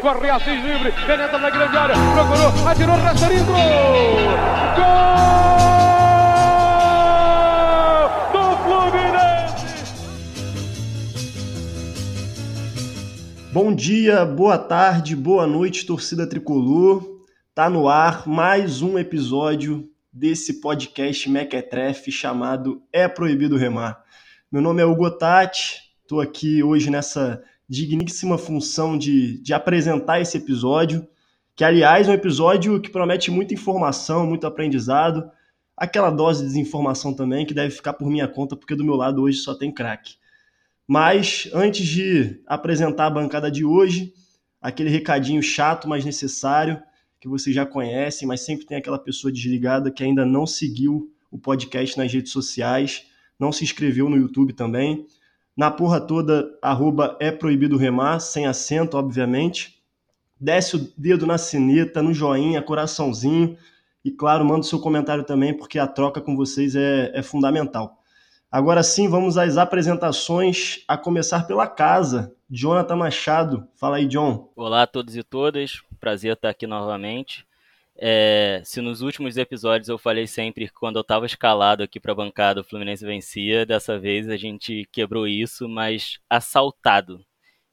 corre Assis livre, penetra na grande área, procurou, atirou, Rasterinho, gol! Do Fluminense! Bom dia, boa tarde, boa noite, torcida tricolor. Tá no ar mais um episódio desse podcast Mequetrefe chamado É Proibido Remar. Meu nome é Hugo Tati, estou aqui hoje nessa digníssima função de, de apresentar esse episódio, que aliás é um episódio que promete muita informação, muito aprendizado, aquela dose de desinformação também que deve ficar por minha conta, porque do meu lado hoje só tem craque. Mas antes de apresentar a bancada de hoje, aquele recadinho chato, mas necessário, que vocês já conhecem, mas sempre tem aquela pessoa desligada que ainda não seguiu o podcast nas redes sociais, não se inscreveu no YouTube também. Na porra toda, arroba é proibido remar, sem acento, obviamente. Desce o dedo na sineta, no joinha, coraçãozinho. E claro, manda o seu comentário também, porque a troca com vocês é, é fundamental. Agora sim, vamos às apresentações, a começar pela casa. Jonathan Machado. Fala aí, John. Olá a todos e todas. Prazer estar aqui novamente. É, se nos últimos episódios eu falei sempre que quando eu estava escalado aqui para a bancada o Fluminense vencia, dessa vez a gente quebrou isso, mas assaltado.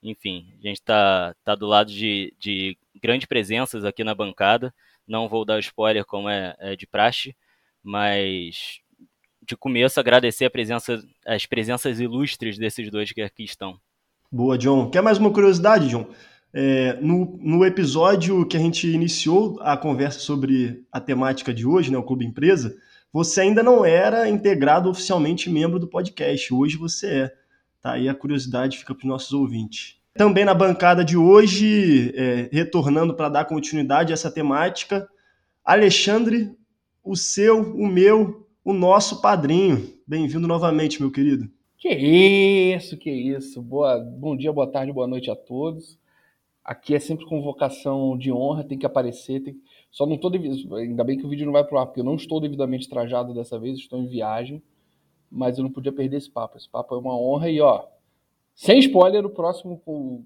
Enfim, a gente está tá do lado de, de grandes presenças aqui na bancada. Não vou dar spoiler como é, é de praxe, mas de começo agradecer presença, as presenças ilustres desses dois que aqui estão. Boa, John. Quer mais uma curiosidade, John? É, no, no, episódio que a gente iniciou a conversa sobre a temática de hoje, né, o Clube Empresa, você ainda não era integrado oficialmente membro do podcast. Hoje você é. Tá aí a curiosidade fica para os nossos ouvintes. Também na bancada de hoje, é, retornando para dar continuidade a essa temática, Alexandre, o seu, o meu, o nosso padrinho. Bem-vindo novamente, meu querido. Que isso, que isso. Boa, bom dia, boa tarde, boa noite a todos. Aqui é sempre convocação de honra, tem que aparecer. Tem... Só não estou ainda bem que o vídeo não vai pro ar, porque eu não estou devidamente trajado dessa vez, estou em viagem, mas eu não podia perder esse papo. Esse papo é uma honra e ó, sem spoiler, o próximo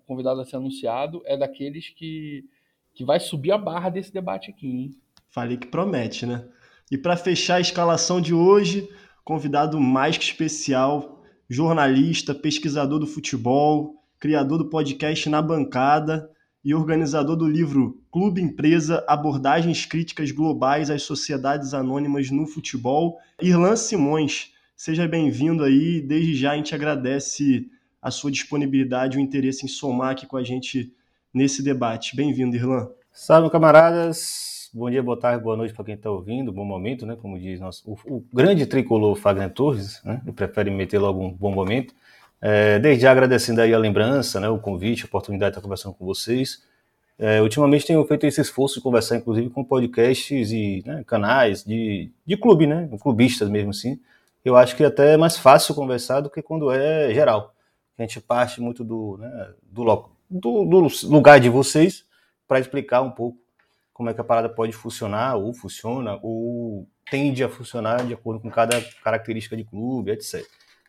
convidado a ser anunciado é daqueles que que vai subir a barra desse debate aqui, hein? Falei que promete, né? E para fechar a escalação de hoje, convidado mais que especial, jornalista, pesquisador do futebol, criador do podcast Na Bancada e organizador do livro Clube Empresa: Abordagens Críticas Globais às Sociedades Anônimas no Futebol. Irlan Simões, seja bem-vindo aí. Desde já a gente agradece a sua disponibilidade e o interesse em somar aqui com a gente nesse debate. Bem-vindo, Irlan. Salve, camaradas. Bom dia, boa tarde, boa noite para quem está ouvindo. Bom momento, né? Como diz nosso, o, o grande tricolor Fagner Torres, né? Ele prefere meter logo um bom momento. É, desde agradecendo aí a lembrança, né, o convite, a oportunidade de estar conversando com vocês. É, ultimamente tenho feito esse esforço de conversar, inclusive, com podcasts e né, canais de, de clube, né, clubistas mesmo assim. Eu acho que até é mais fácil conversar do que quando é geral. A gente parte muito do, né, do, do, do lugar de vocês para explicar um pouco como é que a parada pode funcionar, ou funciona, ou tende a funcionar de acordo com cada característica de clube, etc.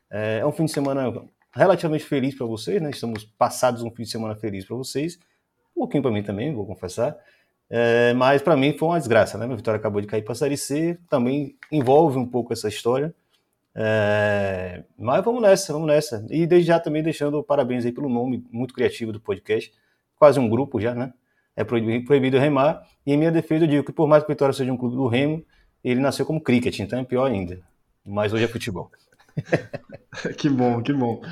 É, é um fim de semana relativamente feliz para vocês, né? Estamos passados um fim de semana feliz para vocês, um pouquinho para mim também, vou confessar. É, mas para mim foi uma desgraça, né? Minha vitória acabou de cair para a Série C, também envolve um pouco essa história. É, mas vamos nessa, vamos nessa. E desde já também deixando parabéns aí pelo nome muito criativo do podcast, quase um grupo já, né? É proibido, proibido remar. E em minha defesa eu digo que por mais que o Vitória seja um clube do Remo, ele nasceu como cricket, então é pior ainda. Mas hoje é futebol. que bom, que bom.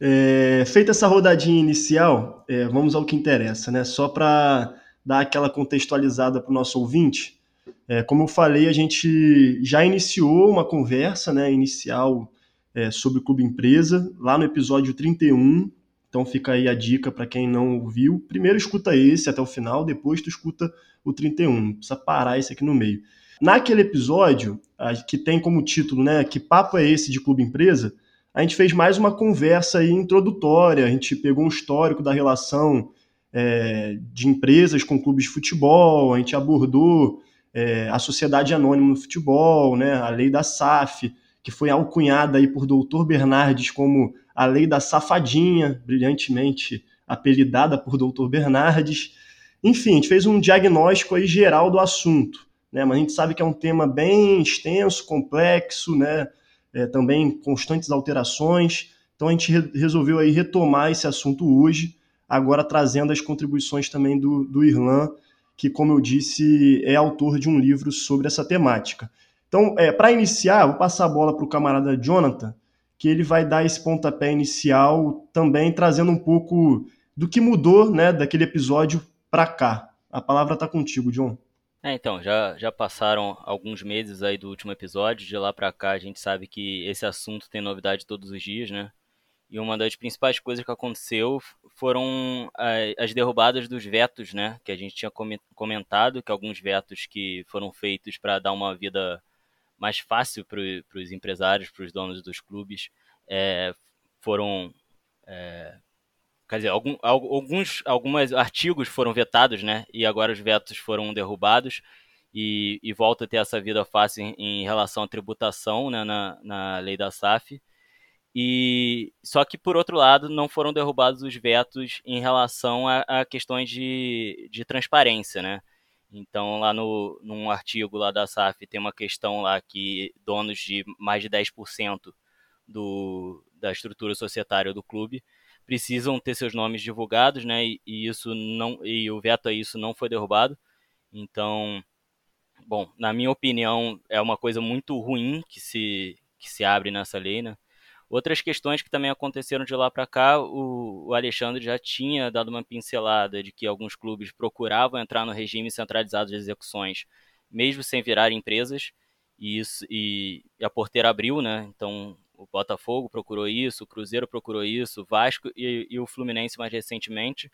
É, feita essa rodadinha inicial, é, vamos ao que interessa, né? Só para dar aquela contextualizada para o nosso ouvinte. É, como eu falei, a gente já iniciou uma conversa né, inicial é, sobre o Clube Empresa, lá no episódio 31. Então fica aí a dica para quem não ouviu. Primeiro escuta esse até o final, depois tu escuta o 31. Não precisa parar esse aqui no meio. Naquele episódio, que tem como título, né, Que Papo é Esse de Clube Empresa? A gente fez mais uma conversa introdutória, a gente pegou um histórico da relação é, de empresas com clubes de futebol, a gente abordou é, a sociedade anônima no futebol, né, a lei da SAF, que foi alcunhada aí por doutor Bernardes como a lei da safadinha, brilhantemente apelidada por Dr. Bernardes. Enfim, a gente fez um diagnóstico aí geral do assunto, né? Mas a gente sabe que é um tema bem extenso, complexo, né? É, também constantes alterações. Então a gente re resolveu aí retomar esse assunto hoje, agora trazendo as contribuições também do, do Irlan, que, como eu disse, é autor de um livro sobre essa temática. Então, é, para iniciar, vou passar a bola para o camarada Jonathan, que ele vai dar esse pontapé inicial também trazendo um pouco do que mudou né, daquele episódio para cá. A palavra está contigo, John. É, então, já, já passaram alguns meses aí do último episódio, de lá para cá a gente sabe que esse assunto tem novidade todos os dias, né? E uma das principais coisas que aconteceu foram as derrubadas dos vetos, né? Que a gente tinha comentado, que alguns vetos que foram feitos para dar uma vida mais fácil para os empresários, para os donos dos clubes, é, foram. É, quer dizer, algum, alguns alguns artigos foram vetados, né? E agora os vetos foram derrubados. E, e volta a ter essa vida fácil em, em relação à tributação né, na, na lei da SAF. E só que por outro lado não foram derrubados os vetos em relação a, a questões de, de transparência, né? Então lá no num artigo lá da SAF tem uma questão lá que donos de mais de 10% do, da estrutura societária do clube precisam ter seus nomes divulgados, né? E, e isso não e o veto a isso não foi derrubado. Então, bom, na minha opinião é uma coisa muito ruim que se que se abre nessa lei, né? Outras questões que também aconteceram de lá para cá, o, o, Alexandre já tinha dado uma pincelada de que alguns clubes procuravam entrar no regime centralizado de execuções, mesmo sem virar empresas, e, isso, e, a porteira abriu, né? Então o Botafogo procurou isso, o Cruzeiro procurou isso, o Vasco e, e o Fluminense mais recentemente.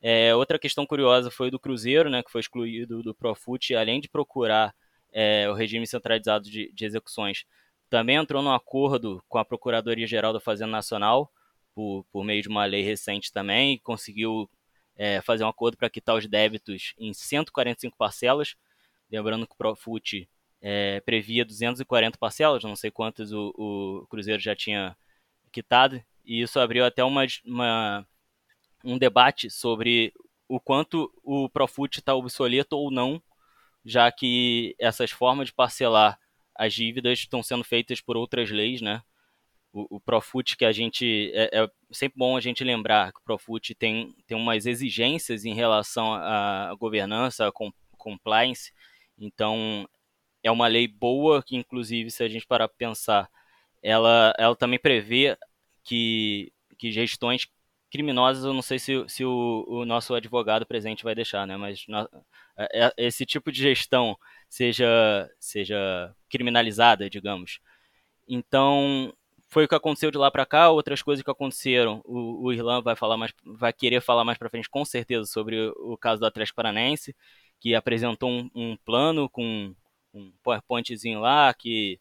É, outra questão curiosa foi do Cruzeiro, né, que foi excluído do Profut, além de procurar é, o regime centralizado de, de execuções, também entrou num acordo com a Procuradoria-Geral da Fazenda Nacional, por, por meio de uma lei recente também, conseguiu é, fazer um acordo para quitar os débitos em 145 parcelas. Lembrando que o Profut é, previa 240 parcelas, não sei quantas o, o, Cruzeiro já tinha quitado, e isso abriu até uma, uma um debate sobre o quanto o Profut está obsoleto ou não, já que essas formas de parcelar as dívidas estão sendo feitas por outras leis, né? O, o Profut que a gente é, é, sempre bom a gente lembrar que o Profut tem, tem umas exigências em relação à governança, à compliance. Então é uma lei boa que inclusive se a gente parar para pensar, ela ela também prevê que que gestões criminosas, eu não sei se, se o, o, nosso advogado presente vai deixar, né? Mas no, é, é, esse tipo de gestão seja, seja criminalizada, digamos. Então, foi o que aconteceu de lá para cá. Outras coisas que aconteceram, o, o Irlan vai falar mais, vai querer falar mais para frente, com certeza, sobre o, caso do Atlético Paranaense, que apresentou um, um plano com um PowerPointzinho lá que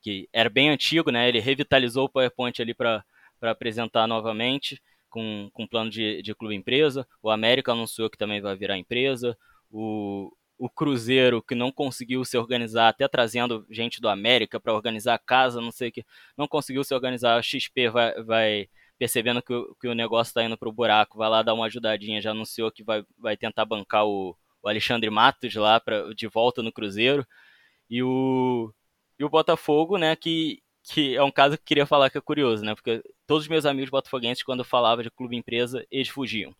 que era bem antigo, né? Ele revitalizou o PowerPoint ali para apresentar novamente com, com plano de, de clube empresa. O América anunciou que também vai virar empresa. O, o Cruzeiro, que não conseguiu se organizar, até trazendo gente do América para organizar a casa, não sei o que, não conseguiu se organizar. A XP vai, vai percebendo que o, que o negócio está indo para o buraco, vai lá dar uma ajudadinha. Já anunciou que vai, vai tentar bancar o, o Alexandre Matos lá pra, de volta no Cruzeiro. E o, e o Botafogo, né, que que é um caso que eu queria falar que é curioso, né? Porque todos os meus amigos botafoguenses, quando eu falava de clube empresa, eles fugiam.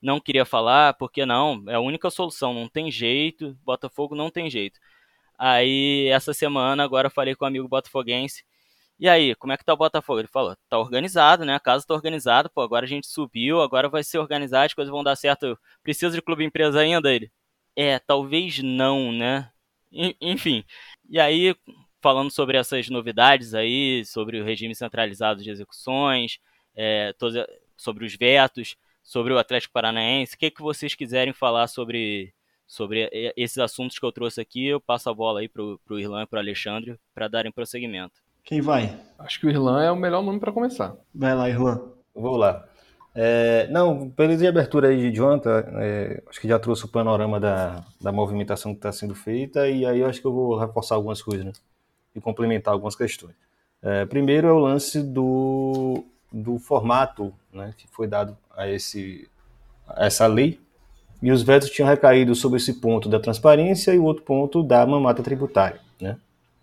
Não queria falar, porque não, é a única solução, não tem jeito, Botafogo não tem jeito. Aí, essa semana, agora falei com um amigo botafoguense, e aí, como é que tá o Botafogo? Ele falou, tá organizado, né? A casa tá organizada, pô, agora a gente subiu, agora vai ser organizado, as coisas vão dar certo. Precisa de clube empresa ainda? Ele, é, talvez não, né? Enfim, e aí falando sobre essas novidades aí, sobre o regime centralizado de execuções, é, sobre os vetos, sobre o Atlético Paranaense. O que, que vocês quiserem falar sobre, sobre esses assuntos que eu trouxe aqui, eu passo a bola aí para o Irlan e para o Alexandre para darem prosseguimento. Quem vai? Acho que o Irlan é o melhor nome para começar. Vai lá, Irlan. Vou lá. É, não, pela de abertura aí de Jonathan, é, acho que já trouxe o panorama da, da movimentação que está sendo feita, e aí eu acho que eu vou reforçar algumas coisas, né? e complementar algumas questões. É, primeiro é o lance do, do formato né, que foi dado a, esse, a essa lei, e os vetos tinham recaído sobre esse ponto da transparência e o outro ponto da mamata tributária. Né?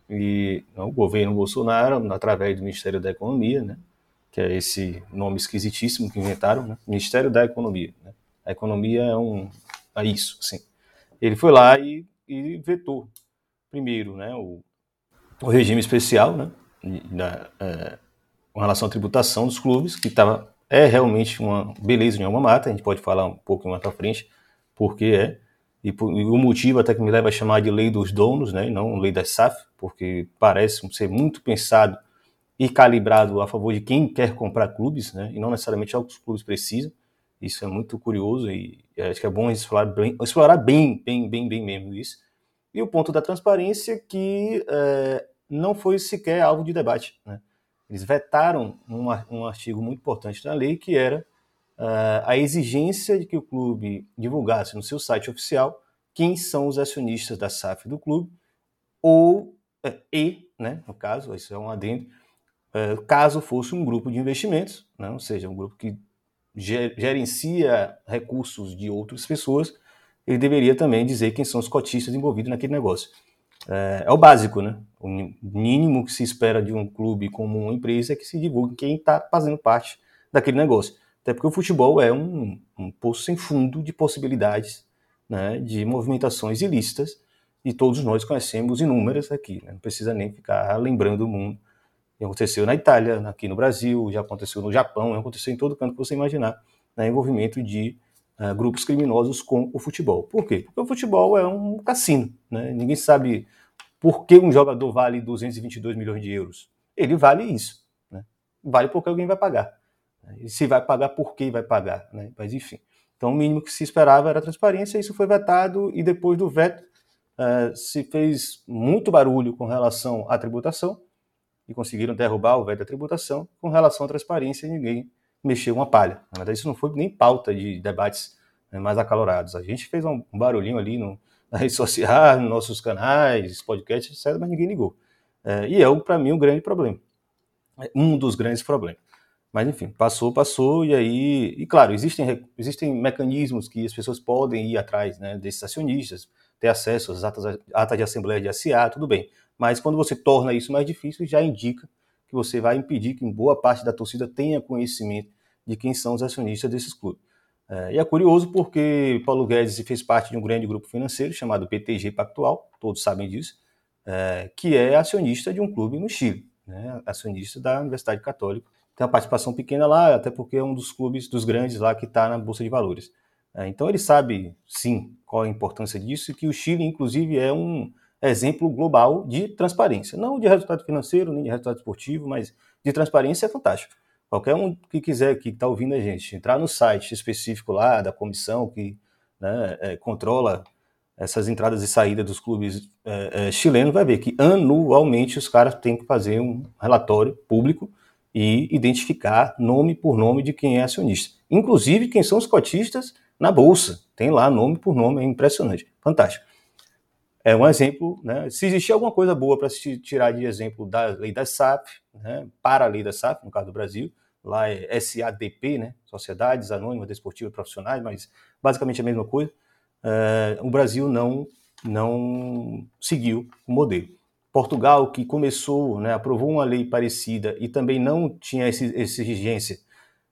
E o governo Bolsonaro, através do Ministério da Economia, né, que é esse nome esquisitíssimo que inventaram, né, Ministério da Economia. Né? A economia é, um, é isso, sim. Ele foi lá e, e vetou, primeiro, né, o, o regime especial, né, da, é, com relação à tributação dos clubes, que tava, é realmente uma beleza em uma mata, a gente pode falar um pouco mais para frente, porque é, e, por, e, o motivo até que me leva a chamar de lei dos donos, né, não lei das SAF, porque parece ser muito pensado e calibrado a favor de quem quer comprar clubes, né, e não necessariamente é o que os clubes precisam. Isso é muito curioso e acho que é bom explorar bem, explorar bem, bem, bem, bem mesmo isso. E o ponto da transparência que é, não foi sequer alvo de debate. Né? Eles vetaram um, um, artigo muito importante da lei que era uh, a exigência de que o clube divulgasse no seu site oficial quem são os acionistas da SAF do clube ou uh, e, né, no caso, isso é um adendo, uh, caso fosse um grupo de investimentos, né, ou seja, um grupo que gerencia recursos de outras pessoas, ele deveria também dizer quem são os cotistas envolvidos naquele negócio. É, é, o básico, né? O mínimo que se espera de um clube como uma empresa é que se divulgue quem está fazendo parte daquele negócio. Até porque o futebol é um, um poço sem fundo de possibilidades né, de movimentações ilícitas e todos nós conhecemos inúmeras aqui. Né? Não precisa nem ficar lembrando o mundo. Já aconteceu na Itália, aqui no Brasil, já aconteceu no Japão, já aconteceu em todo canto que você imaginar, né, envolvimento de uh, grupos criminosos com o futebol. Por quê? Porque o futebol é um cassino. Né? Ninguém sabe por que um jogador vale 222 milhões de euros. Ele vale isso. Né? Vale porque alguém vai pagar. E se vai pagar, por que vai pagar? Né? Mas enfim. Então, o mínimo que se esperava era transparência, isso foi vetado, e depois do veto uh, se fez muito barulho com relação à tributação, e conseguiram derrubar o veto da tributação. Com relação à transparência, ninguém mexeu uma palha. Na verdade, isso não foi nem pauta de debates né, mais acalorados. A gente fez um barulhinho ali no, na rede social, nos nossos canais, podcasts, etc., mas ninguém ligou. É, e é, para mim, um grande problema. Um dos grandes problemas. Mas, enfim, passou, passou, e aí. E claro, existem, existem mecanismos que as pessoas podem ir atrás né, desses acionistas, ter acesso às atas, atas de assembleia de SA, tudo bem. Mas quando você torna isso mais difícil, já indica que você vai impedir que boa parte da torcida tenha conhecimento de quem são os acionistas desses clubes. É, e é curioso porque Paulo Guedes fez parte de um grande grupo financeiro chamado PTG Pactual, todos sabem disso, é, que é acionista de um clube no Chile, né, acionista da Universidade Católica. Tem uma participação pequena lá, até porque é um dos clubes dos grandes lá que está na Bolsa de Valores. É, então ele sabe, sim, qual a importância disso e que o Chile, inclusive, é um, exemplo global de transparência. Não de resultado financeiro, nem de resultado esportivo, mas de transparência é fantástico. Qualquer um que quiser, que está ouvindo a gente, entrar no site específico lá da comissão que né, é, controla essas entradas e saídas dos clubes é, é, chilenos, vai ver que anualmente os caras têm que fazer um relatório público e identificar nome por nome de quem é acionista. Inclusive quem são os cotistas na bolsa. Tem lá nome por nome, é impressionante. Fantástico é um exemplo, né? Se existir alguma coisa boa para se tirar de exemplo da lei da SAP, né? para a lei da SAP, no caso do Brasil, lá é SADP, né? Sociedades Anônimas Desportivas Profissionais, mas basicamente a mesma coisa. É, o Brasil não não seguiu o modelo. Portugal, que começou, né, aprovou uma lei parecida e também não tinha essa exigência,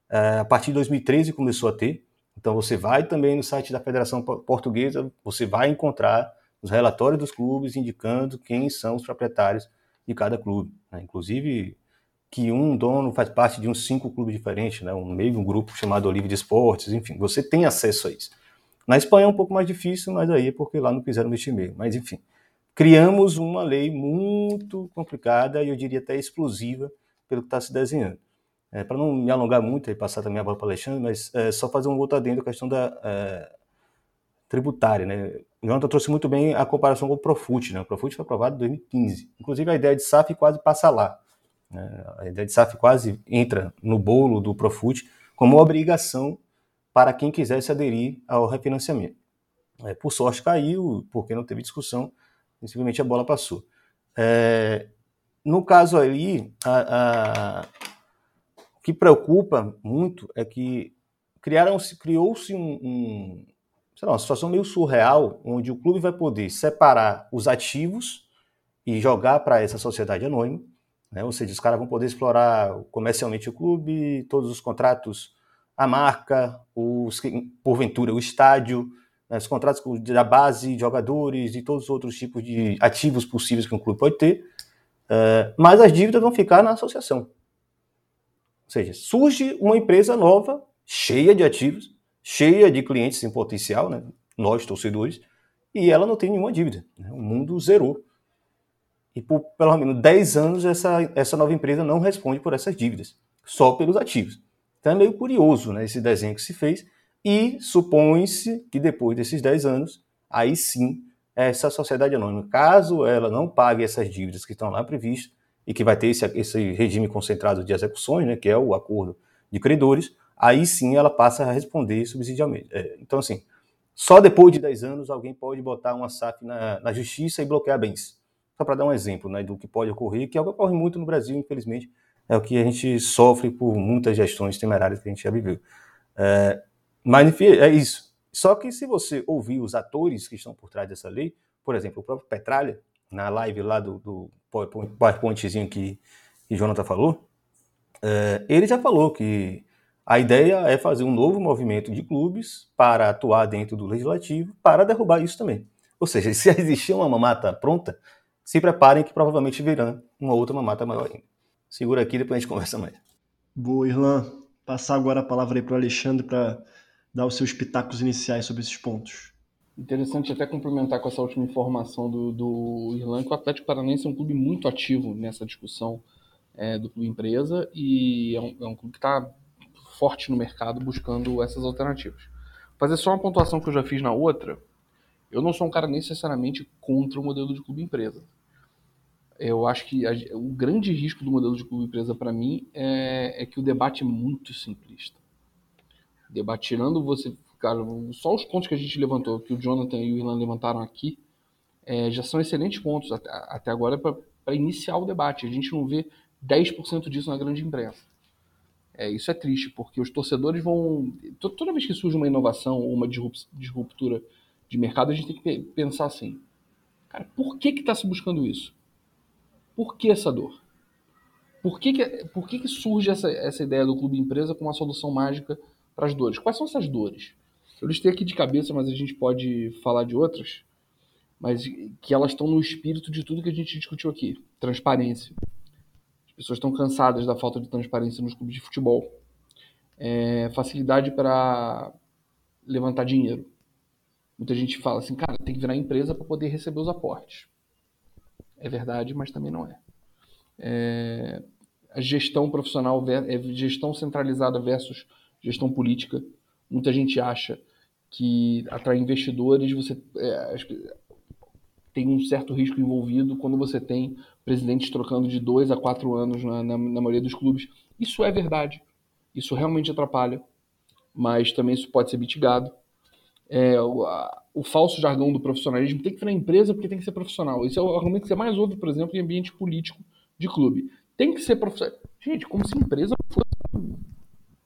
é, a partir de 2013 começou a ter. Então você vai também no site da Federação Portuguesa, você vai encontrar os relatórios dos clubes indicando quem são os proprietários de cada clube. Né? Inclusive que um dono faz parte de uns cinco clubes diferentes, né? um meio um grupo chamado Olive de Esportes, enfim, você tem acesso a isso. Na Espanha é um pouco mais difícil, mas aí é porque lá não mexer mesmo. Mas enfim, criamos uma lei muito complicada e eu diria até explosiva pelo que está se desenhando. É, para não me alongar muito e passar também a bola para o Alexandre, mas é, só fazer um outro adendo a questão da é, tributária. Né? O Jonathan trouxe muito bem a comparação com o Profut. Né? O Profut foi aprovado em 2015. Inclusive, a ideia de SAF quase passa lá. Né? A ideia de SAF quase entra no bolo do Profut como obrigação para quem quisesse aderir ao refinanciamento. É, por sorte, caiu, porque não teve discussão, simplesmente a bola passou. É, no caso aí, a, a, que preocupa muito é que criaram-se, criou-se um, um, lá, uma situação meio surreal, onde o clube vai poder separar os ativos e jogar para essa sociedade anônima, né? ou seja, os caras vão poder explorar comercialmente o clube, todos os contratos, a marca, os, porventura o estádio, né? os contratos da base, jogadores e todos os outros tipos de ativos possíveis que um clube pode ter, uh, mas as dívidas vão ficar na associação. Ou seja, surge uma empresa nova, cheia de ativos, cheia de clientes em potencial, né? nós torcedores, e ela não tem nenhuma dívida. Né? O mundo zerou. E por pelo menos 10 anos essa, essa nova empresa não responde por essas dívidas, só pelos ativos. Então é meio curioso né, esse desenho que se fez, e supõe-se que depois desses 10 anos, aí sim, essa sociedade anônima, caso ela não pague essas dívidas que estão lá previstas, e que vai ter esse, esse regime concentrado de execuções, né, que é o acordo de credores, aí sim ela passa a responder subsidialmente. É, então, assim, só depois de 10 anos alguém pode botar uma SAF na, na justiça e bloquear bens. Só para dar um exemplo né, do que pode ocorrer, que é o que ocorre muito no Brasil, infelizmente, é o que a gente sofre por muitas gestões temerárias que a gente já viveu. É, mas, é isso. Só que se você ouvir os atores que estão por trás dessa lei, por exemplo, o próprio Petralha, na live lá do, do PowerPointzinho que, que Jonathan falou, é, ele já falou que a ideia é fazer um novo movimento de clubes para atuar dentro do legislativo para derrubar isso também. Ou seja, se existir uma mamata pronta, se preparem que provavelmente virão uma outra mamata maior ainda. Segura aqui, depois a gente conversa mais. Boa, Irlan. Passar agora a palavra aí para o Alexandre para dar os seus pitacos iniciais sobre esses pontos. Interessante até complementar com essa última informação do, do Irlan, que o Atlético Paranaense é um clube muito ativo nessa discussão é, do clube empresa e é um, é um clube que está forte no mercado buscando essas alternativas. Fazer só uma pontuação que eu já fiz na outra, eu não sou um cara necessariamente contra o modelo de clube empresa. Eu acho que a, o grande risco do modelo de clube empresa para mim é, é, que o debate é muito simplista. Debate tirando você, cara, só os pontos que a gente levantou, que o Jonathan e o Ilan levantaram aqui, é, já são excelentes pontos até, até agora para iniciar o debate. A gente não vê 10% disso na grande imprensa. É, isso é triste, porque os torcedores vão. Toda vez que surge uma inovação ou uma disruptura de mercado, a gente tem que pensar assim: cara, por que está se buscando isso? Por que essa dor? Por que, que, por que, que surge essa, essa ideia do clube empresa com uma solução mágica para as dores? Quais são essas dores? Eu listei aqui de cabeça, mas a gente pode falar de outras, mas que elas estão no espírito de tudo que a gente discutiu aqui: transparência pessoas estão cansadas da falta de transparência nos clubes de futebol. É, facilidade para levantar dinheiro. Muita gente fala assim, cara, tem que virar empresa para poder receber os aportes. É verdade, mas também não é. é a gestão profissional, é gestão centralizada versus gestão política. Muita gente acha que atrair investidores você é, tem um certo risco envolvido quando você tem presidentes trocando de dois a quatro anos na, na, na maioria dos clubes. Isso é verdade. Isso realmente atrapalha. Mas também isso pode ser mitigado. É, o, a, o, falso jargão do profissionalismo tem que virar empresa porque tem que ser profissional. Esse é o argumento que você mais ouve, por exemplo, em ambiente político de clube. Tem que ser profissional. Gente, como se empresa fosse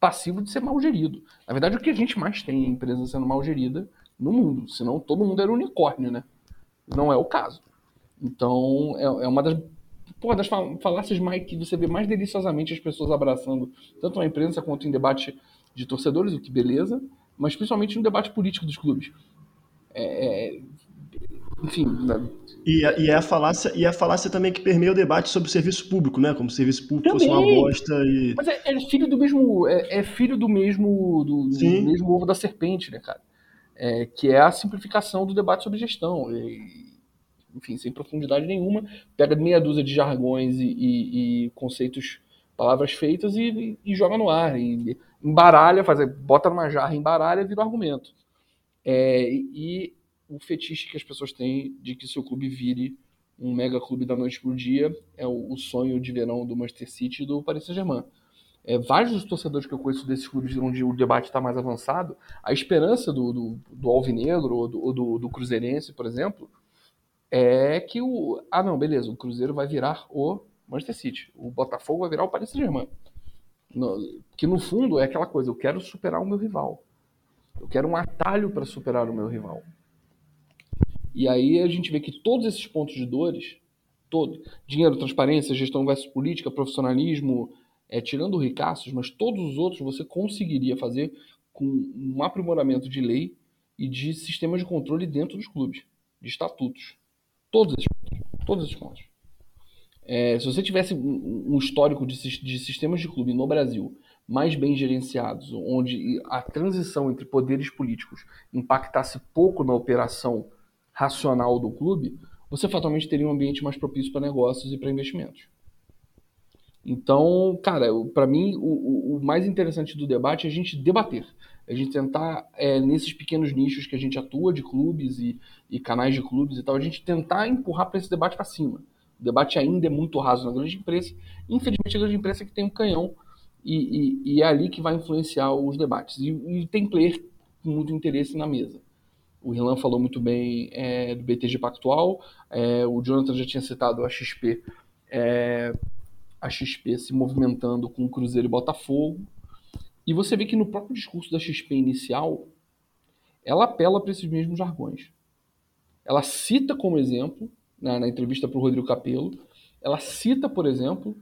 passivo de ser mal gerido. Na verdade, o que a gente mais tem é empresa sendo mal gerida no mundo. Senão todo mundo era unicórnio, né? Não é o caso. Então, é, é uma das, porra, das falácias mais, que você vê mais deliciosamente as pessoas abraçando, tanto na imprensa quanto em debate de torcedores, o que beleza, mas principalmente no debate político dos clubes. É, é enfim. Né? E, e, é a falácia, e é a falácia também que permeia o debate sobre o serviço público, né? Como o serviço público também. fosse uma bosta e. Mas é, é filho do mesmo. É, é, filho do mesmo. Do, do mesmo ovo da serpente, né, cara? é, que é a simplificação do debate sobre gestão. E, enfim, sem profundidade nenhuma, pega meia dúzia de jargões e, e, e conceitos, palavras feitas e, joga no ar. E embaralha, faz, bota numa jarra, embaralha e vira argumento. É, e o fetiche que as pessoas têm de que seu clube vire um mega clube da noite pro dia é o, o sonho de verão do Manchester City e do Paris Saint-Germain é, vários dos torcedores que eu conheço desses clubes onde o debate está mais avançado, a esperança do, do, do Alvinegro ou, do, do, do, Cruzeirense, por exemplo, é que o. Ah, não, beleza, o Cruzeiro vai virar o Manchester City, o Botafogo vai virar o Paris Saint-Germain. Que no fundo é aquela coisa, eu quero superar o meu rival. Eu quero um atalho para superar o meu rival. E aí a gente vê que todos esses pontos de dores, todo, dinheiro, transparência, gestão versus política, profissionalismo, é, tirando ricaços, mas todos os outros você conseguiria fazer com um aprimoramento de lei e de sistemas de controle dentro dos clubes, de estatutos. Todos esses pontos. Todos esses pontos. É, se você tivesse um histórico de, de sistemas de clube no Brasil mais bem gerenciados, onde a transição entre poderes políticos impactasse pouco na operação racional do clube, você fatalmente teria um ambiente mais propício para negócios e para investimentos. Então, cara, para mim, o, o, mais interessante do debate é a gente debater. A gente tentar, é, nesses pequenos nichos que a gente atua, de clubes e, e canais de clubes e tal, a gente tentar empurrar para esse debate para cima. O debate ainda é muito raso na grande imprensa. Infelizmente, a grande imprensa é que tem um canhão e, e, e, é ali que vai influenciar os debates. E, e tem player com muito interesse na mesa. O Rilan falou muito bem é, do BTG Pactual, é, o Jonathan já tinha citado a XP, é, a XP se movimentando com o Cruzeiro e Botafogo. E você vê que no próprio discurso da XP inicial, ela apela para esses mesmos jargões. Ela cita como exemplo, na, na entrevista para o Rodrigo Capello, ela cita, por exemplo,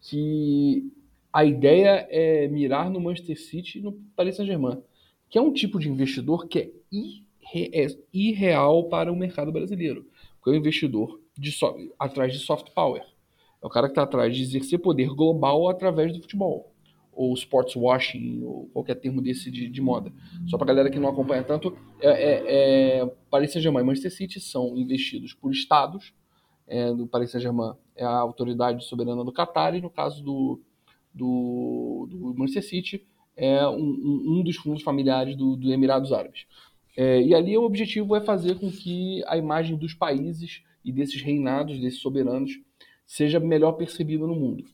que a ideia é mirar no Manchester City e no Paris Saint-Germain, que é um tipo de investidor que é é irreal para o mercado brasileiro. Porque é um investidor de so atrás de soft power. É o cara que está atrás de exercer poder global através do futebol. Ou sports washing, ou qualquer termo desse de, de moda. Só para galera que não acompanha tanto, é, é, é, Paris Saint-Germain e Manchester City são investidos por estados. É, do Paris Saint-Germain é a autoridade soberana do Qatar, e no caso do, do, do Manchester City é um, um, um dos fundos familiares do, do Emirados Árabes. É, e ali o objetivo é fazer com que a imagem dos países e desses reinados, desses soberanos, seja melhor percebida no mundo.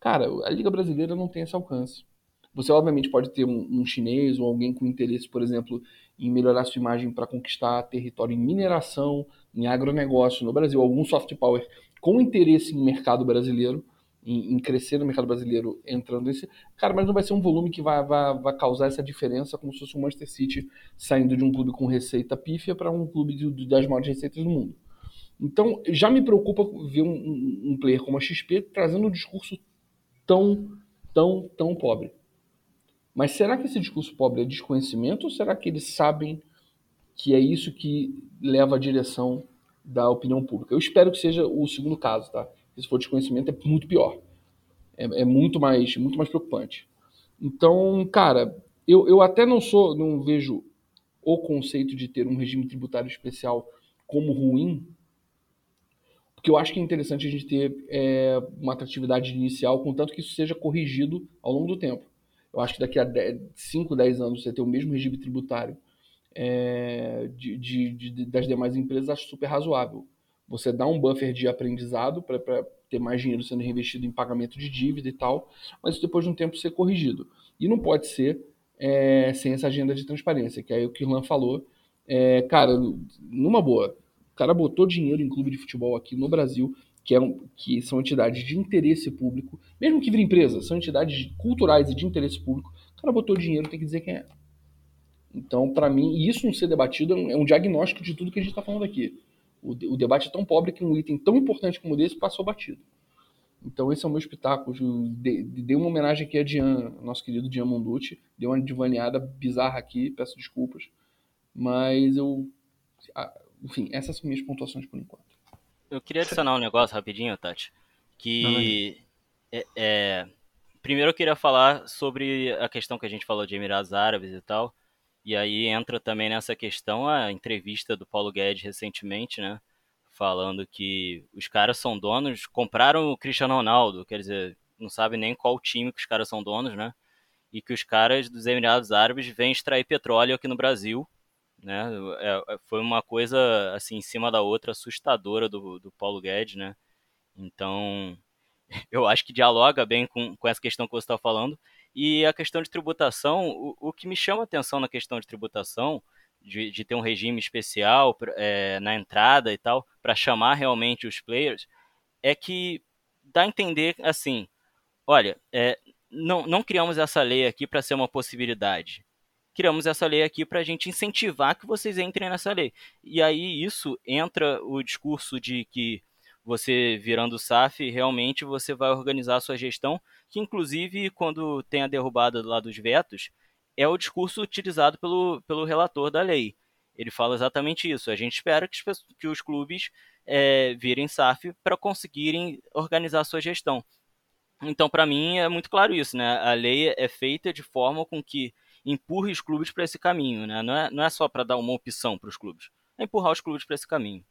Cara, a Liga Brasileira não tem esse alcance. Você, obviamente, pode ter um, um chinês ou alguém com interesse, por exemplo, em melhorar sua imagem para conquistar território em mineração, em agronegócio no Brasil, algum soft power com interesse em mercado brasileiro, em, em, crescer no mercado brasileiro entrando nesse. Cara, mas não vai ser um volume que vai, vai, vai causar essa diferença como se fosse o Manchester City saindo de um clube com receita pífia para um clube de, de, das maiores receitas do mundo. Então, já me preocupa ver um, um, um player como a XP trazendo um discurso tão, tão, tão pobre. Mas será que esse discurso pobre é desconhecimento ou será que eles sabem que é isso que leva à direção da opinião pública? Eu espero que seja o segundo caso, tá? Se for desconhecimento, é muito pior. É, é, muito mais muito mais preocupante. Então, cara, eu, eu até não sou, não vejo o conceito de ter um regime tributário especial como ruim, porque eu acho que é interessante a gente ter é, uma atratividade inicial, contanto que isso seja corrigido ao longo do tempo. Eu acho que daqui a 5, 10 anos você ter o mesmo regime tributário é, de, de, de, das demais empresas, acho super razoável. Você dá um buffer de aprendizado para ter mais dinheiro sendo reinvestido em pagamento de dívida e tal, mas depois de um tempo ser corrigido. E não pode ser é, sem essa agenda de transparência, que é o que o Irlan falou. É, cara, numa boa, o cara botou dinheiro em clube de futebol aqui no Brasil, que, é um, que são entidades de interesse público, mesmo que vire empresa, são entidades culturais e de interesse público. O cara botou dinheiro, tem que dizer quem é. Então, para mim, isso não ser debatido é um diagnóstico de tudo que a gente está falando aqui. O, o, debate é tão pobre que um item tão importante como esse passou batido. Então esse é o meu espetáculo. Dei uma homenagem aqui a Dian, nosso querido Dian Monducci. Deu uma divaneada bizarra aqui, peço desculpas. Mas eu... Enfim, essas são minhas pontuações por enquanto. Eu queria adicionar um negócio rapidinho, Tati. Que... É, é... Primeiro eu queria falar sobre a questão que a gente falou de Emirados Árabes e tal. E aí entra também nessa questão a entrevista do Paulo Guedes recentemente, né? Falando que os caras são donos, compraram o Cristiano Ronaldo, quer dizer, não sabe nem qual time que os caras são donos, né? E que os caras dos Emirados Árabes vêm extrair petróleo aqui no Brasil, né? É, é foi uma coisa, assim, em cima da outra, assustadora do, do Paulo Guedes, né? Então, eu acho que dialoga bem com, com essa questão que você está falando. E a questão de tributação, o, o que me chama atenção na questão de tributação, de, de ter um regime especial é, na entrada e tal, para chamar realmente os players, é que dá a entender assim: olha, é, não, não criamos essa lei aqui para ser uma possibilidade. Criamos essa lei aqui para a gente incentivar que vocês entrem nessa lei. E aí isso entra o discurso de que você virando SAF, realmente você vai organizar a sua gestão, que inclusive quando tem a derrubada lá dos vetos, é o discurso utilizado pelo, pelo relator da lei. Ele fala exatamente isso. A gente espera que, os, que os clubes é, virem SAF para conseguirem organizar a sua gestão. Então, para mim, é muito claro isso, né? A lei é feita de forma com que empurre os clubes para esse caminho, né? Não é, não é só para dar uma opção para os clubes, é empurrar os clubes para esse caminho.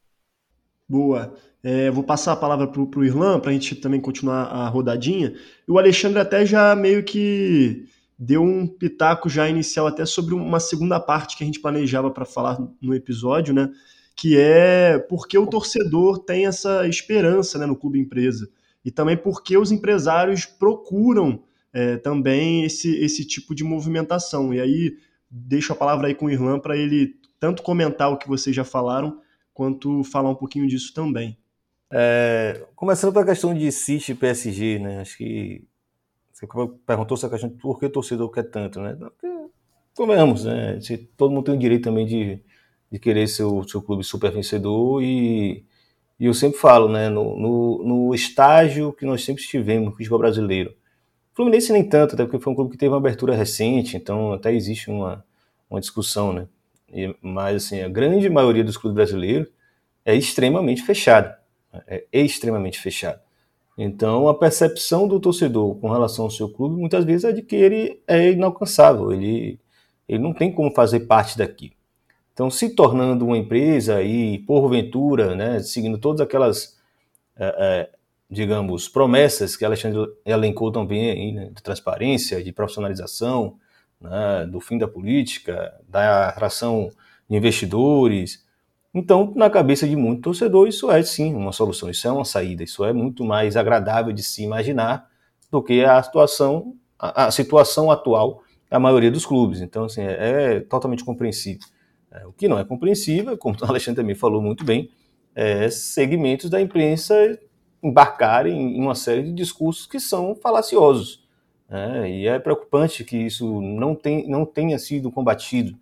Boa. É, vou passar a palavra para o Irlan para a gente também continuar a rodadinha. O Alexandre até já meio que deu um pitaco já inicial até sobre uma segunda parte que a gente planejava para falar no episódio, né? Que é porque o torcedor tem essa esperança né, no clube empresa. E também porque os empresários procuram é, também esse, esse tipo de movimentação. E aí deixo a palavra aí com o Irlan para ele tanto comentar o que vocês já falaram, quanto falar um pouquinho disso também. É, começando pela questão de City e PSG, né? Acho que você perguntou essa questão de por que o torcedor quer tanto, né? Convenhamos, né? Todo mundo tem o direito também de, de querer ser o seu clube super vencedor e, e eu sempre falo, né? No, no, no estágio que nós sempre estivemos no futebol brasileiro. Fluminense nem tanto, até porque foi um clube que teve uma abertura recente, então até existe uma, uma discussão, né? E, mas assim, a grande maioria dos clubes brasileiros é extremamente fechado. É extremamente fechado. Então, a percepção do torcedor com relação ao seu clube, muitas vezes, é de que ele é inalcançável, ele, ele não tem como fazer parte daqui. Então, se tornando uma empresa e, porventura, né, seguindo todas aquelas, é, é, digamos, promessas que Alexandre elencou também aí, né, de transparência, de profissionalização, né, do fim da política, da atração de investidores. Então, na cabeça de muito torcedor, isso é sim uma solução, isso é uma saída, isso é muito mais agradável de se imaginar do que a situação, a, a situação atual da maioria dos clubes. Então, assim, é, é totalmente compreensível. É, o que não é compreensível, como o Alexandre também falou muito bem, é segmentos da imprensa embarcarem em uma série de discursos que são falaciosos. É, e é preocupante que isso não, tem, não tenha sido combatido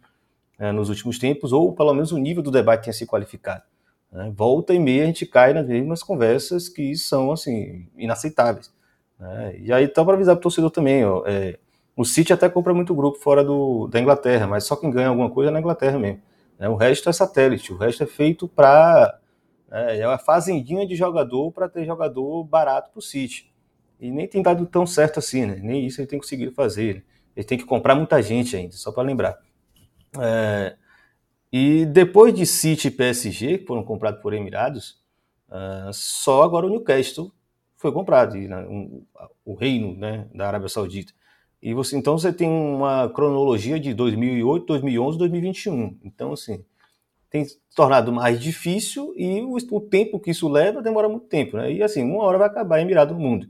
é, nos últimos tempos, ou pelo menos o nível do debate tenha se qualificado. Né? Volta e meia a gente cai nas mesmas conversas que são assim inaceitáveis. Né? E aí, então, para avisar para o torcedor também, ó, é, o City até compra muito grupo fora do, da Inglaterra, mas só quem ganha alguma coisa é na Inglaterra mesmo. Né? O resto é satélite, o resto é feito para. É, é uma fazendinha de jogador para ter jogador barato para o City. E nem tem dado tão certo assim, né? Nem isso ele tem conseguido fazer. Ele tem que comprar muita gente ainda, só para lembrar. É, e depois de City e PSG, que foram comprados por Emirados, uh, só agora o Newcastle foi comprado, e, né, um, o reino né, da Arábia Saudita. E você, então você tem uma cronologia de 2008, 2011, 2021. Então, assim, tem se tornado mais difícil e o, o, tempo que isso leva demora muito tempo. Né? E assim, uma hora vai acabar Emirado no mundo.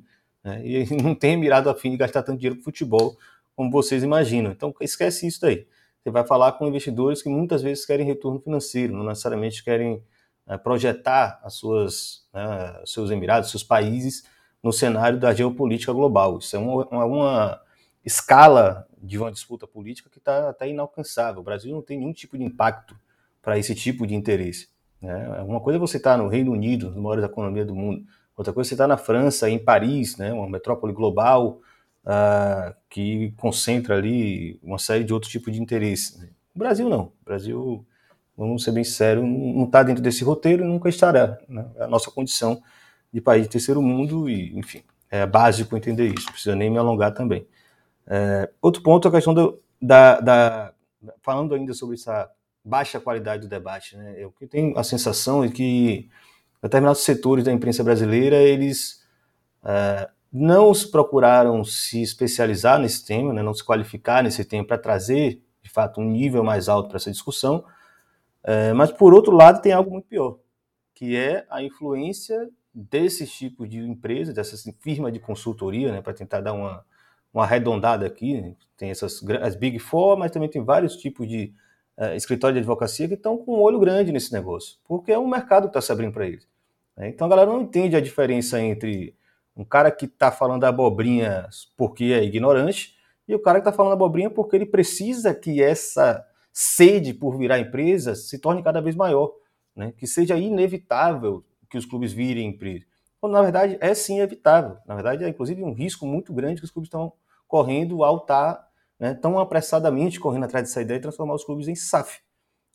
Né? E não tem Emirado a fim de gastar tanto dinheiro com futebol como vocês imaginam. Então esquece isso daí. Você vai falar com investidores que muitas vezes querem retorno financeiro, não necessariamente querem é, projetar as suas, né, seus Emirados, seus países no cenário da geopolítica global. Isso é uma, uma, escala de uma disputa política que está até inalcançável. O Brasil não tem nenhum tipo de impacto para esse tipo de interesse. Né? Uma coisa é você estar tá no Reino Unido, uma maiores economia do mundo, Outra coisa, você está na França, em Paris, né, uma metrópole global uh, que concentra ali uma série de outros tipos de interesses. Né? O Brasil não. O Brasil, vamos ser bem sérios, não está dentro desse roteiro e nunca estará. Né? É a nossa condição de país de terceiro mundo e, enfim, é básico entender isso. Não precisa nem me alongar também. É, outro ponto é a questão do, da, da, falando ainda sobre essa baixa qualidade do debate, né? Eu tenho a sensação é que determinados setores da imprensa brasileira, eles é, não procuraram se especializar nesse tema, né, não se qualificar nesse tema para trazer, de fato, um nível mais alto para essa discussão. É, mas, por outro lado, tem algo muito pior, que é a influência desses tipos de empresas, dessas firmas de consultoria, né, para tentar dar uma, uma arredondada aqui. Né, tem essas as Big Four, mas também tem vários tipos de uh, escritório de advocacia que estão com um olho grande nesse negócio, porque é um mercado que está se abrindo para eles. Né? Então a galera não entende a diferença entre Um cara que está falando abobrinha porque é ignorante, e o cara que está falando abobrinha porque ele precisa que essa sede por virar empresa se torne cada vez maior, né? que seja inevitável que os clubes virem empresa. Quando, na verdade, é sim evitável. Na verdade, é inclusive um risco muito grande que os clubes estão correndo ao estar né, tão apressadamente correndo atrás dessa ideia de transformar os clubes em SAF.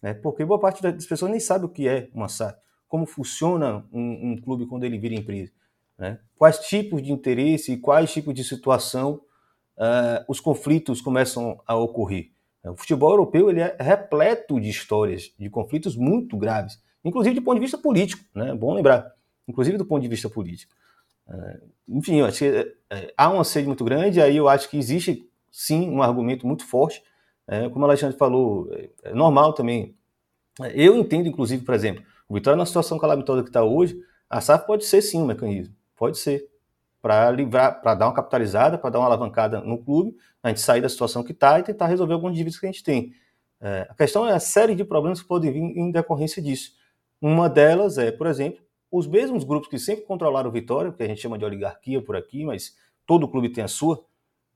Né? Porque boa parte das pessoas nem sabe o que é uma SAF, como funciona um, um clube quando ele vira empresa. Né? Quais tipos de interesse e quais tipos de situação uh, os conflitos começam a ocorrer. O futebol europeu ele é repleto de histórias, de conflitos muito graves, inclusive do ponto de vista político, né? É bom lembrar, inclusive do ponto de vista político. Uh, enfim, eu acho que uh, há uma sede muito grande, aí eu acho que existe sim um argumento muito forte. É, como o Alexandre falou, é normal também. Eu entendo, inclusive, por exemplo, o Vitória na situação calamitosa que está hoje, a SAF pode ser sim um mecanismo, pode ser para livrar, para dar uma capitalizada, para dar uma alavancada no clube, a gente sair da situação que está e tentar resolver alguns dívidas que a gente tem. É, a questão é a série de problemas que podem vir em decorrência disso. Uma delas é, por exemplo, os mesmos grupos que sempre controlaram o Vitória, que a gente chama de oligarquia por aqui, mas todo clube tem a sua,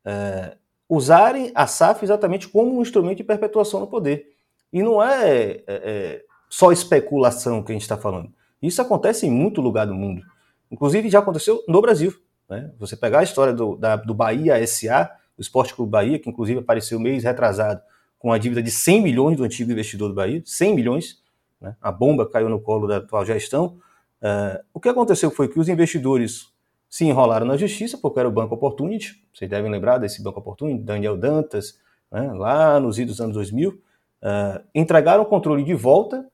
é, usarem a SAF exatamente como um instrumento de perpetuação no poder. E não é, é, é só especulação que a gente está falando. Isso acontece em muito lugar do mundo. Inclusive já aconteceu no Brasil. Né? Você pegar a história do, da, do Bahia SA, do Esporte Clube Bahia, que inclusive apareceu mês retrasado com a dívida de 100 milhões do antigo investidor do Bahia, 100 milhões, né? a bomba caiu no colo da atual gestão. Uh, o que aconteceu foi que os investidores se enrolaram na justiça, porque era o Banco Opportunity, vocês devem lembrar desse Banco Opportunity, Daniel Dantas, né? lá nos idos anos 2000, uh, ah, entregaram o controle de volta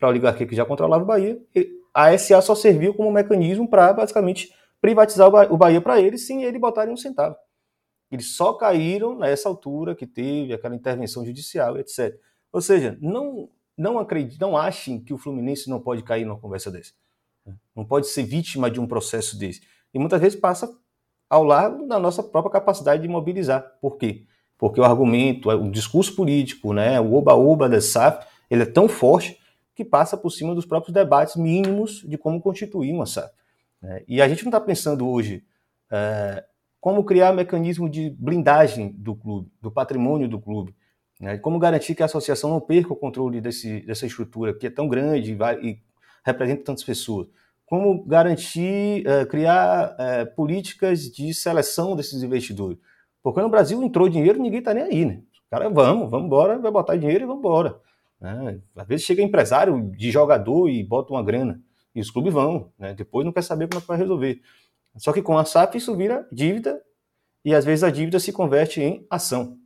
para a oligarquia que já controlava o Bahia, a SA só serviu como mecanismo para basicamente privatizar o Bahia para eles sem ele botarem um centavo. Eles só caíram nessa altura que teve aquela intervenção judicial, etc. Ou seja, não não acredite, não achem que o Fluminense não pode cair numa conversa dessa. Não pode ser vítima de um processo desse. E muitas vezes passa ao lado da nossa própria capacidade de mobilizar. Por quê? Porque o argumento, o discurso político, né, o oba-oba da SAF, ele é tão forte que passa por cima dos próprios debates mínimos de como constituir uma SAF. Né? E a gente não está pensando hoje é, como criar mecanismo de blindagem do clube, do patrimônio do clube, né? como garantir que a associação não perca o controle desse, dessa estrutura que é tão grande e, vai, e representa tantas pessoas. Como garantir, é, criar é, políticas de seleção desses investidores. Porque no Brasil entrou dinheiro ninguém está nem aí, né? cara, vamos, vamos embora, vai botar dinheiro e vamos embora. Né? Às vezes chega empresário de jogador e bota uma grana. E os clubes vão, né? Depois não quer saber como é que vai resolver. Só que com a SAF isso vira dívida e às vezes a dívida se converte em ação.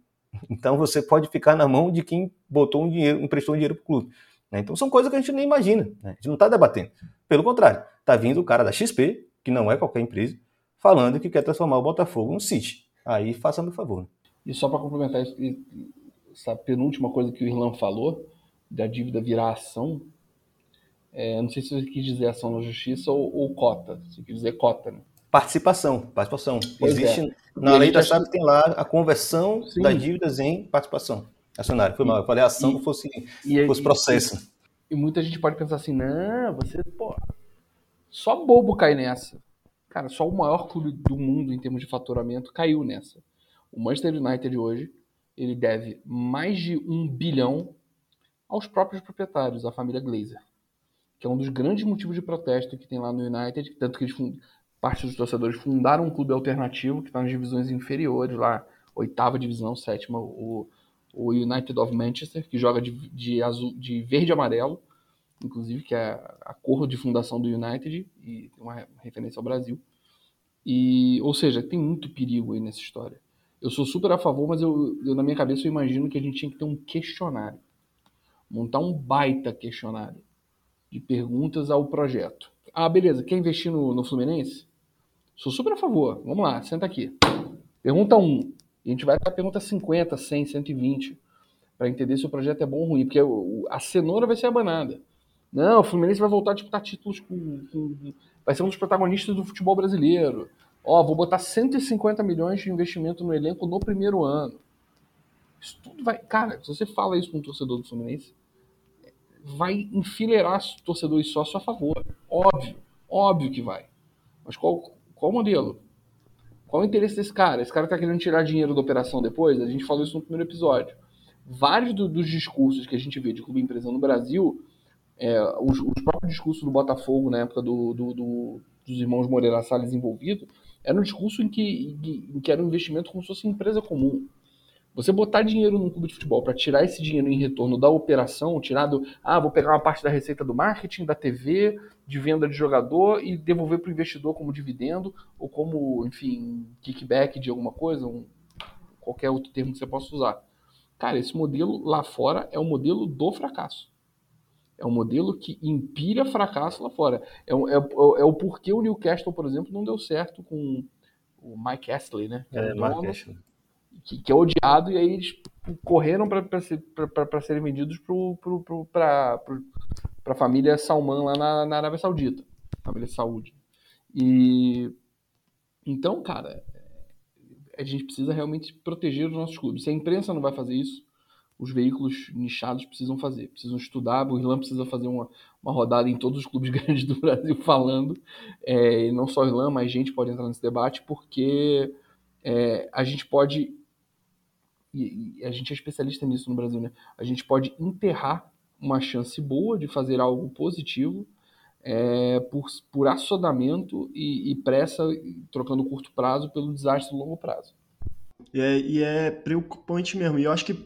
Então você pode ficar na mão de quem botou um dinheiro, emprestou um dinheiro para o clube. Né? Então são coisas que a gente nem imagina. Né? A gente não está debatendo. Pelo contrário, está vindo o cara da XP, que não é qualquer empresa, falando que quer transformar o Botafogo num City. Aí faça-me favor. Né? E só para complementar essa penúltima coisa que o Irlan falou, da dívida virar ação, é, não sei se você quis dizer ação na justiça ou, ou cota. Você quis dizer cota, né? Participação, participação. Pois Existe é. na lei da SAP tem lá a conversão Sim. das dívidas em participação acionária. Foi mal, eu falei ação e, fosse, e, fosse processo. E, e, muita gente pode pensar assim, não, você, pô, só bobo cai nessa. Cara, só o maior clube do mundo em termos de faturamento caiu nessa. O Manchester United hoje, ele deve mais de um bilhão aos próprios proprietários, a família Glazer que é um dos grandes motivos de protesto que tem lá no United, tanto que eles parte dos torcedores fundaram um clube alternativo que está nas divisões inferiores, lá, oitava divisão, sétima, o, o United of Manchester, que joga de, de, azul, de verde e amarelo, inclusive, que é a cor de fundação do United, e uma referência ao Brasil. E, ou seja, tem muito perigo aí nessa história. Eu sou super a favor, mas eu, eu, na minha cabeça eu imagino que a gente tinha que ter um questionário. Montar um baita questionário de perguntas ao projeto. Ah, beleza, quer investir no, no Fluminense? Sou super a favor. Vamos lá, senta aqui. Pergunta 1. A gente vai para a pergunta 50, 100, 120, para entender se o projeto é bom ou ruim, porque a cenoura vai ser abanada. Não, o Fluminense vai voltar a disputar títulos com, com, Vai ser um dos protagonistas do futebol brasileiro. Ó, vou botar 150 milhões de investimento no elenco no primeiro ano. Isso tudo vai. Cara, se você fala isso com um torcedor do Fluminense, vai enfileirar torcedor e sócio a favor. Óbvio, óbvio que vai. Mas qual, Qual modelo? Qual o interesse desse cara? Esse cara tá querendo tirar dinheiro da operação depois? A gente falou isso no primeiro episódio. Vários do, dos discursos que a gente vê de clube empresa no Brasil, é, os, os, próprios discursos do Botafogo na época do, do, do, dos irmãos Moreira Salles envolvidos, era um discurso em que, em que era um investimento como se fosse empresa comum. Você botar dinheiro num clube de futebol para tirar esse dinheiro em retorno da operação, tirar do. Ah, vou pegar uma parte da receita do marketing, da TV, de venda de jogador e devolver para o investidor como dividendo ou como, enfim, kickback de alguma coisa, um, qualquer outro termo que você possa usar. Cara, esse modelo lá fora é o modelo do fracasso. É um modelo que empilha fracasso lá fora. É, é, é o porquê o Newcastle, por exemplo, não deu certo com o Mike Astley, né? É, é Mike Astley que, que é odiado, e aí eles correram para ser, serem vendidos para a família Salman lá na, na Arábia Saudita, família Saúde. E então, cara, a gente precisa realmente proteger os nossos clubes. Se a imprensa não vai fazer isso, os veículos nichados precisam fazer, precisam estudar. O Irlanda precisa fazer uma, uma rodada em todos os clubes grandes do Brasil falando, é, e não só o Irlanda, mas gente pode entrar nesse debate, porque é, a gente pode e, e a gente é especialista nisso no Brasil, né? A gente pode enterrar uma chance boa de fazer algo positivo é, por, por assodamento e, e, pressa, trocando curto prazo pelo desastre longo prazo. É, e é preocupante mesmo. E eu acho que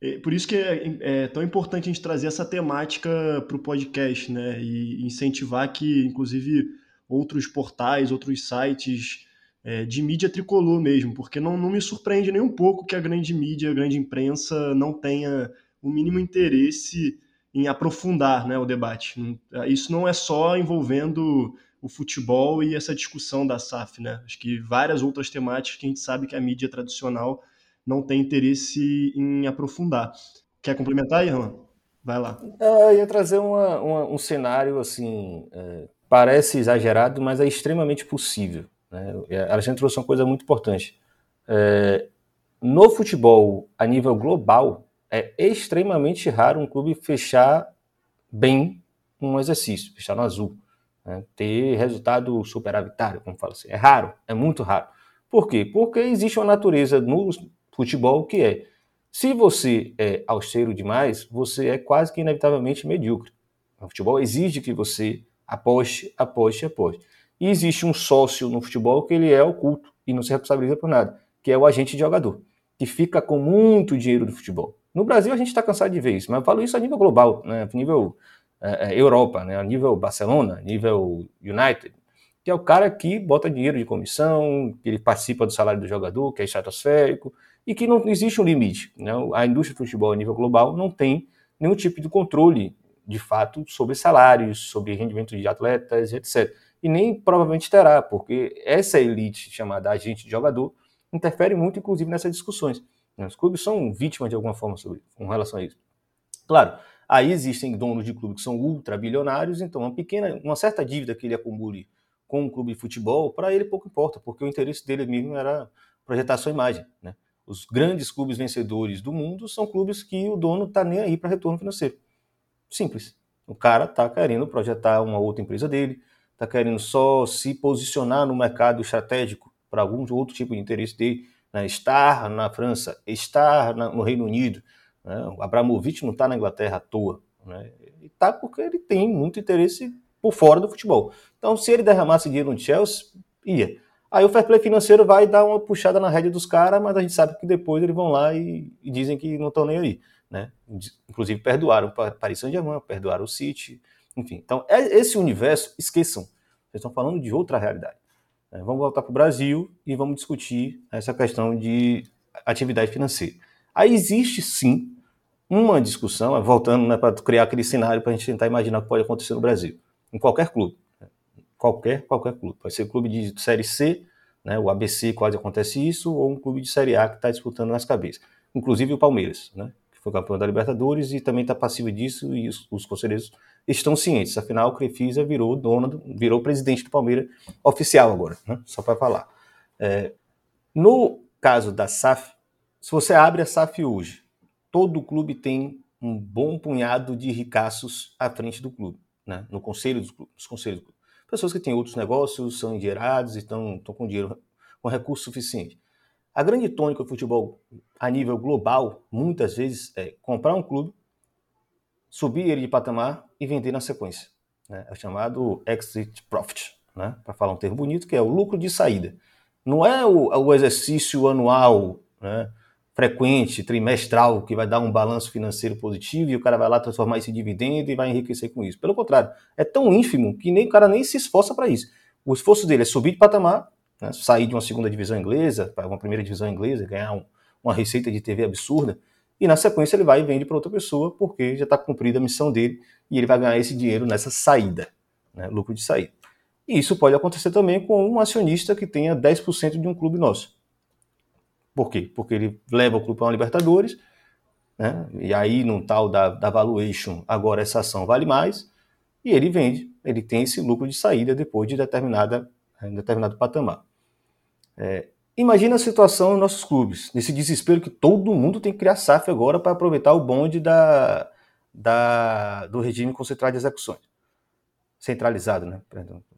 é, por isso que é, é, tão importante a gente trazer essa temática para o podcast, né? E incentivar que, inclusive, outros portais, outros sites é, de mídia tricolor mesmo, porque não, não me surpreende nem um pouco que a grande mídia, a grande imprensa não tenha o mínimo interesse em aprofundar né, o debate. Isso não é só envolvendo o futebol e essa discussão da SAF, né? Acho que várias outras temáticas que a gente sabe que a mídia tradicional não tem interesse em aprofundar. Quer complementar, Irlan? Vai lá. Eu ia trazer uma, uma, um cenário assim, é, parece exagerado, mas é extremamente possível. Né? A Alexandre trouxe uma coisa muito importante. É, no futebol, a nível global, é extremamente raro um clube fechar bem um exercício, fechar no azul. Né? Ter resultado superavitário, como fala assim. É raro, é muito raro. Por quê? Porque existe uma natureza no futebol que é se você é austero demais, você é quase que inevitavelmente medíocre. O futebol exige que você aposte, aposte, aposte. E existe um sócio no futebol que ele é oculto e não se responsabiliza por nada, que é o agente de jogador, que fica com muito dinheiro do futebol. No Brasil a gente está cansado de ver isso, mas eu falo isso a nível global, né, a nível é, é, Europa, né, a nível Barcelona, a nível United, que é o cara que bota dinheiro de comissão, que ele participa do salário do jogador, que é estratosférico, e que não existe um limite. Né? A indústria do futebol a nível global não tem nenhum tipo de controle, de fato, sobre salários, sobre rendimento de atletas, etc e nem provavelmente terá, porque essa elite chamada agente de jogador interfere muito, inclusive, nessas discussões. Os clubes são vítimas de alguma forma sobre, com relação a isso. Claro, aí existem donos de clubes que são ultra bilionários, então uma pequena, uma certa dívida que ele acumule com um clube de futebol, para ele pouco importa, porque o interesse dele mesmo era projetar sua imagem. Né? Os grandes clubes vencedores do mundo são clubes que o dono está nem aí para retorno financeiro. Simples. O cara está querendo projetar uma outra empresa dele, está querendo só se posicionar no mercado estratégico para algum outro tipo de interesse dele, né? estar na França, estar na, no Reino Unido. Né? O Abramovich não está na Inglaterra à toa. Né? Está porque ele tem muito interesse por fora do futebol. Então, se ele derramasse dinheiro no Chelsea, ia. Aí o fair play financeiro vai dar uma puxada na rédea dos caras, mas a gente sabe que depois eles vão lá e, e dizem que não estão nem aí. Né? Inclusive perdoaram o Paris Saint-Germain, perdoaram o City, enfim, então é esse universo, esqueçam, vocês estão falando de outra realidade. É, vamos voltar para o Brasil e vamos discutir essa questão de atividade financeira. Aí existe sim uma discussão, voltando né, para criar aquele cenário para a gente tentar imaginar o que pode acontecer no Brasil, em qualquer clube. Né? Qualquer, qualquer clube. Pode ser clube de Série C, né, o ABC quase acontece isso, ou um clube de Série A que está disputando nas cabeças. Inclusive o Palmeiras, né, que foi campeão da Libertadores e também está passivo disso, e os, os conselheiros estão cientes. Afinal, o Crefisa virou dono, virou presidente do Palmeiras oficial agora, né? só para falar. É, no caso da SAF, se você abre a SAF hoje, todo clube tem um bom punhado de ricaços à frente do clube, né? no conselho dos clubes, conselhos do clube. pessoas que têm outros negócios, são endinheirados, estão, estão com dinheiro, com recurso suficiente. A grande tônica do futebol a nível global, muitas vezes, é comprar um clube, subir ele de patamar e vender na sequência. Né? É chamado exit profit, né? para falar um termo bonito, que é o lucro de saída. Não é o, o exercício anual, né? frequente, trimestral, que vai dar um balanço financeiro positivo e o cara vai lá transformar esse dividendo e vai enriquecer com isso. Pelo contrário, é tão ínfimo que nem o cara nem se esforça para isso. O esforço dele é subir de patamar, né, sair de uma segunda divisão inglesa para uma primeira divisão inglesa, ganhar um, uma receita de TV absurda, e na sequência ele vai e vende para outra pessoa porque já está cumprida a missão dele e ele vai ganhar esse dinheiro nessa saída, né, lucro de saída. E isso pode acontecer também com um acionista que tenha 10% de um clube nosso. Por quê? Porque ele leva o clube para uma Libertadores, né? e aí, num tal da, da valuation, agora essa ação vale mais, e ele vende, ele tem esse lucro de saída depois de determinada, determinado patamar. É, imagina a situação nos nossos clubes, nesse desespero que todo mundo tem que criar SAF agora para aproveitar o bonde da, da, do regime concentrado de execuções. Centralizado, né?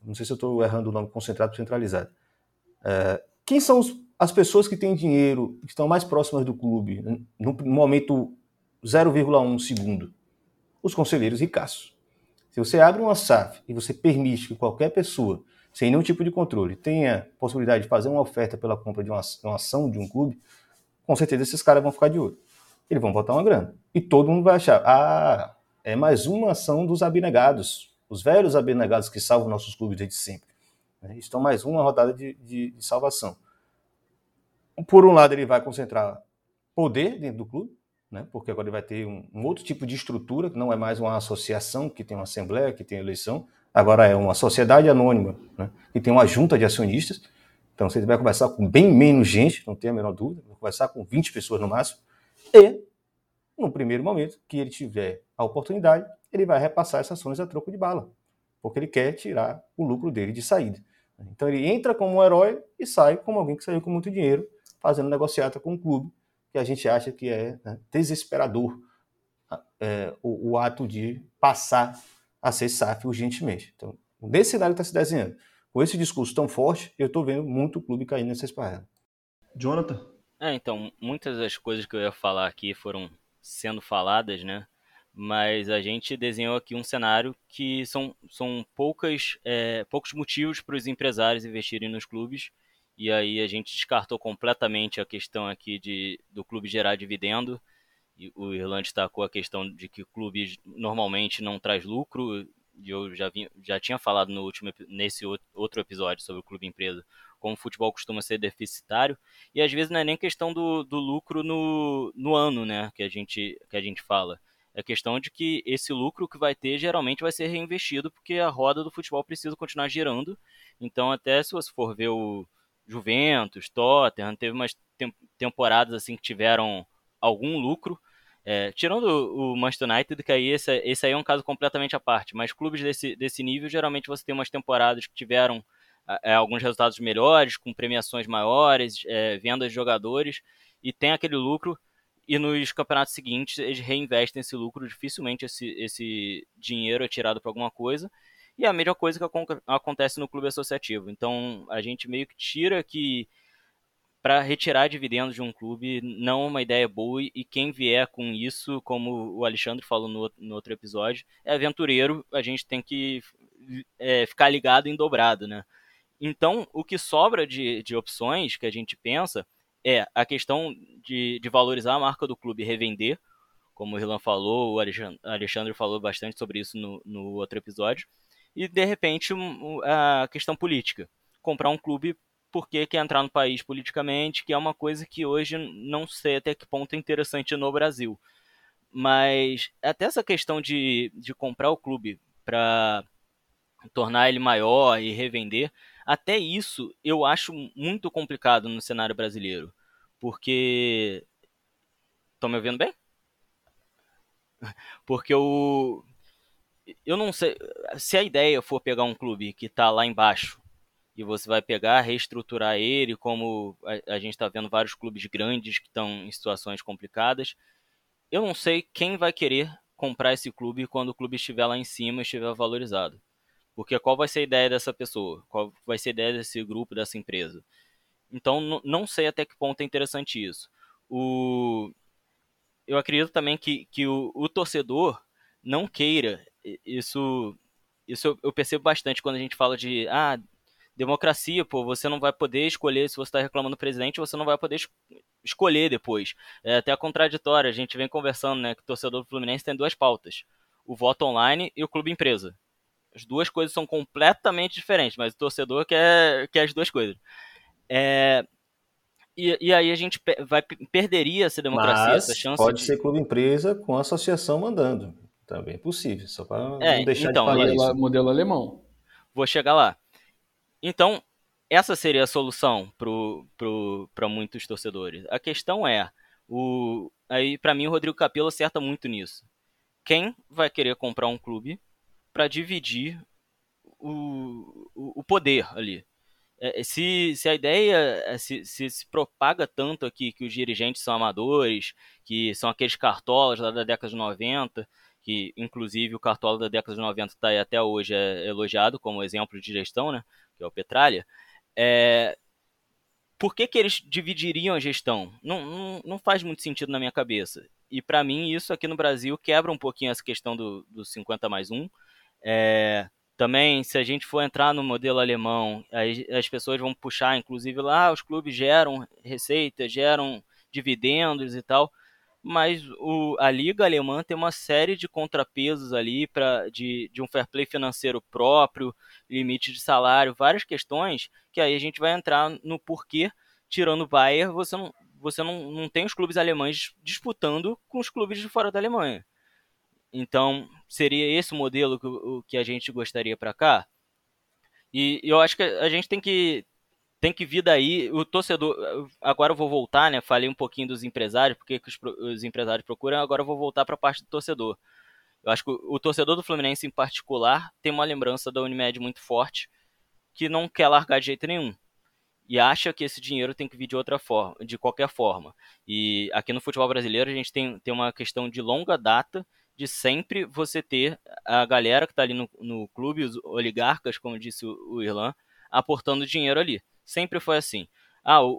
Não sei se eu estou errando o nome concentrado centralizado. É, quem são os as pessoas que têm dinheiro, que estão mais próximas do clube, no momento 0,1 segundo, os conselheiros ricaços. Se você abre uma SAF e você permite que qualquer pessoa, sem nenhum tipo de controle, tenha possibilidade de fazer uma oferta pela compra de uma, uma ação de um clube, com certeza esses caras vão ficar de olho. Eles vão botar uma grana. E todo mundo vai achar, ah, é mais uma ação dos abnegados, os velhos abnegados que salvam nossos clubes desde sempre. Estão mais uma rodada de, de, de salvação por um lado, ele vai concentrar poder dentro do clube, né? porque agora ele vai ter um, um, outro tipo de estrutura, que não é mais uma associação que tem uma assembleia, que tem eleição, agora é uma sociedade anônima, né? que tem uma junta de acionistas. Então você vai conversar com bem menos gente, não tem a menor dúvida, vai conversar com 20 pessoas no máximo, e, no primeiro momento que ele tiver a oportunidade, ele vai repassar essas ações a troco de bala, porque ele quer tirar o lucro dele de saída. Então ele entra como um herói e sai como alguém que saiu com muito dinheiro fazendo negociata com o clube, que a gente acha que é né, desesperador é, o, o, ato de passar a ser SAF urgentemente. Então, nesse cenário que está se desenhando, com esse discurso tão forte, eu estou vendo muito clube caindo nessa esparrela. Jonathan? É, então, muitas das coisas que eu ia falar aqui foram sendo faladas, né? Mas a gente desenhou aqui um cenário que são, são poucas, é, poucos motivos para os empresários investirem nos clubes e aí a gente descartou completamente a questão aqui de, do clube gerar dividendo. O Irlande destacou a questão de que o clube normalmente não traz lucro. E eu já, já tinha falado no último, nesse outro episódio sobre o clube empresa, como o futebol costuma ser deficitário. E às vezes não é nem questão do, do lucro no, no ano né, que, a gente, que a gente fala. É questão de que esse lucro que vai ter geralmente vai ser reinvestido, porque a roda do futebol precisa continuar girando. Então, até se você for ver o, Juventus, Tottenham, teve umas temporadas assim que tiveram algum lucro. É, tirando o Manchester United, que aí esse, esse aí é um caso completamente à parte, mas clubes desse, desse nível, geralmente você tem umas temporadas que tiveram é, alguns resultados melhores, com premiações maiores, é, vendas de jogadores, e tem aquele lucro, e nos campeonatos seguintes eles reinvestem esse lucro, dificilmente esse, esse dinheiro é tirado para alguma coisa, e a mesma coisa que acontece no clube associativo. Então a gente meio que tira que para retirar dividendos de um clube não é uma ideia boa e quem vier com isso, como o Alexandre falou no, no outro episódio, é aventureiro, a gente tem que é, ficar ligado em dobrado, né? Então, o que sobra de, de opções que a gente pensa é a questão de, de valorizar a marca do clube revender, como o Rilan falou, o Alexandre, Alexandre falou bastante sobre isso no, no outro episódio, e de repente a questão política. Comprar um clube porque quer entrar no país politicamente, que é uma coisa que hoje não sei até que ponto é interessante no Brasil. Mas até essa questão de, de comprar o clube para tornar ele maior e revender, até isso eu acho muito complicado no cenário brasileiro. Porque. Estão me ouvindo bem? Porque o, eu não sei. Se a ideia for pegar um clube que está lá embaixo e você vai pegar, reestruturar ele, como a, a gente está vendo vários clubes grandes que estão em situações complicadas, eu não sei quem vai querer comprar esse clube quando o clube estiver lá em cima, estiver valorizado. Porque qual vai ser a ideia dessa pessoa? Qual vai ser a ideia desse grupo, dessa empresa? Então, não sei até que ponto é interessante isso. O... Eu acredito também que, que o, o torcedor não queira, isso, isso eu percebo bastante quando a gente fala de ah, democracia, pô, você não vai poder escolher se você está reclamando do presidente, você não vai poder es escolher depois. É até contraditório, a gente vem conversando, né, que o torcedor do Fluminense tem duas pautas, o voto online e o clube empresa. As duas coisas são completamente diferentes, mas o torcedor quer, quer as duas coisas. É, e, e, aí a gente vai perderia essa democracia, mas essa chance. Pode de... ser clube empresa com associação mandando. Também é possível, só para é, não deixar então, de falar modelo, isso. modelo alemão. Vou chegar lá. Então, essa seria a solução para muitos torcedores. A questão é, o, aí para mim o Rodrigo Capello acerta muito nisso. Quem vai querer comprar um clube para dividir o, o, o, poder ali? É, se, se a ideia é, se, se, se propaga tanto aqui que os dirigentes são amadores, que são aqueles cartolas lá da década de 90, que inclusive o cartola da década de 90 está até hoje é elogiado como exemplo de gestão, né? Que é o Petralha, é, por que, que eles dividiriam a gestão? Não, não, não faz muito sentido na minha cabeça. E para mim, isso aqui no Brasil quebra um pouquinho essa questão do, do 50 mais 1. É, também, se a gente for entrar no modelo alemão, as pessoas vão puxar, inclusive lá, os clubes geram receita, geram dividendos e tal mas o, a liga alemã tem uma série de contrapesos ali para de, de um fair play financeiro próprio, limite de salário, várias questões que aí a gente vai entrar no porquê, tirando o Bayern, você não, você não, não tem os clubes alemães disputando com os clubes de fora da Alemanha. Então, seria esse o modelo que, que a gente gostaria para cá? E eu acho que a gente tem que tem que vir daí o torcedor. Agora eu vou voltar, né? Falei um pouquinho dos empresários, porque os, os empresários procuram. Agora eu vou voltar para a parte do torcedor. Eu acho que o, o, torcedor do Fluminense em particular tem uma lembrança da Unimed muito forte, que não quer largar de jeito nenhum e acha que esse dinheiro tem que vir de outra forma, de qualquer forma. E aqui no futebol brasileiro a gente tem, tem uma questão de longa data de sempre você ter a galera que está ali no, no clube, os oligarcas, como disse o, o Irlan, aportando dinheiro ali. Sempre foi assim. Ah, o,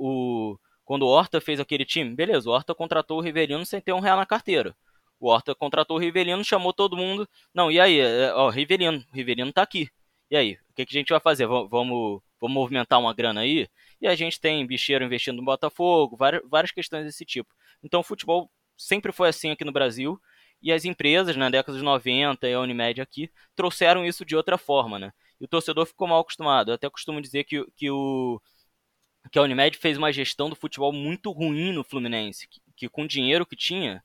o, quando o Horta fez aquele time, beleza, o Horta contratou o Rivelino sem ter um real na carteira. O Horta contratou o Rivelino, chamou todo mundo. Não, e aí? É, ó, Rivelino, Rivelino tá aqui. E aí? O que, que a gente vai fazer? Vamos, vamos, vamos movimentar uma grana aí? E a gente tem bicheiro investindo no Botafogo, várias, várias questões desse tipo. Então o futebol sempre foi assim aqui no Brasil. E as empresas, na década de 90 e a Unimed aqui, trouxeram isso de outra forma, né? E o torcedor ficou mal acostumado. Eu até costumo dizer que, que, o, que a Unimed fez uma gestão do futebol muito ruim no Fluminense, que, que com o dinheiro que tinha,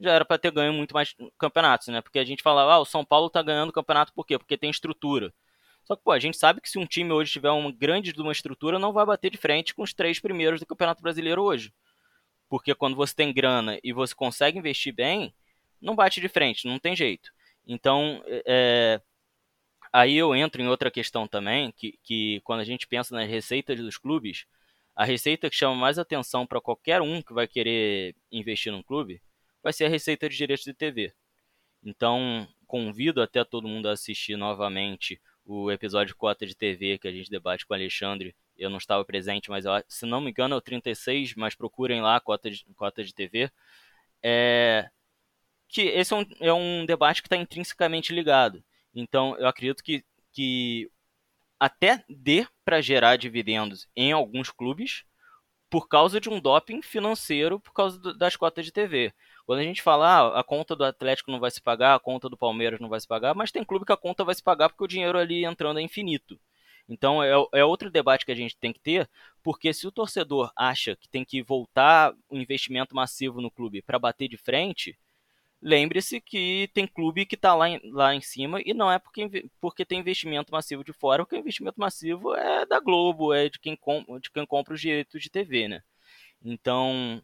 já era para ter ganho muito mais campeonatos, né? Porque a gente falava, ah, o São Paulo tá ganhando campeonato por quê? Porque tem estrutura. Só que, pô, a gente sabe que se um time hoje tiver uma grande de uma estrutura, não vai bater de frente com os três primeiros do Campeonato Brasileiro hoje. Porque quando você tem grana e você consegue investir bem, não bate de frente, não tem jeito. Então, é, aí eu entro em outra questão também, que, que quando a gente pensa nas receitas dos clubes, a receita que chama mais atenção para qualquer um que vai querer investir num clube vai ser a receita de direitos de TV. Então, convido até todo mundo a assistir novamente o episódio Cota de TV que a gente debate com o Alexandre. Eu não estava presente, mas eu, se não me engano é o 36, mas procurem lá Cota de, Cota de TV. É, que esse é um, é um debate que está intrinsecamente ligado. Então, eu acredito que, que até dê para gerar dividendos em alguns clubes por causa de um doping financeiro, por causa do, das cotas de TV. Quando a gente fala, ah, a conta do Atlético não vai se pagar, a conta do Palmeiras não vai se pagar, mas tem clube que a conta vai se pagar porque o dinheiro ali entrando é infinito. Então é, é outro debate que a gente tem que ter, porque se o torcedor acha que tem que voltar o investimento massivo no clube para bater de frente, lembre-se que tem clube que está lá, em, lá em cima e não é porque, porque tem investimento massivo de fora, porque o investimento massivo é da Globo, é de quem, com, de quem compra os direitos de TV, né? Então,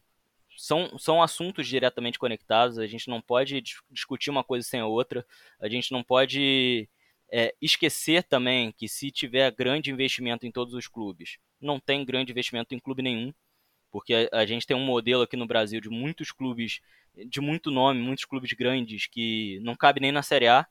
são, são assuntos diretamente conectados, a gente não pode discutir uma coisa sem a outra, a gente não pode é, esquecer também que se tiver grande investimento em todos os clubes, não tem grande investimento em clube nenhum, porque a, a gente tem um modelo aqui no Brasil de muitos clubes de muito nome, muitos clubes grandes que não cabe nem na Série A.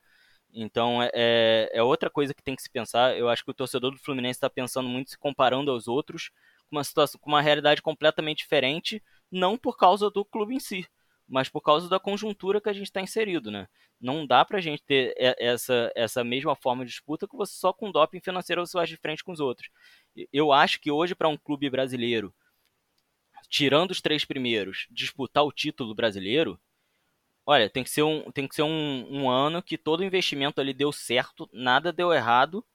Então é, é, é outra coisa que tem que se pensar. Eu acho que o torcedor do Fluminense está pensando muito se comparando aos outros, com uma situação, com uma realidade completamente diferente, não por causa do clube em si, mas por causa da conjuntura que a gente está inserido, né? Não dá pra gente ter essa, essa mesma forma de disputa que você só com doping financeiro você faz de frente com os outros. Eu acho que hoje para um clube brasileiro, tirando os três primeiros, disputar o título brasileiro, olha, tem que ser um, tem que ser um, um ano que todo investimento ali deu certo, nada deu errado,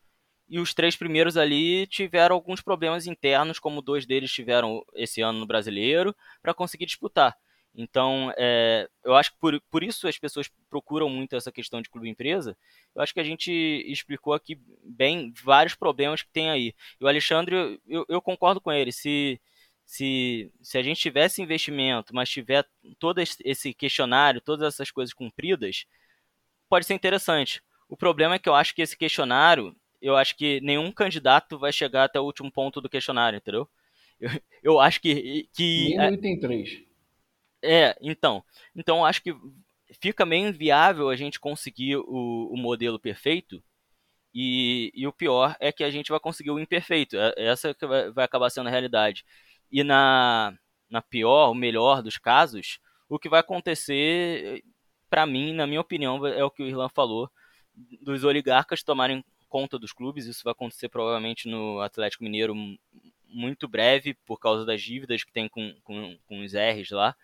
e os três primeiros ali tiveram alguns problemas internos, como dois deles tiveram esse ano no brasileiro, para conseguir disputar. Então, é, eu acho que por, por isso as pessoas procuram muito essa questão de clube-empresa. Eu acho que a gente explicou aqui bem vários problemas que tem aí. E o Alexandre, eu, eu concordo com ele. Se, se, se a gente tivesse investimento, mas tiver todo esse questionário, todas essas coisas cumpridas, pode ser interessante. O problema é que eu acho que esse questionário, eu acho que nenhum candidato vai chegar até o último ponto do questionário, entendeu? Eu, eu acho que. que Nem no item 3. É, então. Então acho que fica meio inviável a gente conseguir o, o modelo perfeito. E, e, o pior é que a gente vai conseguir o imperfeito. É, essa que vai, vai acabar sendo a realidade. E na, na pior, ou melhor dos casos, o que vai acontecer, para mim, na minha opinião, é o que o Irlan falou, dos oligarcas tomarem conta dos clubes. Isso vai acontecer provavelmente no Atlético Mineiro muito breve, por causa das dívidas que tem com, com, com os R's lá.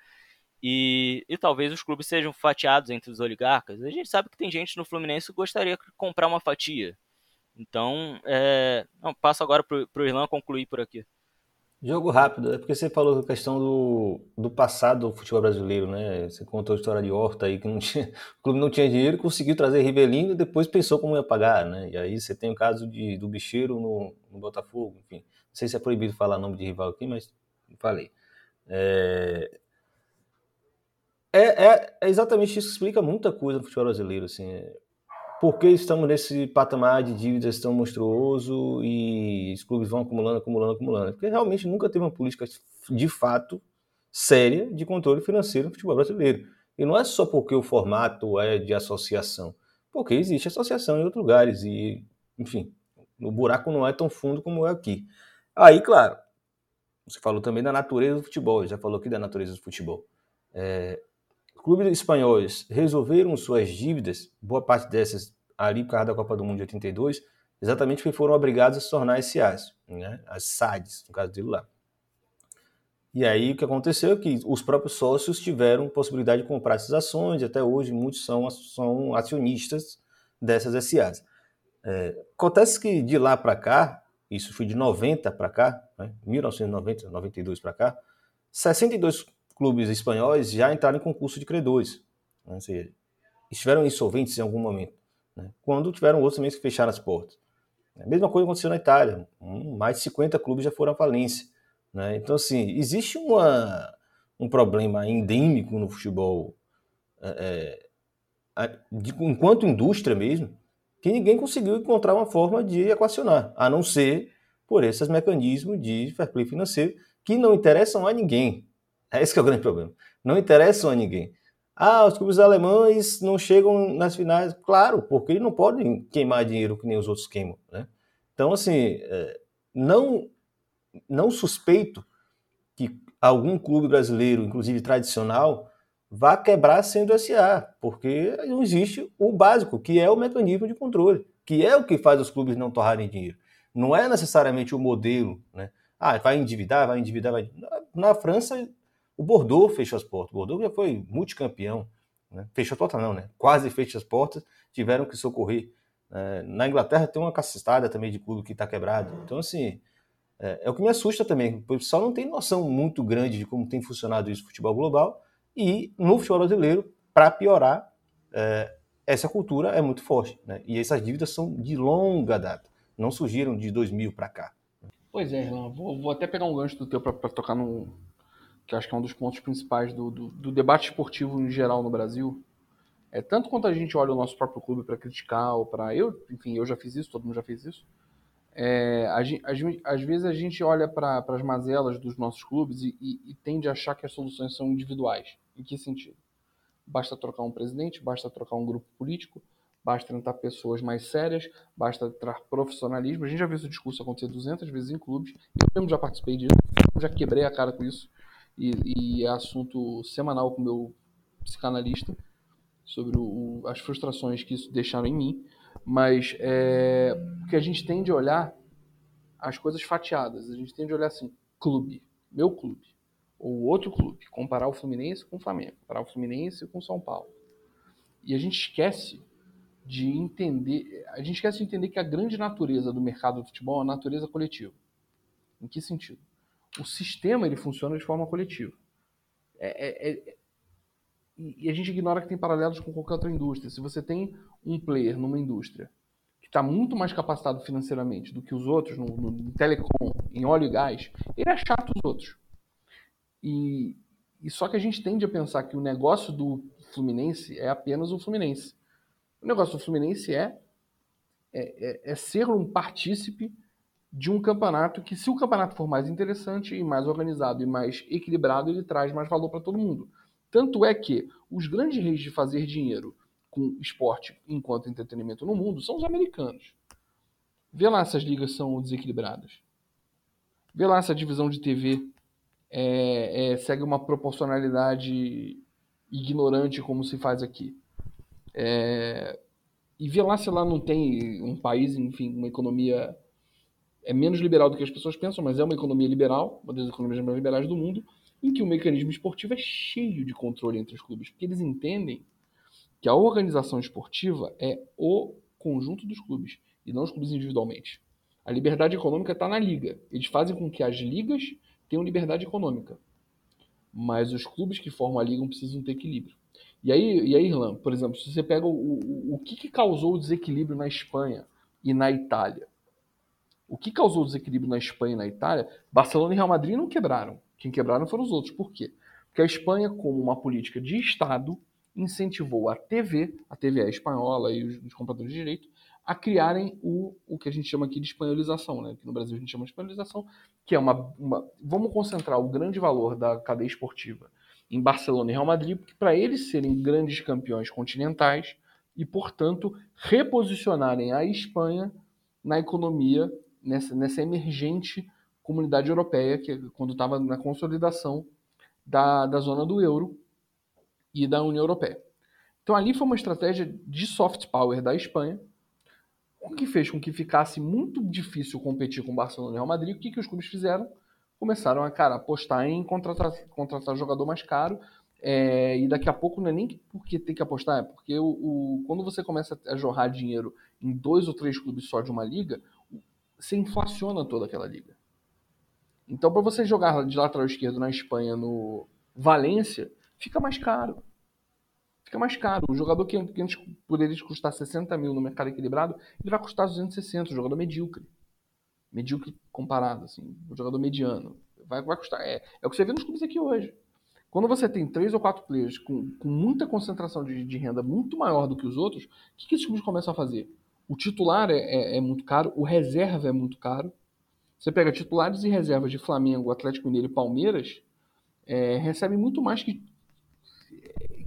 E, e talvez os clubes sejam fatiados entre os oligarcas. A gente sabe que tem gente no Fluminense que gostaria de comprar uma fatia. Então, é... Não, passo agora para o Irlan concluir por aqui. Jogo rápido, é porque você falou da questão do, do passado do futebol brasileiro, né? Você contou a história de Horta aí, que não tinha, o clube não tinha dinheiro, conseguiu trazer Rivelino e depois pensou como ia pagar, né? E aí você tem o caso de, do Bicheiro no, no Botafogo, enfim. Não sei se é proibido falar nome de rival aqui, mas falei. É, é, é, é, exatamente isso que explica muita coisa no futebol brasileiro. Assim. Por que estamos nesse patamar de dívidas tão monstruoso e os clubes vão acumulando, acumulando, acumulando? Porque realmente nunca teve uma política de fato séria de controle financeiro no futebol brasileiro. E não é só porque o formato é de associação, porque existe associação em outros lugares e, enfim, o buraco não é tão fundo como é aqui. Aí, claro, você falou também da natureza do futebol, já falou aqui da natureza do futebol. É, clubes espanhóis resolveram suas dívidas, boa parte dessas ali por causa da Copa do Mundo de 82, exatamente porque foram obrigados a se tornar SAs, né? as SADs, no caso dele lá. E aí o que aconteceu é que os próprios sócios tiveram possibilidade de comprar essas ações, e até hoje muitos são, são acionistas dessas SAs. É, acontece que de lá para cá, isso foi de 90 para cá, né? 1990, 92 para cá, 62 clubes espanhóis já entraram em concurso de credores, né? ou seja, estiveram insolventes em algum momento, né? quando tiveram outros também que fecharam as portas. A mesma coisa aconteceu na Itália, mais de 50 clubes já foram à falência. Né? Então, assim, existe uma, um problema endêmico no futebol, é, é de, enquanto indústria mesmo, que ninguém conseguiu encontrar uma forma de equacionar, a não ser por esses mecanismos de fair play financeiro que não interessam a ninguém. É esse que é o grande problema. Não interessam a ninguém. Ah, os clubes alemães não chegam nas finais. Claro, porque eles não podem queimar dinheiro que nem os outros queimam. Né? Então, assim, é, não, não suspeito que algum clube brasileiro, inclusive tradicional, vá quebrar sendo SA, porque não existe o básico, que é o mecanismo de controle, que é o que faz os clubes não torrarem dinheiro. Não é necessariamente o modelo, né? Ah, vai endividar, vai endividar, vai... Na França, o Bordeaux fechou as portas. O Bordeaux já foi multicampeão. Né? Fechou a porta não, né? Quase fechou as portas, tiveram que socorrer. É, na Inglaterra tem uma cacetada também de clube que está quebrado. Então, assim, é, é, o que me assusta também. O pessoal não tem noção muito grande de como tem funcionado isso no futebol global. E no futebol brasileiro, para piorar, é, essa cultura é muito forte. Né? E essas dívidas são de longa data. Não surgiram de 2000 para cá. Pois é, Irlan. Vou, vou, até pegar um gancho do teu para tocar no, que acho que é um dos pontos principais do, do, do, debate esportivo em geral no Brasil. É tanto quanto a gente olha o nosso próprio clube para criticar ou para eu, enfim, eu já fiz isso, todo mundo já fez isso. É, às vezes a gente olha para as mazelas dos nossos clubes e, e, e, tende a achar que as soluções são individuais. Em que sentido? Basta trocar um presidente, basta trocar um grupo político, basta entrar pessoas mais sérias, basta entrar profissionalismo. A gente já viu esse discurso acontecer 200 vezes em clubes. Eu mesmo já participei disso, já quebrei a cara com isso. E, e é assunto semanal com meu psicanalista sobre o, as frustrações que isso deixaram em mim. Mas é, porque a gente tem de olhar as coisas fatiadas. A gente tem de olhar assim, clube, meu clube, ou outro clube, comparar o Fluminense com o Flamengo, comparar o Fluminense com o São Paulo. E a gente esquece de entender, a gente esquece de entender que a grande natureza do mercado do futebol é a natureza coletiva. Em que sentido? O sistema ele funciona de forma coletiva. É, é, é, e a gente ignora que tem paralelos com qualquer outra indústria. Se você tem um player numa indústria que está muito mais capacitado financeiramente do que os outros, no, no, telecom, em óleo e gás, ele é chato os outros. E, e só que a gente tende a pensar que o negócio do Fluminense é apenas o Fluminense. O negócio do Fluminense é, é, é, é ser um partícipe de um campeonato que, se o campeonato for mais interessante e mais organizado e mais equilibrado, ele traz mais valor para todo mundo. Tanto é que os grandes reis de fazer dinheiro com esporte enquanto entretenimento no mundo são os americanos. Vê lá se as ligas são desequilibradas. Vê lá se a divisão de TV é, é, segue uma proporcionalidade ignorante como se faz aqui. É, e vê lá se lá não tem um país, enfim, uma economia é menos liberal do que as pessoas pensam, mas é uma economia liberal, uma das economias mais liberais do mundo, em que o mecanismo esportivo é cheio de controle entre os clubes, porque eles entendem que a organização esportiva é o conjunto dos clubes e não os clubes individualmente. A liberdade econômica está na liga. Eles fazem com que as ligas tenham liberdade econômica. Mas os clubes que formam a liga precisam ter equilíbrio. E aí, e aí Irlanda, por exemplo, se você pega o, o, o que, que causou o desequilíbrio na Espanha e na Itália. O que causou o desequilíbrio na Espanha e na Itália, Barcelona e Real Madrid não quebraram. Quem quebraram foram os outros. Por quê? Porque a Espanha, como uma política de Estado, incentivou a TV, a TV é espanhola e os, compradores de direito, a criarem o, o que a gente chama aqui de espanholização, né? que no Brasil a gente chama de espanholização, que é uma, uma Vamos concentrar o grande valor da cadeia esportiva em Barcelona e Real Madrid, porque para eles serem grandes campeões continentais e, portanto, reposicionarem a Espanha na economia, nessa, nessa emergente comunidade europeia, que quando estava na consolidação da, da zona do euro e da União Europeia. Então ali foi uma estratégia de soft power da Espanha, o que fez com que ficasse muito difícil competir com o Barcelona e Real Madrid. O que, que os clubes fizeram? Começaram a cara, apostar em contratar, contratar jogador mais caro. É, e daqui a pouco não é nem porque tem que apostar, é porque o, o, quando você começa a jorrar dinheiro em dois ou três clubes só de uma liga, você inflaciona toda aquela liga. Então, para você jogar de lateral esquerdo na Espanha, no Valência, fica mais caro fica mais caro. O jogador que antes poderia custar 60 mil no mercado equilibrado, ele vai custar 260, o jogador medíocre. Medíocre comparado, assim, o jogador mediano. Vai, vai custar. É, é o que você vê nos clubes aqui hoje. Quando você tem três ou quatro players com, com muita concentração de, de, renda muito maior do que os outros, o que, que esses clubes começam a fazer? O titular é, é, é muito caro, o reserva é muito caro. Você pega titulares e reservas de Flamengo, Atlético Mineiro e Palmeiras, é, recebem muito mais que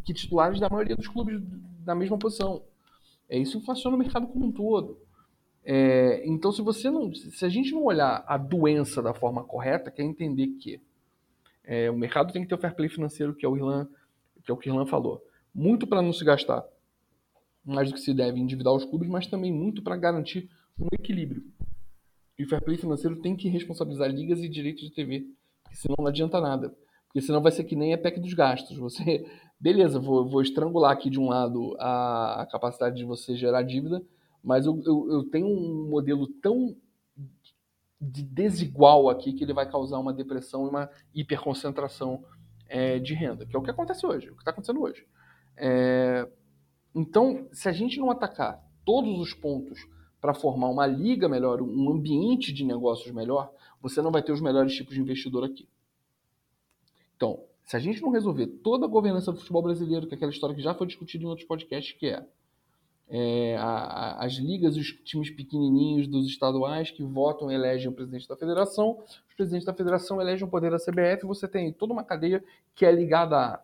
que titulares da maioria dos clubes da mesma posição. É, isso inflaciona o mercado como um todo. É, então, se você não, se a gente não olhar a doença da forma correta, quer entender que é, o mercado tem que ter o fair play financeiro, que é o Irlan, que é o que o Irlan falou, muito para não se gastar mais do que se deve endividar os clubes, mas também muito para garantir um equilíbrio. E o fair play financeiro tem que responsabilizar ligas e direitos de TV, porque senão não adianta nada. Porque senão vai ser que nem a PEC dos gastos. Você beleza, vou, vou estrangular aqui de um lado a, a capacidade de você gerar dívida, mas eu, eu, eu, tenho um modelo tão de desigual aqui que ele vai causar uma depressão e uma hiperconcentração é, de renda, que é o que acontece hoje, o que está acontecendo hoje. É, então, se a gente não atacar todos os pontos para formar uma liga melhor, um ambiente de negócios melhor, você não vai ter os melhores tipos de investidor aqui. Então, se a gente não resolver toda a governança do futebol brasileiro, que é aquela história que já foi discutida em outros podcasts, que é, é a, a, as ligas e os times pequenininhos dos estaduais que votam e elegem o presidente da federação, os presidentes da federação elegem o poder da CBF, você tem toda uma cadeia que é ligada a,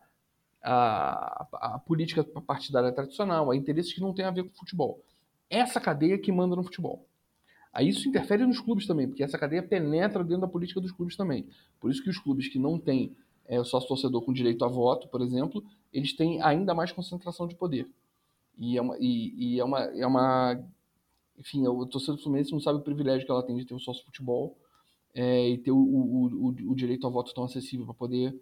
a, a, a política partidária tradicional, a interesses que não têm a ver com futebol. Essa cadeia que manda no futebol. Aí isso interfere nos clubes também, porque essa cadeia penetra dentro da política dos clubes também. Por isso que os clubes que não têm é, sócio-torcedor com direito a voto, por exemplo, eles têm ainda mais concentração de poder. E é uma, e, e é uma, é uma enfim, o torcedor do Fluminense não sabe o privilégio que ela tem de ter o sócio futebol é, e ter o, o, o, o, direito ao voto tão acessível para poder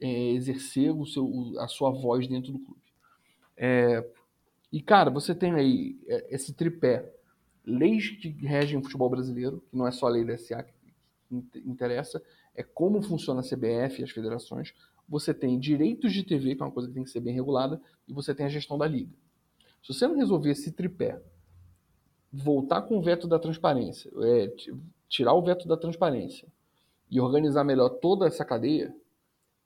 é, exercer o seu, a sua voz dentro do clube. É, e, cara, você tem aí é, esse tripé, leis que regem o futebol brasileiro, que não é só a lei da SA que interessa, é como funciona a CBF e as federações. Você tem direitos de TV, que é uma coisa que tem que ser bem regulada, e você tem a gestão da liga. Se você não resolver esse tripé, voltar com o veto da transparência, é, tirar o veto da transparência e organizar melhor toda essa cadeia,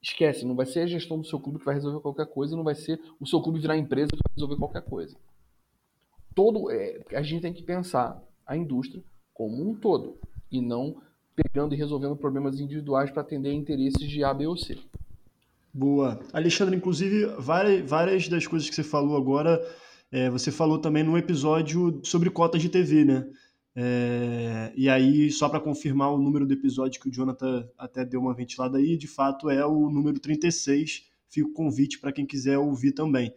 esquece, não vai ser a gestão do seu clube que vai resolver qualquer coisa, não vai ser o seu clube virar empresa que vai resolver qualquer coisa. Todo, é, a gente tem que pensar a indústria como um todo e não pegando e resolvendo problemas individuais para atender interesses de A, B ou C. Boa. Alexandre, inclusive, várias, várias das coisas que você falou agora, é, você falou também no episódio sobre cotas de TV, né? É, e aí, só para confirmar o número do episódio que o Jonathan até deu uma ventilada aí, de fato é o número 36. Fica o convite para quem quiser ouvir também.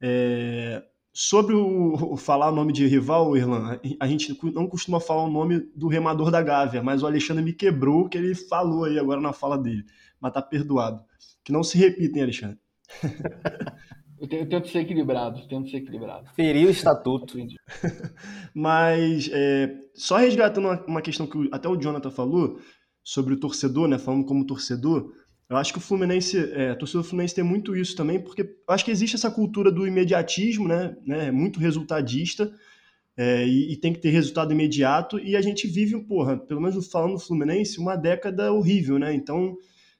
É, sobre o, o, falar o nome de rival, Irlan, a gente não costuma falar o nome do remador da Gávea, mas o Alexandre me quebrou que ele falou aí agora na fala dele. Mas tá perdoado. Que não se repitem, Alexandre. Eu, eu tento ser equilibrado, tento ser equilibrado. Feriu o estatuto. Mas é, só resgatando uma, uma, questão que até o Jonathan falou sobre o torcedor, né? Falando como torcedor, eu acho que o Fluminense, é, a torcida do Fluminense tem muito isso também, porque eu acho que existe essa cultura do imediatismo, né? né muito resultadista. É, e, e, tem que ter resultado imediato, e a gente vive, porra, pelo menos falando do Fluminense, uma década horrível, né? Então,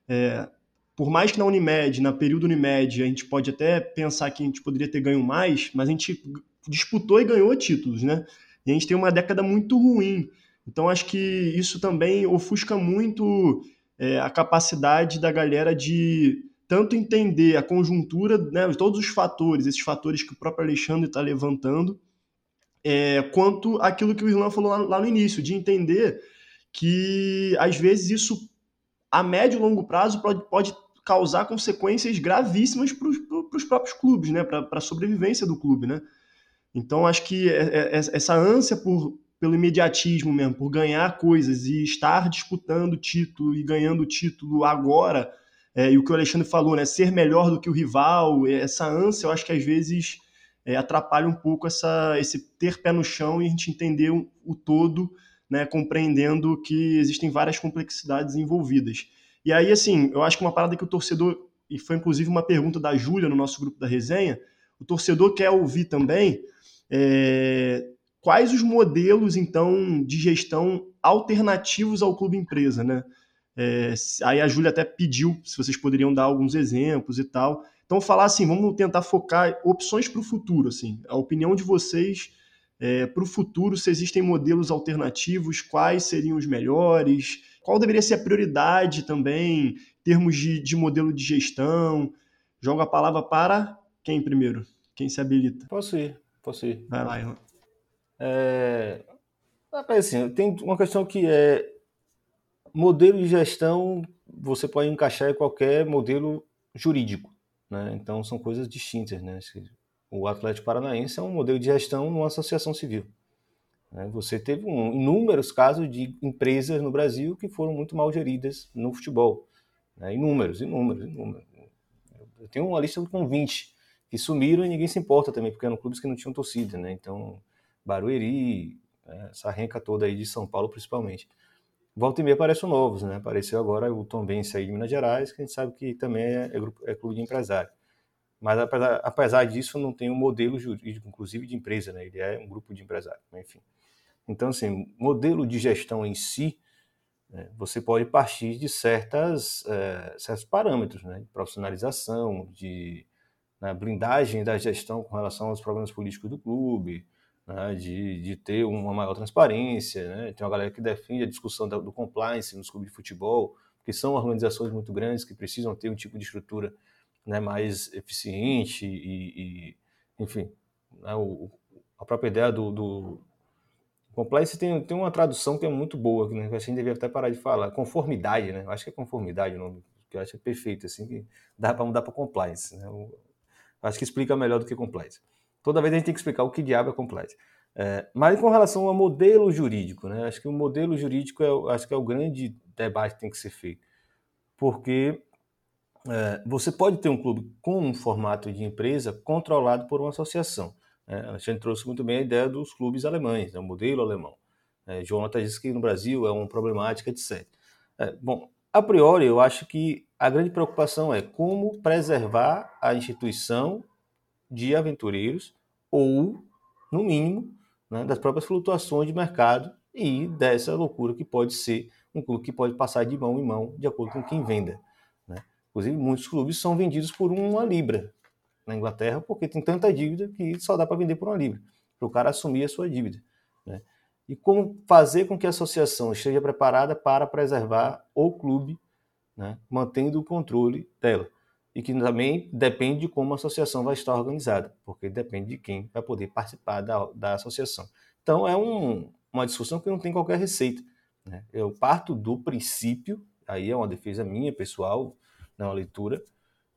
é, por mais que na Unimed, na período Unimed, a gente pode até pensar que a gente poderia ter ganho mais, mas a gente disputou e ganhou títulos, né? E a gente tem uma década muito ruim. Então acho que isso também ofusca muito é, a capacidade da galera de tanto entender a conjuntura, né, todos os fatores, esses fatores que o próprio Alexandre está levantando, é, quanto aquilo que o Irlan falou lá, lá no início, de entender que às vezes isso a médio e longo prazo pode, pode causar consequências gravíssimas para os próprios clubes, né? para a sobrevivência do clube. Né? Então, acho que é, é, é, essa ânsia por, pelo imediatismo mesmo, por ganhar coisas e estar disputando título e ganhando título agora, é, e o que o Alexandre falou, né? ser melhor do que o rival, essa ânsia, eu acho que às vezes é, atrapalha um pouco essa, esse ter pé no chão e a gente entender o, o todo né, compreendendo que existem várias complexidades envolvidas. E aí, assim, eu acho que uma parada que o torcedor, e foi inclusive uma pergunta da Júlia no nosso grupo da resenha, o torcedor quer ouvir também é, quais os modelos, então, de gestão alternativos ao clube empresa, né? É, aí a Júlia até pediu se vocês poderiam dar alguns exemplos e tal. Então, falar assim, vamos tentar focar opções para o futuro, assim, a opinião de vocês é, para o futuro, se existem modelos alternativos, quais seriam os melhores, qual deveria ser a prioridade também, em termos de, de modelo de gestão. Jogo a palavra para quem primeiro? Quem se habilita? Posso ir, posso ir. Vai lá, Ilan. É... Assim, tem uma questão que é modelo de gestão você pode encaixar em qualquer modelo jurídico, né? Então são coisas distintas, né? O Atlético Paranaense é um modelo de gestão numa associação civil. Né? Você teve um, inúmeros casos de empresas no Brasil que foram muito mal geridas no futebol. Né? Inúmeros, inúmeros, inúmeros. Eu tenho uma lista com 20 que sumiram e ninguém se importa também, porque eram clubes que não tinham torcida. Né? Então, Barueri, né? essa renca toda aí de São Paulo principalmente. Volta e meia aparecem novos, né? Apareceu agora o Tom Benz aí de Minas Gerais, que a gente sabe que também é, é, é clube de empresário. Mas apesar, apesar disso, não tem um modelo jurídico, inclusive de empresa, né? Ele é um grupo de empresários, enfim. Então, assim, modelo de gestão em si, né, você pode partir de certas, é, certos parâmetros, né? De profissionalização, de né, blindagem da gestão com relação aos problemas políticos do clube, né, de, de ter uma maior transparência, né? Tem uma galera que defende a discussão do compliance nos clubes de futebol, que são organizações muito grandes que precisam ter um tipo de estrutura né, mais eficiente e, e enfim, né, o, a própria ideia do, do compliance tem, tem uma tradução que é muito boa, né, que a gente devia até parar de falar, conformidade, né? Acho que é conformidade o nome, que eu acho que é perfeito, assim, que dá para mudar para compliance, né? Eu, acho que explica melhor do que compliance. Toda vez a gente tem que explicar o que diabo é compliance. É, mas com relação ao modelo jurídico, né? Acho que o modelo jurídico é, acho que é o grande debate que tem que ser feito, porque é, você pode ter um clube com um formato de empresa controlado por uma associação. Né? A gente trouxe muito bem a ideia dos clubes alemães, né? o modelo alemão. É, Jonathan disse que no Brasil é uma problemática, etc. É, bom, a priori, eu acho que a grande preocupação é como preservar a instituição de aventureiros ou, no mínimo, né, das próprias flutuações de mercado e dessa loucura que pode ser um clube que pode passar de mão em mão de acordo com quem venda. Inclusive, muitos clubes são vendidos por uma libra na Inglaterra porque tem tanta dívida que só dá para vender por uma libra, para o cara assumir a sua dívida. Né? E como fazer com que a associação esteja preparada para preservar o clube, né, mantendo o controle dela e que também depende de como a associação vai estar organizada, porque depende de quem vai poder participar da, da associação. Então, é um, uma discussão que não tem qualquer receita. Né? Eu parto do princípio, aí é uma defesa minha, pessoal, uma leitura,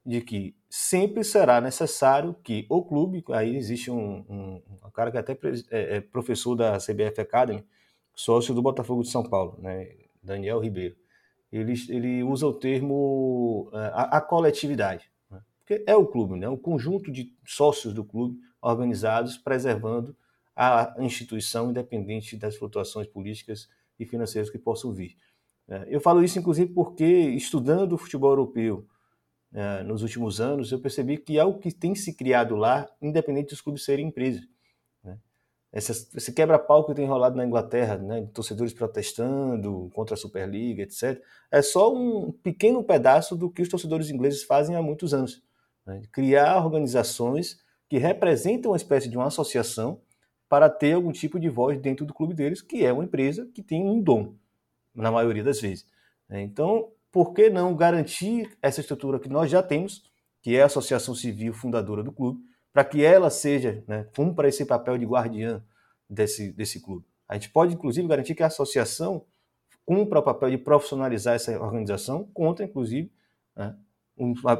de que sempre será necessário que o clube, aí existe um, um, um cara que é até é, é professor da CBF Academy, sócio do Botafogo de São Paulo, né? Daniel Ribeiro ele, ele usa o termo é, a, a coletividade, né? porque é o clube, né? o conjunto de sócios do clube organizados preservando a instituição independente das flutuações políticas e financeiras que possam vir. É, eu falo isso, inclusive, porque estudando o futebol europeu é, nos últimos anos, eu percebi que é o que tem se criado lá, independente dos clubes serem empresas esse quebra-pau que tem rolado na Inglaterra, né, torcedores protestando contra a Superliga, etc., é só um pequeno pedaço do que os torcedores ingleses fazem há muitos anos. Né, criar organizações que representam uma espécie de uma associação para ter algum tipo de voz dentro do clube deles, que é uma empresa que tem um dom, na maioria das vezes. Né. Então, por que não garantir essa estrutura que nós já temos, que é a associação civil fundadora do clube, para que ela seja, né, cumpra esse papel de guardiã desse, desse clube. A gente pode, inclusive, garantir que a associação cumpra o papel de profissionalizar essa organização contra, inclusive, né,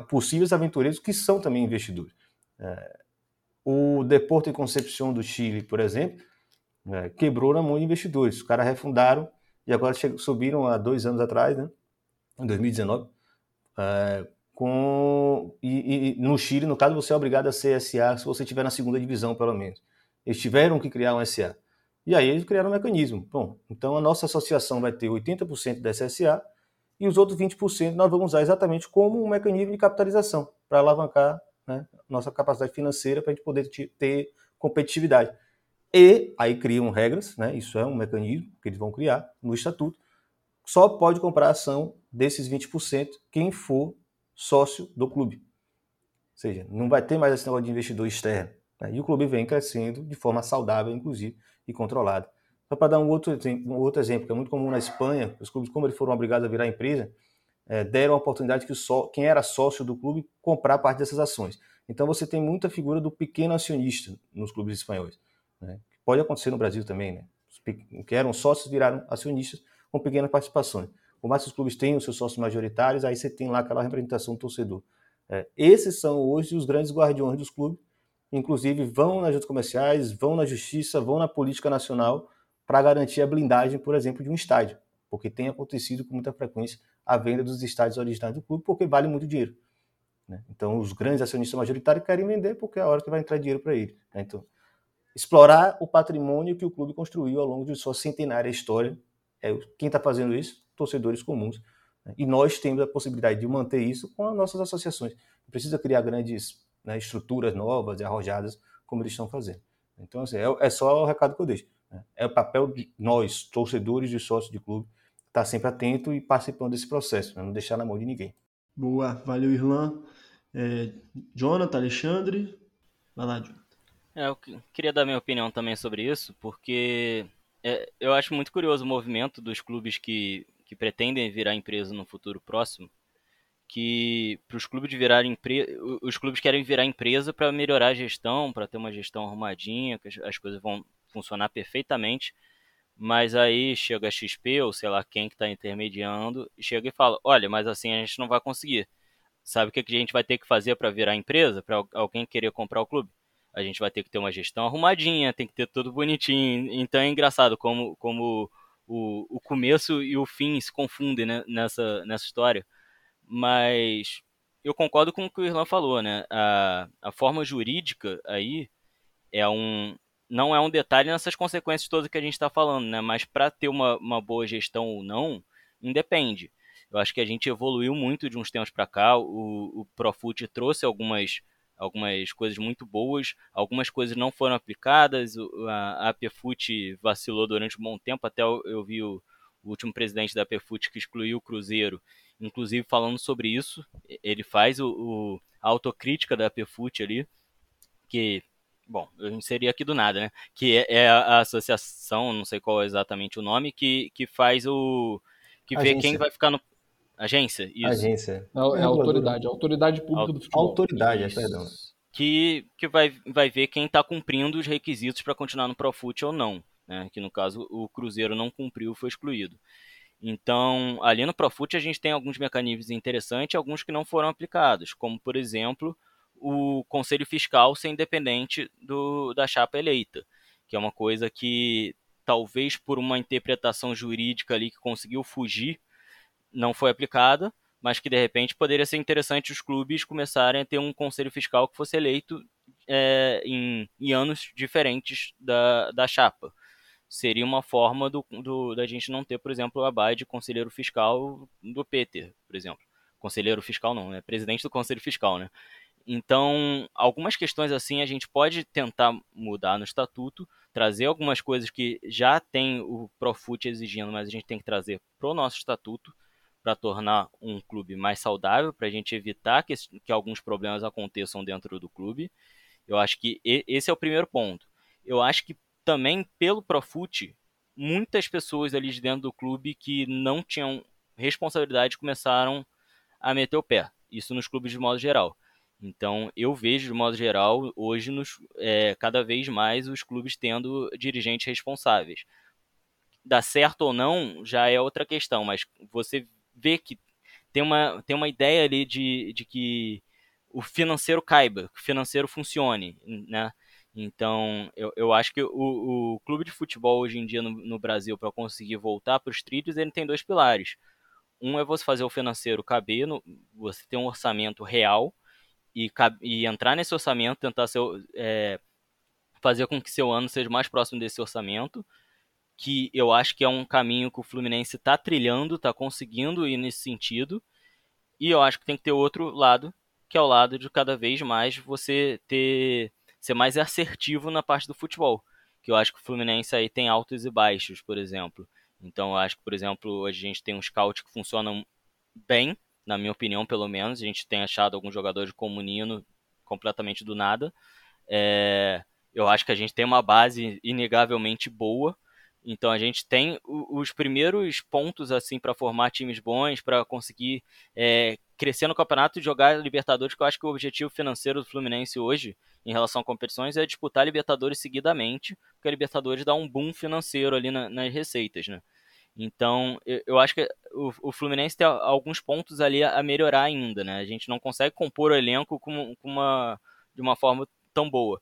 possíveis aventureiros que são também investidores. É, o Deporte e Concepción do Chile, por exemplo, é, quebrou na mão de investidores. Os caras refundaram e agora subiram há dois anos atrás, né, em 2019, é, com e, e, no Chile, no caso, você é obrigado a ser SA se você estiver na segunda divisão, pelo menos. Eles tiveram que criar um SA. E aí eles criaram um mecanismo. Bom, então a nossa associação vai ter 80% dessa SA e os outros 20% nós vamos usar exatamente como um mecanismo de capitalização para alavancar né, nossa capacidade financeira para a gente poder ter competitividade. E aí criam regras, né, isso é um mecanismo que eles vão criar no estatuto. Só pode comprar ação desses 20% quem for sócio do clube. Ou seja, não vai ter mais esse negócio de investidor externo. Né? E o clube vem crescendo de forma saudável, inclusive, e controlada. Só para dar um outro, um outro exemplo, que é muito comum na Espanha, os clubes, como eles foram obrigados a virar empresa, é, deram a oportunidade que só, quem era sócio do clube comprar parte dessas ações. Então você tem muita figura do pequeno acionista nos clubes espanhóis. Né? Pode acontecer no Brasil também, né? Os que eram sócios viraram acionistas com pequenas participações. Por mais que os clubes tenham seus sócios majoritários, aí você tem lá aquela representação do torcedor. É, esses são hoje os grandes guardiões dos clubes, inclusive vão nas juntas comerciais, vão na justiça, vão na política nacional para garantir a blindagem, por exemplo, de um estádio, porque tem acontecido com muita frequência a venda dos estádios originais do clube, porque vale muito dinheiro. Né? Então, os grandes acionistas majoritários querem vender porque é a hora que vai entrar dinheiro para ele. Né? Então, explorar o patrimônio que o clube construiu ao longo de sua centenária história. É, quem está fazendo isso? torcedores comuns. Né? E nós temos a possibilidade de manter isso com as nossas associações. Não precisa criar grandes né, estruturas novas e arrojadas como eles estão fazendo. Então, assim, é, é, só o recado que eu deixo. Né? É o papel de nós, torcedores e sócios de clube, estar tá sempre atento e participando desse processo, né? não deixar na mão de ninguém. Boa, valeu, Irlan. É, Jonathan, Alexandre, vai lá, Jonathan. É, eu queria dar minha opinião também sobre isso, porque é, eu acho muito curioso o movimento dos clubes que que pretendem virar empresa no futuro próximo, que para os clubes virarem empresa, os clubes querem virar empresa para melhorar a gestão, para ter uma gestão arrumadinha, que as coisas vão funcionar perfeitamente. Mas aí chega a XP ou sei lá quem que está intermediando e chega e fala: olha, mas assim a gente não vai conseguir. Sabe o que a gente vai ter que fazer para virar empresa, para alguém querer comprar o clube? A gente vai ter que ter uma gestão arrumadinha, tem que ter tudo bonitinho. Então é engraçado como, como o, o começo e o fim se confundem né, nessa, nessa história. Mas eu concordo com o que o Irlan falou, né? A, a forma jurídica aí é um, não é um detalhe nessas consequências todas que a gente está falando, né? Mas para ter uma, uma boa gestão ou não, independe. Eu acho que a gente evoluiu muito de uns tempos para cá. O, o Profut trouxe algumas, algumas coisas muito boas, algumas coisas não foram aplicadas. A, a APFUT vacilou durante um bom tempo, até eu, eu vi o, o, último presidente da APFUT que excluiu o Cruzeiro, inclusive falando sobre isso. Ele faz o, o a autocrítica da APFUT ali, que bom, eu inseri aqui do nada, né? Que é, é a associação, não sei qual é exatamente o nome, que, que faz o. que Agência. vê quem vai ficar no. Agência? Isso. Agência. Não, é a autoridade, a autoridade pública do futebol. Autoridade, é, perdão. Que, que vai, vai ver quem está cumprindo os requisitos para continuar no Profut ou não. Né? Que no caso o Cruzeiro não cumpriu, foi excluído. Então, ali no Profut a gente tem alguns mecanismos interessantes e alguns que não foram aplicados, como por exemplo o Conselho Fiscal ser independente do, da chapa eleita, que é uma coisa que talvez por uma interpretação jurídica ali que conseguiu fugir, não foi aplicada, mas que de repente poderia ser interessante os clubes começarem a ter um conselho fiscal que fosse eleito é, em, em, anos diferentes da, da chapa. Seria uma forma do, do, da gente não ter, por exemplo, o abai de conselheiro fiscal do Peter, por exemplo. Conselheiro fiscal não, né? Presidente do conselho fiscal, né? Então, algumas questões assim a gente pode tentar mudar no estatuto, trazer algumas coisas que já tem o Profut exigindo, mas a gente tem que trazer para o nosso estatuto para tornar um clube mais saudável, para a gente evitar que, que alguns problemas aconteçam dentro do clube. Eu acho que esse é o primeiro ponto. Eu acho que também pelo Profut, muitas pessoas ali de dentro do clube que não tinham responsabilidade começaram a meter o pé. Isso nos clubes de modo geral. Então, eu vejo, de modo geral, hoje, nos, é, cada vez mais os clubes tendo dirigentes responsáveis. Dá certo ou não já é outra questão, mas você vê que tem uma, tem uma ideia ali de, de que o financeiro caiba, que o financeiro funcione, né? Então, eu, eu acho que o, o clube de futebol hoje em dia no, no Brasil, para conseguir voltar para os trilhos, ele tem dois pilares. Um é você fazer o financeiro caber, no, você ter um orçamento real, e, e entrar nesse orçamento, tentar seu, é, fazer com que seu ano seja mais próximo desse orçamento, que eu acho que é um caminho que o Fluminense está trilhando, está conseguindo ir nesse sentido, e eu acho que tem que ter outro lado, que é o lado de cada vez mais você ter ser mais assertivo na parte do futebol, que eu acho que o Fluminense aí tem altos e baixos, por exemplo. Então eu acho que, por exemplo, hoje a gente tem um scout que funciona bem, na minha opinião, pelo menos. A gente tem achado alguns jogadores como Nino completamente do nada. É, eu acho que a gente tem uma base inegavelmente boa. Então a gente tem os primeiros pontos assim para formar times bons, para conseguir é, crescer no campeonato e jogar Libertadores, que eu acho que o objetivo financeiro do Fluminense hoje, em relação a competições, é disputar Libertadores seguidamente, porque a Libertadores dá um boom financeiro ali na, nas receitas, né? Então, eu, eu acho que o, o, Fluminense tem alguns pontos ali a, a, melhorar ainda, né? A gente não consegue compor o elenco com, com uma, de uma forma tão boa.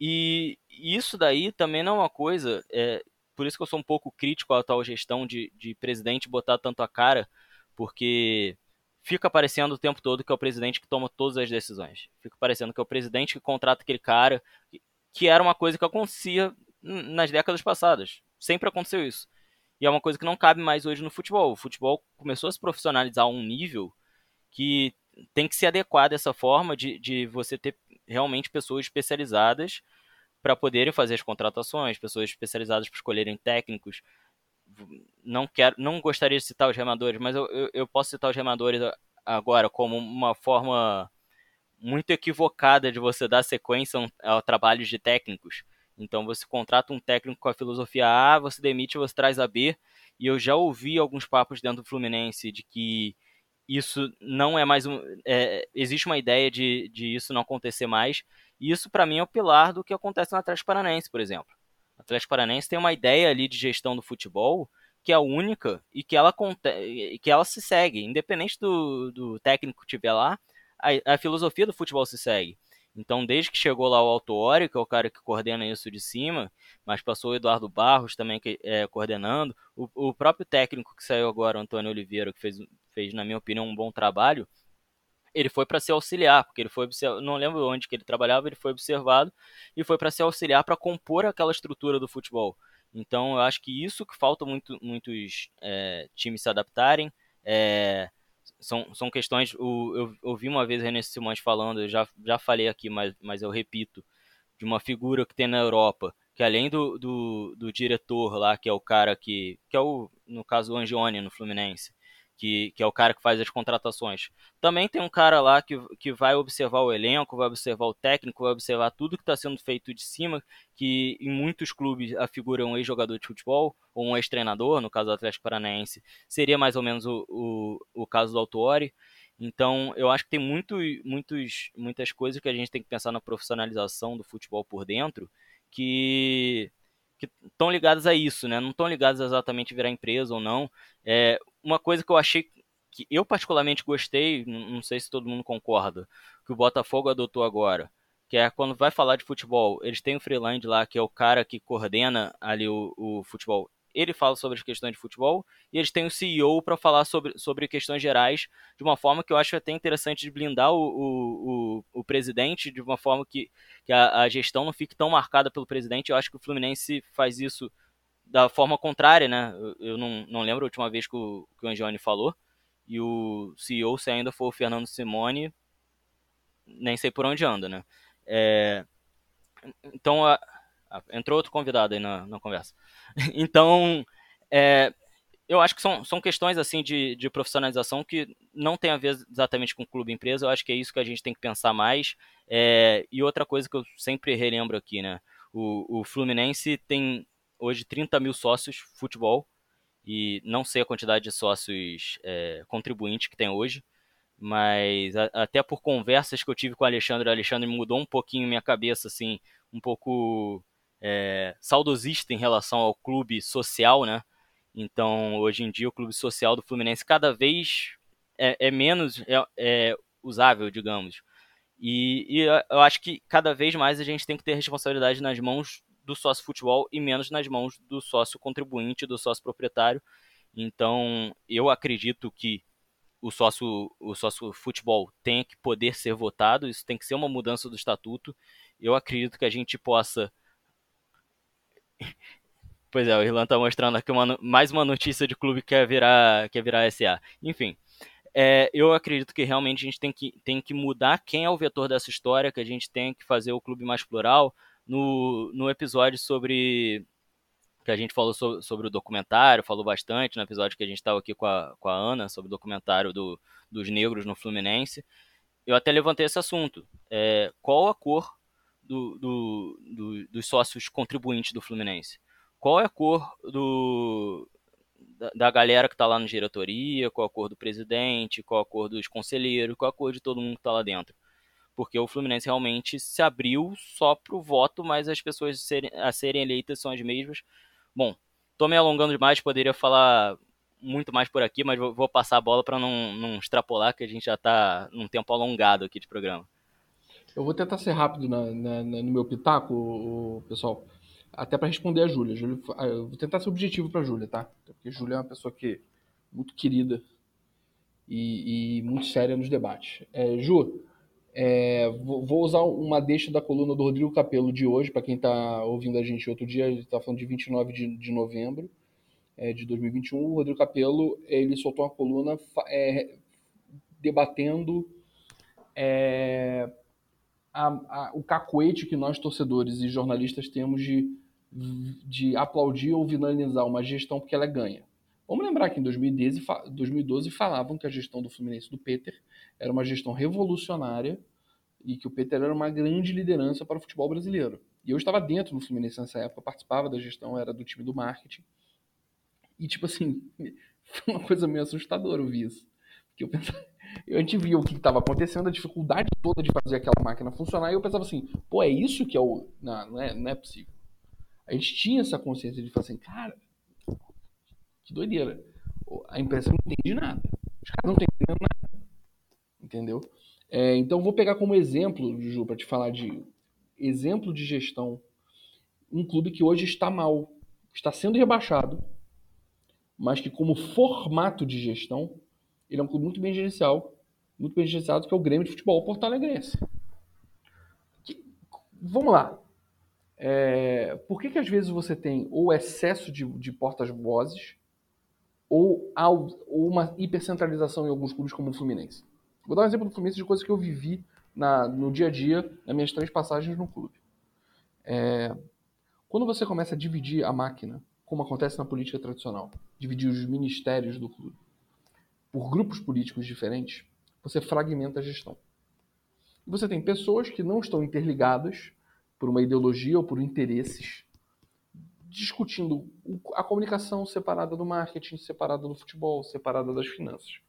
E isso daí também não é uma coisa, é, por isso que eu sou um pouco crítico à atual gestão de, de presidente botar tanto a cara, porque fica parecendo o tempo todo que é o presidente que toma todas as decisões. Fica parecendo que é o presidente que contrata aquele cara, que era uma coisa que acontecia nas décadas passadas. Sempre aconteceu isso. E é uma coisa que não cabe mais hoje no futebol. O futebol começou a se profissionalizar a um nível que tem que se adequar dessa forma de, de você ter realmente pessoas especializadas para poderem fazer as contratações, pessoas especializadas para escolherem técnicos. Não quero, não gostaria de citar os remadores, mas eu, eu, eu posso citar os remadores agora como uma forma muito equivocada de você dar sequência ao trabalho de técnicos. Então você contrata um técnico com a filosofia A, você demite, você traz a B. E eu já ouvi alguns papos dentro do Fluminense de que isso não é mais um. É, existe uma ideia de, de isso não acontecer mais. E isso, para mim, é o pilar do que acontece no Atlético Paranaense, por exemplo. O Atlético Paranaense tem uma ideia ali de gestão do futebol que é única e que ela, que ela se segue. Independente do, do técnico que estiver lá, a, a filosofia do futebol se segue. Então, desde que chegou lá o Autuori, que é o cara que coordena isso de cima, mas passou o Eduardo Barros também que, é, coordenando, o, o, próprio técnico que saiu agora, o Antônio Oliveira, que fez, fez, na minha opinião, um bom trabalho, ele foi para ser auxiliar, porque ele foi não lembro onde que ele trabalhava, ele foi observado e foi para ser auxiliar para compor aquela estrutura do futebol. Então, eu acho que isso que falta muito, muitos é, times se adaptarem. É, são, são questões. O, eu ouvi uma vez René Simões falando, eu já, já falei aqui, mas, mas eu repito, de uma figura que tem na Europa, que além do, do, do diretor lá, que é o cara que. que é o, no caso, o Angione no Fluminense, que, que é o cara que faz as contratações. Também tem um cara lá que, que vai observar o elenco, vai observar o técnico, vai observar tudo que está sendo feito de cima, que em muitos clubes a figura é um ex-jogador de futebol ou um ex-treinador, no caso do Atlético Paranaense, seria mais ou menos o, o, o caso do Autuori. Então, eu acho que tem muito, muitos, muitas coisas que a gente tem que pensar na profissionalização do futebol por dentro que que estão ligadas a isso, né? Não estão ligadas exatamente a virar empresa ou não. É, uma coisa que eu achei que eu particularmente gostei, não sei se todo mundo concorda, que o Botafogo adotou agora, que é quando vai falar de futebol, eles têm o Freeland lá, que é o cara que coordena ali o, o futebol ele fala sobre as questões de futebol e eles têm o CEO para falar sobre, sobre questões gerais de uma forma que eu acho até interessante de blindar o, o, o, o presidente de uma forma que, que a, a, gestão não fique tão marcada pelo presidente. Eu acho que o Fluminense faz isso da forma contrária, né? Eu, eu não, não lembro a última vez que o, que o Angione falou e o CEO, se ainda for o Fernando Simone, nem sei por onde anda, né? É, então, a, entrou outro convidado aí na, na conversa. então, é, eu acho que são, são questões assim de, de profissionalização que não tem a ver exatamente com clube empresa. Eu acho que é isso que a gente tem que pensar mais. É, e outra coisa que eu sempre relembro aqui, né? O, o Fluminense tem hoje 30 mil sócios futebol e não sei a quantidade de sócios é, contribuintes que tem hoje, mas a, até por conversas que eu tive com o Alexandre, o Alexandre mudou um pouquinho minha cabeça, assim, um pouco é, saudosista em relação ao clube social, né? Então, hoje em dia, o clube social do Fluminense cada vez é, é menos é, é usável, digamos. E, e, eu acho que cada vez mais a gente tem que ter responsabilidade nas mãos do sócio futebol e menos nas mãos do sócio contribuinte, do sócio proprietário. Então, eu acredito que o sócio, o sócio futebol tem que poder ser votado, isso tem que ser uma mudança do estatuto. Eu acredito que a gente possa Pois é, o Irlan tá mostrando aqui uma, mais uma notícia de clube que quer virar, quer virar SA. Enfim, é, eu acredito que realmente a gente tem que, tem que mudar quem é o vetor dessa história, que a gente tem que fazer o clube mais plural. No, no episódio sobre. que a gente falou sobre, sobre o documentário, falou bastante, no episódio que a gente estava aqui com a, com a Ana, sobre o documentário do, dos negros no Fluminense. Eu até levantei esse assunto. É, qual a cor do, do, do, dos sócios contribuintes do Fluminense? Qual é a cor do, da, da galera que está lá na diretoria? Qual a cor do presidente? Qual a cor dos conselheiros? Qual a cor de todo mundo que está lá dentro? Porque o Fluminense realmente se abriu só para o voto, mas as pessoas a serem eleitas são as mesmas. Bom, estou me alongando demais, poderia falar muito mais por aqui, mas vou, passar a bola para não, não extrapolar, que a gente já está num tempo alongado aqui de programa. Eu vou tentar ser rápido na, na, na, no meu pitaco, pessoal, até para responder a Júlia. Ah, eu vou tentar ser objetivo para Júlia, tá? Porque Júlia é uma pessoa que muito querida e, e muito séria nos debates. É, Ju, é, vou, usar uma deixa da coluna do Rodrigo Capello de hoje, para quem está ouvindo a gente outro dia, ele está falando de 29 de, de novembro é, de 2021. O Rodrigo Capello ele soltou uma coluna é, debatendo é, a, a, o cacoete que nós, torcedores e jornalistas, temos de, de aplaudir ou finalizar uma gestão porque ela é ganha. Vamos lembrar que em 2012, 2012 falavam que a gestão do Fluminense do Peter era uma gestão revolucionária e que o Peter era uma grande liderança para o futebol brasileiro. E eu estava dentro do Fluminense nessa época, participava da gestão, era do time do marketing. E, tipo assim, foi uma coisa meio assustadora ouvir isso. Que eu pensava, a gente via o que estava acontecendo, a dificuldade toda de fazer aquela máquina funcionar, e eu pensava assim, pô, é isso que é o. Não, não é, não é possível. A gente tinha essa consciência de falar assim, cara, que doideira. A imprensa não entende nada. Os caras não estão entendendo nada. Entendeu? É, então, vou pegar como exemplo, Ju, para te falar de exemplo de gestão, um clube que hoje está mal, está sendo rebaixado, mas que, como formato de gestão, ele é um clube muito bem gerencial, muito bem gerenciado, que é o Grêmio de Futebol Porto Alegrense. Que, vamos lá. É, por que, que às vezes você tem ou excesso de, de portas-vozes ou, ou uma hipercentralização em alguns clubes como o Fluminense? Vou dar um exemplo do Fluminense de coisas que eu vivi na, no dia a dia, nas minhas três passagens no clube. É, quando você começa a dividir a máquina, como acontece na política tradicional, dividir os ministérios do clube por grupos políticos diferentes, você fragmenta a gestão. Você tem pessoas que não estão interligadas por uma ideologia ou por interesses, discutindo a comunicação separada do marketing, separada do futebol, separada das finanças.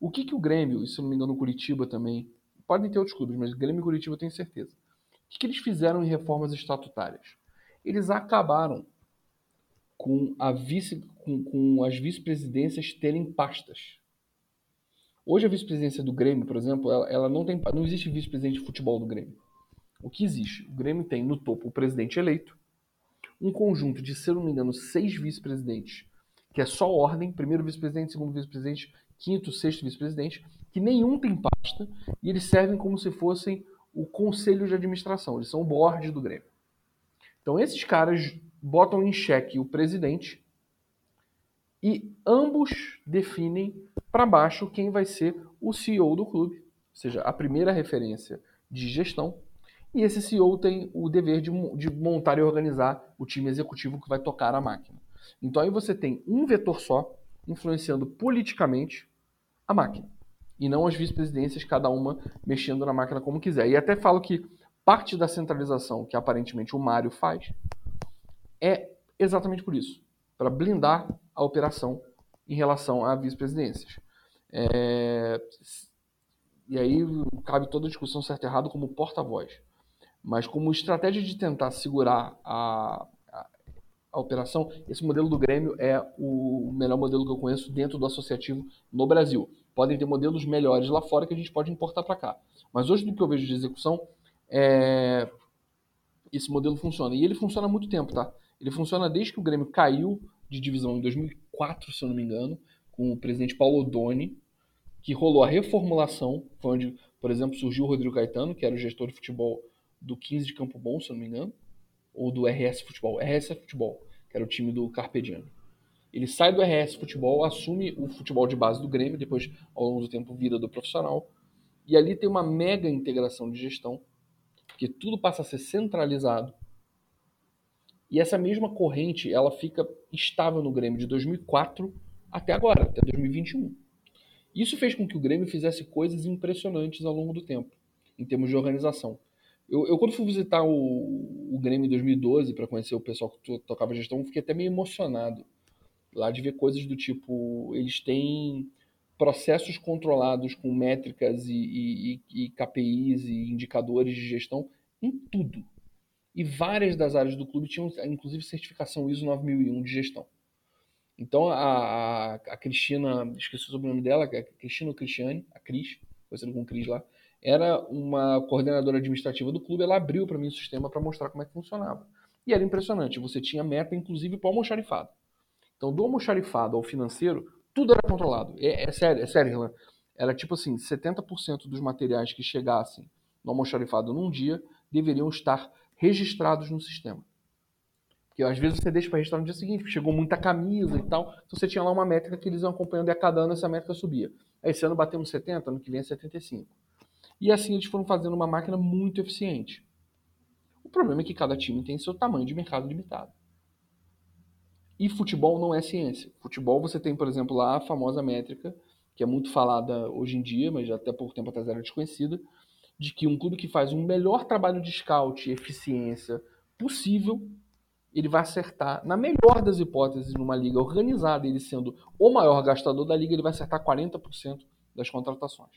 O que, que o Grêmio, e se não me engano Curitiba também, podem ter outros clubes, mas Grêmio e Curitiba eu tenho certeza. O que, que eles fizeram em reformas estatutárias? Eles acabaram com, a vice, com, com as vice-presidências terem pastas. Hoje a vice-presidência do Grêmio, por exemplo, ela, ela não tem, não existe vice-presidente de futebol do Grêmio. O que existe? O Grêmio tem no topo o presidente eleito, um conjunto de, se não me engano, seis vice-presidentes, que é só ordem, primeiro vice-presidente, segundo vice-presidente, quinto, sexto vice-presidente, que nenhum tem pasta, e eles servem como se fossem o conselho de administração, eles são o board do Grêmio. Então esses caras botam em xeque o presidente e ambos definem para baixo quem vai ser o CEO do clube, ou seja, a primeira referência de gestão e esse CEO tem o dever de, de montar e organizar o time executivo que vai tocar a máquina. Então aí você tem um vetor só influenciando politicamente a máquina. E não as vice-presidências, cada uma mexendo na máquina como quiser. E até falo que parte da centralização que aparentemente o Mário faz é exatamente por isso para blindar a operação em relação a vice-presidências. É... E aí cabe toda a discussão certo e errado como porta-voz. Mas como estratégia de tentar segurar a, a, a, operação, esse modelo do Grêmio é o melhor modelo que eu conheço dentro do associativo no Brasil. Podem ter modelos melhores lá fora que a gente pode importar para cá. Mas hoje, do que eu vejo de execução, é... esse modelo funciona. E ele funciona há muito tempo, tá? Ele funciona desde que o Grêmio caiu de divisão em 2004, se eu não me engano, com o presidente Paulo Doni, que rolou a reformulação, foi onde, por exemplo, surgiu o Rodrigo Caetano, que era o gestor de futebol do 15 de Campo Bom, se eu não me engano, ou do RS Futebol. RS Futebol, que era o time do Carpegiani. Ele sai do RS Futebol, assume o futebol de base do Grêmio, depois, ao longo do tempo, vira do profissional. E ali tem uma mega integração de gestão, porque tudo passa a ser centralizado. E essa mesma corrente, ela fica estável no Grêmio de 2004 até agora, até 2021. Isso fez com que o Grêmio fizesse coisas impressionantes ao longo do tempo, em termos de organização. Eu, eu, quando fui visitar o, o Grêmio em 2012 para conhecer o pessoal que tocava gestão, fiquei até meio emocionado lá de ver coisas do tipo, eles têm processos controlados com métricas e, e, e KPIs e indicadores de gestão em tudo. E várias das áreas do clube tinham, inclusive, certificação ISO 9001 de gestão. Então, a, a, a Cristina, esqueci o sobrenome dela, é Cristina ou Cristiane, a Cris, conhecida com Cris lá, era uma coordenadora administrativa do clube, ela abriu para mim o sistema para mostrar como é que funcionava. E era impressionante, você tinha meta inclusive para o almoxarifado. Então, do almoxarifado ao financeiro, tudo era controlado. É, é sério, é sério, Irlan. Era tipo assim, 70% dos materiais que chegassem no almoxarifado num dia deveriam estar registrados no sistema. Porque às vezes você deixa para registrar no dia seguinte, chegou muita camisa e tal. Então você tinha lá uma métrica que eles iam acompanhando e a cada ano essa métrica subia. Aí esse ano batemos 70, ano que vem é 75. E assim eles foram fazendo uma máquina muito eficiente. O problema é que cada time tem seu tamanho de mercado limitado. E futebol não é ciência. Futebol você tem, por exemplo, lá a famosa métrica, que é muito falada hoje em dia, mas até pouco tempo atrás era desconhecida, de que um clube que faz um melhor trabalho de scout e eficiência possível, ele vai acertar, na melhor das hipóteses, numa liga organizada, ele sendo o maior gastador da liga, ele vai acertar 40% das contratações.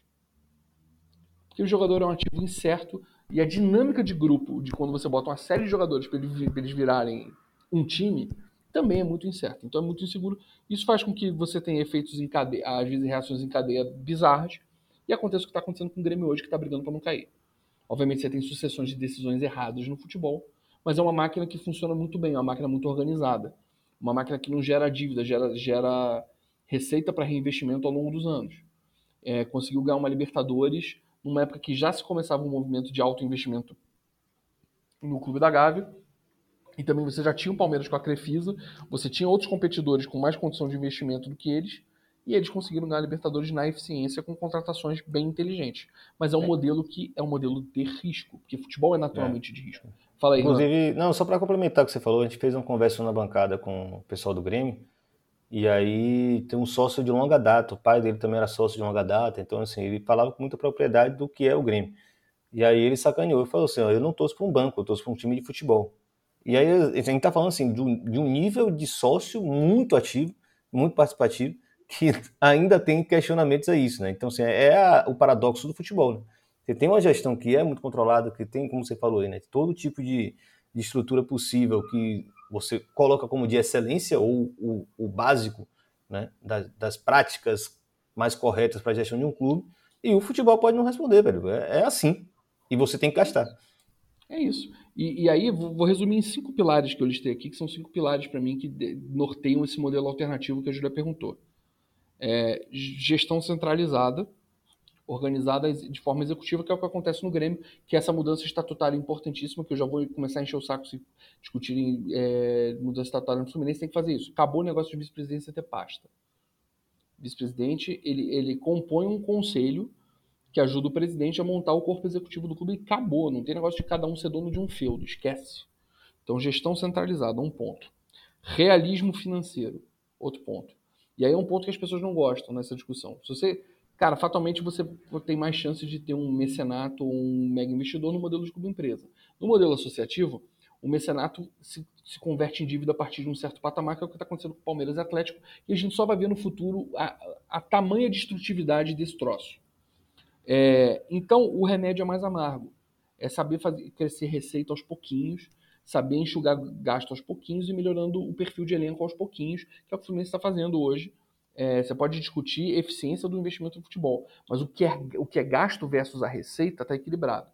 Porque o jogador é um ativo incerto e a dinâmica de grupo, de quando você bota uma série de jogadores para eles virarem um time, também é muito incerto. Então é muito inseguro. Isso faz com que você tenha efeitos em cadeia, às vezes reações em cadeia bizarras, e aconteça o que está acontecendo com o Grêmio hoje, que está brigando para não cair. Obviamente você tem sucessões de decisões erradas no futebol, mas é uma máquina que funciona muito bem, é uma máquina muito organizada. Uma máquina que não gera dívida, gera, gera receita para reinvestimento ao longo dos anos. É, conseguiu ganhar uma Libertadores numa época que já se começava um movimento de alto investimento no Clube da Gávea, e também você já tinha o Palmeiras com a Crefisa, você tinha outros competidores com mais condição de investimento do que eles, e eles conseguiram ganhar a Libertadores na eficiência com contratações bem inteligentes. Mas é um é. modelo que é um modelo de risco, porque futebol é naturalmente é. de risco. Fala aí, Inclusive, não, só para complementar o que você falou, a gente fez uma conversa na bancada com o pessoal do Grêmio, e aí tem um sócio de longa data, o pai dele também era sócio de longa data, então assim, ele falava com muita propriedade do que é o Grêmio. E aí ele sacaneou e falou assim, ó, eu não torço para um banco, eu torço para um time de futebol. E aí a gente está falando assim de um, de um nível de sócio muito ativo, muito participativo, que ainda tem questionamentos a isso, né? Então, assim, é a, o paradoxo do futebol, né? Você tem uma gestão que é muito controlada, que tem, como você falou aí, né? Todo tipo de, de estrutura possível que você coloca como de excelência ou o, o básico, né? Das, das práticas mais corretas para a gestão de um clube, e o futebol pode não responder, velho. É, é assim. E você tem que gastar. É isso. E, e, aí, vou resumir em cinco pilares que eu listei aqui, que são cinco pilares para mim que norteiam esse modelo alternativo que a Julia perguntou. É, gestão centralizada, organizada de forma executiva, que é o que acontece no Grêmio, que é essa mudança estatutária importantíssima, que eu já vou começar a encher o saco se discutirem é, mudança estatutária no Fluminense, tem que fazer isso. Acabou o negócio de vice-presidência ter pasta. Vice-presidente, ele, ele compõe um conselho que ajuda o presidente a montar o corpo executivo do clube e acabou. Não tem negócio de cada um ser dono de um feudo, esquece. Então, gestão centralizada, um ponto. Realismo financeiro, outro ponto. E aí é um ponto que as pessoas não gostam nessa discussão. Se você, cara, fatalmente você tem mais chance de ter um mecenato ou um mega investidor no modelo de clube empresa. No modelo associativo, o mecenato se, se, converte em dívida a partir de um certo patamar, que é o que está acontecendo com o Palmeiras e Atlético, e a gente só vai ver no futuro a, a tamanha destrutividade desse troço. É, então, o remédio é mais amargo. É saber fazer crescer receita aos pouquinhos, saber enxugar gasto aos pouquinhos e melhorando o perfil de elenco aos pouquinhos, que é o que o Fluminense está fazendo hoje. É, você pode discutir eficiência do investimento no futebol, mas o que é, o que é gasto versus a receita está equilibrado.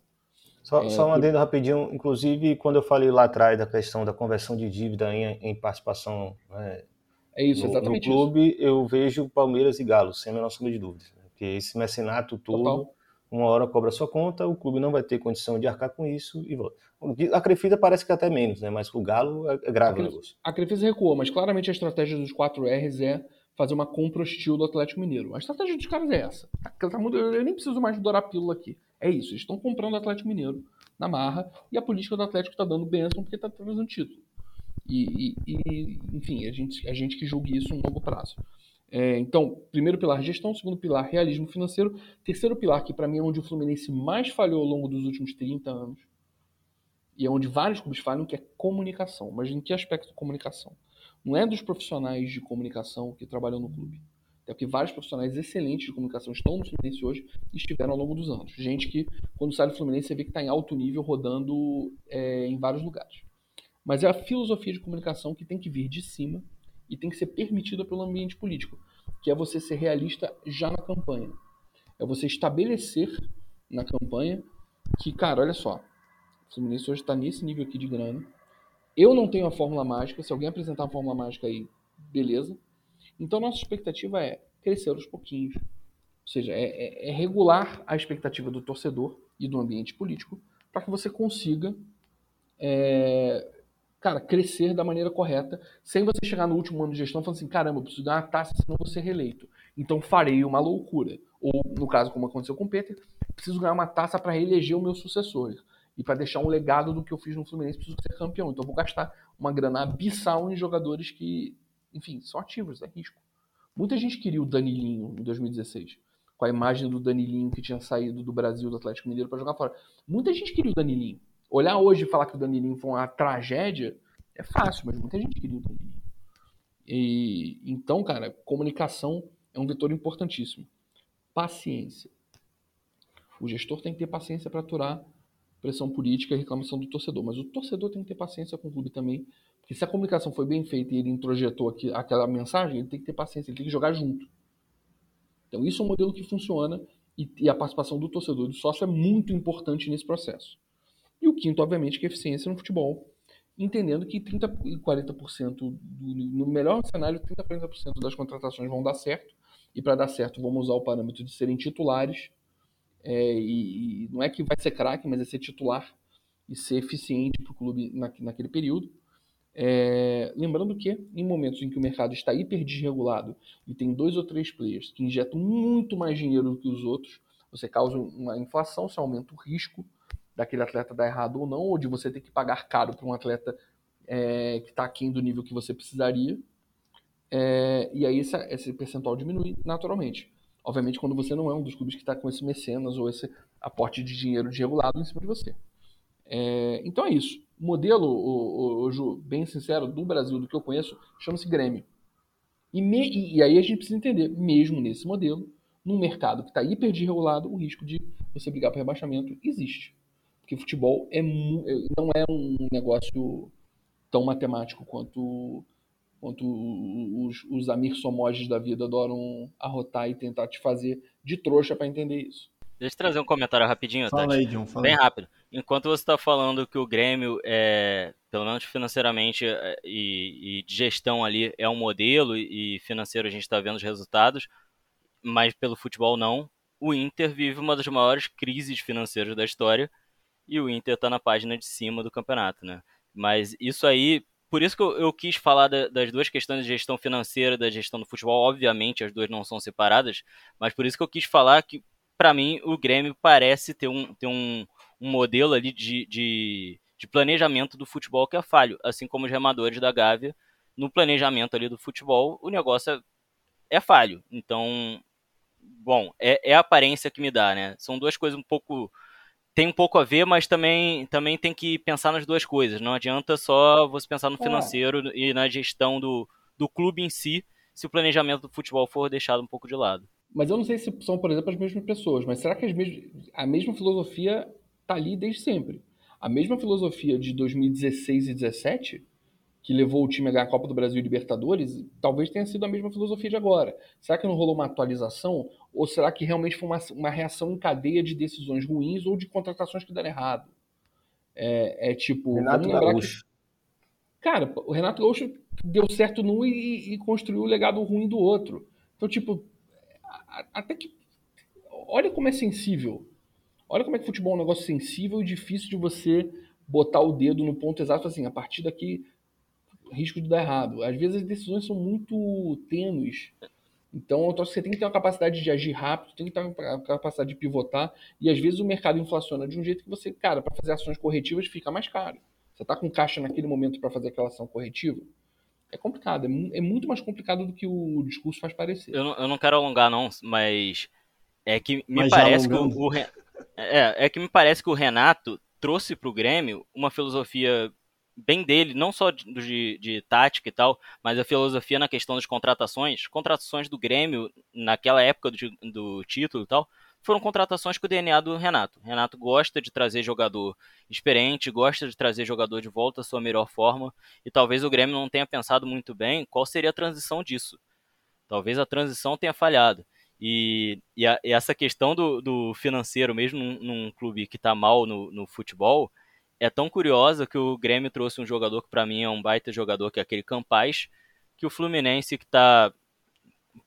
Só, é, só um adendo rapidinho, inclusive quando eu falei lá atrás da questão da conversão de dívida em, em participação né, é isso, no, exatamente no clube, isso. eu vejo Palmeiras e Galo, sem a menor sombra de dúvidas. Porque esse mecenato todo, Total. Uma hora cobra sua conta, o clube não vai ter condição de arcar com isso e volta. A Crefisa parece que até menos, né? Mas o Galo é, é grave o negócio. A Crefisa recuou, mas claramente a estratégia dos 4 R's é fazer uma compra hostil do Atlético Mineiro. A estratégia dos caras é essa. Tá, eu nem preciso mais dourar a pílula aqui. É isso, eles estão comprando o Atlético Mineiro na marra e a política do Atlético está dando bênção porque está trazendo título. E, e, e, enfim, a gente, a gente que julgue isso no longo prazo. É, então, primeiro pilar, gestão. Segundo pilar, realismo financeiro. Terceiro pilar, que para mim é onde o Fluminense mais falhou ao longo dos últimos 30 anos. E é onde vários clubes falham, que é comunicação. Mas em que aspecto comunicação? Não é dos profissionais de comunicação que trabalham no clube. É porque vários profissionais excelentes de comunicação estão no Fluminense hoje e estiveram ao longo dos anos. Gente que, quando sai do Fluminense, você vê que está em alto nível, rodando é, em vários lugares. Mas é a filosofia de comunicação que tem que vir de cima e tem que ser permitida pelo ambiente político, que é você ser realista já na campanha. É você estabelecer na campanha que, cara, olha só, o Fluminense hoje está nesse nível aqui de grana. Eu não tenho a fórmula mágica, se alguém apresentar a fórmula mágica aí, beleza. Então nossa expectativa é crescer aos pouquinhos. Ou seja, é, é, é regular a expectativa do torcedor e do ambiente político para que você consiga é, cara, crescer da maneira correta, sem você chegar no último ano de gestão falando assim, caramba, eu preciso ganhar uma taça senão vou ser reeleito. Então farei uma loucura. Ou, no caso, como aconteceu com o Peter, preciso ganhar uma taça para reeleger o meu sucessor. E para deixar um legado do que eu fiz no Fluminense, preciso ser campeão. Então vou gastar uma grana abissal em jogadores que, enfim, são ativos, é risco. Muita gente queria o Danilinho em 2016, com a imagem do Danilinho que tinha saído do Brasil, do Atlético Mineiro, para jogar fora. Muita gente queria o Danilinho. Olhar hoje e falar que o Danilinho foi uma tragédia é fácil, mas muita gente queria o Danilinho. E, então, cara, comunicação é um vetor importantíssimo. paciência. O gestor tem que ter paciência para aturar pressão política e reclamação do torcedor, mas o torcedor tem que ter paciência com o clube também, porque se a comunicação foi bem feita e ele introjetou aqui, aquela mensagem, ele tem que ter paciência, ele tem que jogar junto. Então isso é um modelo que funciona e, e a participação do torcedor e do sócio é muito importante nesse processo. E o quinto, obviamente, que é eficiência no futebol, entendendo que 30 e 40%, do, no melhor cenário, 30 e 40% das contratações vão dar certo, e para dar certo vamos usar o parâmetro de serem titulares, é, e, e, não é que vai ser craque, mas é ser titular e ser eficiente para o clube na, naquele período. É, lembrando que em momentos em que o mercado está hiper desregulado e tem dois ou três players que injetam muito mais dinheiro do que os outros, você causa uma inflação, você aumenta o risco daquele atleta dar errado ou não, ou de você ter que pagar caro para um atleta é, que está aquém do nível que você precisaria. É, e aí esse, esse percentual diminui naturalmente. Obviamente, quando você não é um dos clubes que está com esse mecenas ou esse aporte de dinheiro desregulado em cima de você. É, então é isso. O modelo, o, o, o, Ju, bem sincero, do Brasil, do que eu conheço, chama-se Grêmio. E, me, e, aí a gente precisa entender, mesmo nesse modelo, num mercado que está hiper desregulado, o risco de você brigar para rebaixamento existe. Porque futebol é, não é um negócio tão matemático quanto quanto os, os Amir Somoges da vida adoram arrotar e tentar te fazer de trouxa para entender isso. Deixa eu trazer um comentário rapidinho, fala Tati. Aí, John, fala Bem rápido. Enquanto você está falando que o Grêmio, é, pelo menos financeiramente é, e, e, de gestão ali, é um modelo e financeiro a gente está vendo os resultados, mas pelo futebol não, o Inter vive uma das maiores crises financeiras da história e o Inter está na página de cima do campeonato, né? Mas isso aí, por isso que eu, eu quis falar da, das duas questões de gestão financeira da gestão do futebol. Obviamente, as duas não são separadas, mas por isso que eu quis falar que, para mim, o Grêmio parece ter um, ter um, um modelo ali de, de, de, planejamento do futebol que é falho, assim como os remadores da Gávea. No planejamento ali do futebol, o negócio é, é falho. Então, bom, é, é a aparência que me dá, né? São duas coisas um pouco tem um pouco a ver, mas também, também tem que pensar nas duas coisas. Não adianta só você pensar no é. financeiro é. e na gestão do, do clube em si, se o planejamento do futebol for deixado um pouco de lado. Mas eu não sei se são, por exemplo, as mesmas pessoas, mas será que as mes a mesma filosofia está ali desde sempre? A mesma filosofia de 2016 e 2017 que levou o time a ganhar a Copa do Brasil e Libertadores, talvez tenha sido a mesma filosofia de agora. Será que não rolou uma atualização? Ou será que realmente foi uma, uma reação em cadeia de decisões ruins ou de contratações que deram errado? É, é tipo. Renato Gaúcho. Que, cara, o Renato Gaúcho deu certo num e, e, construiu o legado ruim do outro. Então, tipo, até que. Olha como é sensível. Olha como é que futebol é um negócio sensível e difícil de você botar o dedo no ponto exato, assim, a partir daqui risco de dar errado. Às vezes as decisões são muito tênues. Então, eu acho que você tem que ter uma capacidade de agir rápido, tem que ter uma capacidade de pivotar. E às vezes o mercado inflaciona de um jeito que você, cara, para fazer ações corretivas fica mais caro. Você está com caixa naquele momento para fazer aquela ação corretiva? É complicado, é, é, muito mais complicado do que o discurso faz parecer. Eu não, eu não quero alongar, não, mas é que me mas parece que o, o, é, é que me parece que o Renato trouxe para o Grêmio uma filosofia bem dele, não só de, de, de, tática e tal, mas a filosofia na questão das contratações. Contratações do Grêmio, naquela época do, do título e tal, foram contratações com o DNA do Renato. Renato gosta de trazer jogador experiente, gosta de trazer jogador de volta à sua melhor forma, e talvez o Grêmio não tenha pensado muito bem qual seria a transição disso. Talvez a transição tenha falhado. E, e, a, e essa questão do, do, financeiro, mesmo num, num clube que está mal no, no futebol, é tão curiosa que o Grêmio trouxe um jogador que para mim é um baita jogador, que é aquele Campaz, que o Fluminense, que tá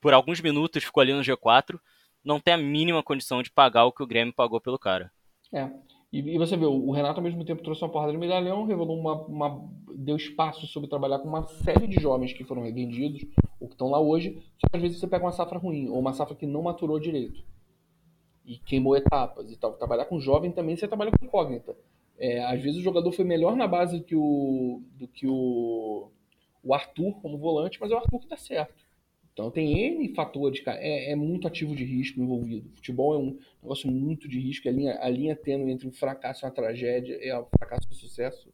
por alguns minutos ficou ali no G4, não tem a mínima condição de pagar o que o Grêmio pagou pelo cara. É. E, você vê, o Renato ao mesmo tempo trouxe uma porrada de medalhão, revelou uma, uma, deu espaço sobre trabalhar com uma série de jovens que foram revendidos, ou que estão lá hoje, só que às vezes você pega uma safra ruim, ou uma safra que não maturou direito. E queimou etapas e tal. Trabalhar com jovem também você trabalha com incógnita. É, às vezes o jogador foi melhor na base do que o, do que o, o Arthur como volante, mas é o Arthur que dá certo. Então tem N fatores, cara. É, é, muito ativo de risco envolvido. Futebol é um negócio muito de risco. A linha, a linha tênue entre um fracasso e uma tragédia, é um fracasso e um sucesso,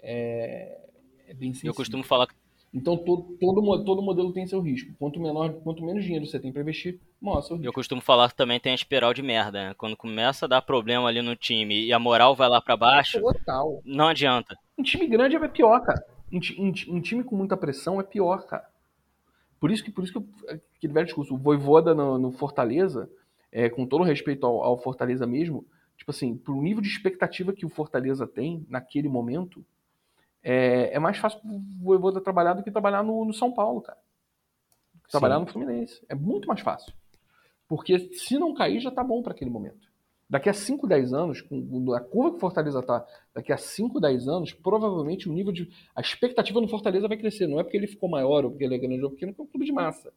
é, é bem sensível. Eu costumo falar Então todo, todo, todo modelo tem seu risco. Quanto menor, quanto menos dinheiro você tem para investir, maior seu risco. Eu costumo falar que também tem a espiral de merda, né? Quando começa a dar problema ali no time e a moral vai lá para baixo, Total. não adianta. Um time grande é pior, cara. Um, um, um, time com muita pressão é pior, cara. Por isso que, por isso que aquele velho discurso, o Voivoda no, no Fortaleza, é, com todo respeito ao, ao Fortaleza mesmo, tipo assim, pro nível de expectativa que o Fortaleza tem naquele momento, é, é mais fácil o Voivoda trabalhar do que trabalhar no, no São Paulo, cara. Trabalhar Sim. no Fluminense. É muito mais fácil. Porque se não cair, já tá bom para aquele momento. Daqui a 5, 10 anos, com a curva que o Fortaleza tá, daqui a 5, 10 anos, provavelmente o nível de. A expectativa no Fortaleza vai crescer. Não é porque ele ficou maior ou porque ele é grande ou porque não é um clube de massa.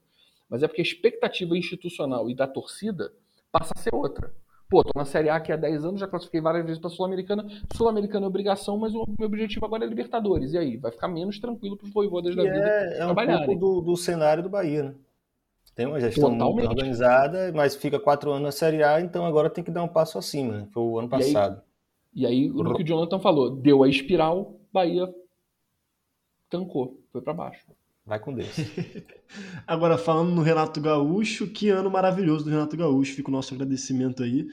Mas é porque a expectativa institucional e da torcida passa a ser outra. Pô, tô na Série A aqui há 10 anos, já classifiquei várias vezes pra Sul-Americana. Sul-Americana é obrigação, mas o meu objetivo agora é Libertadores. E aí? Vai ficar menos tranquilo pros voivodas da vida é, é um pouco do, do, cenário do Bahia, né? Tem uma gestão Totalmente. muito organizada, mas fica quatro anos na Série A, então agora tem que dar um passo acima, né? Foi o ano passado. E aí, e aí o que o Jonathan falou, deu a espiral, Bahia tancou, foi para baixo. Vai com Deus. Agora, falando no Renato Gaúcho, que ano maravilhoso do Renato Gaúcho. Fica o nosso agradecimento aí.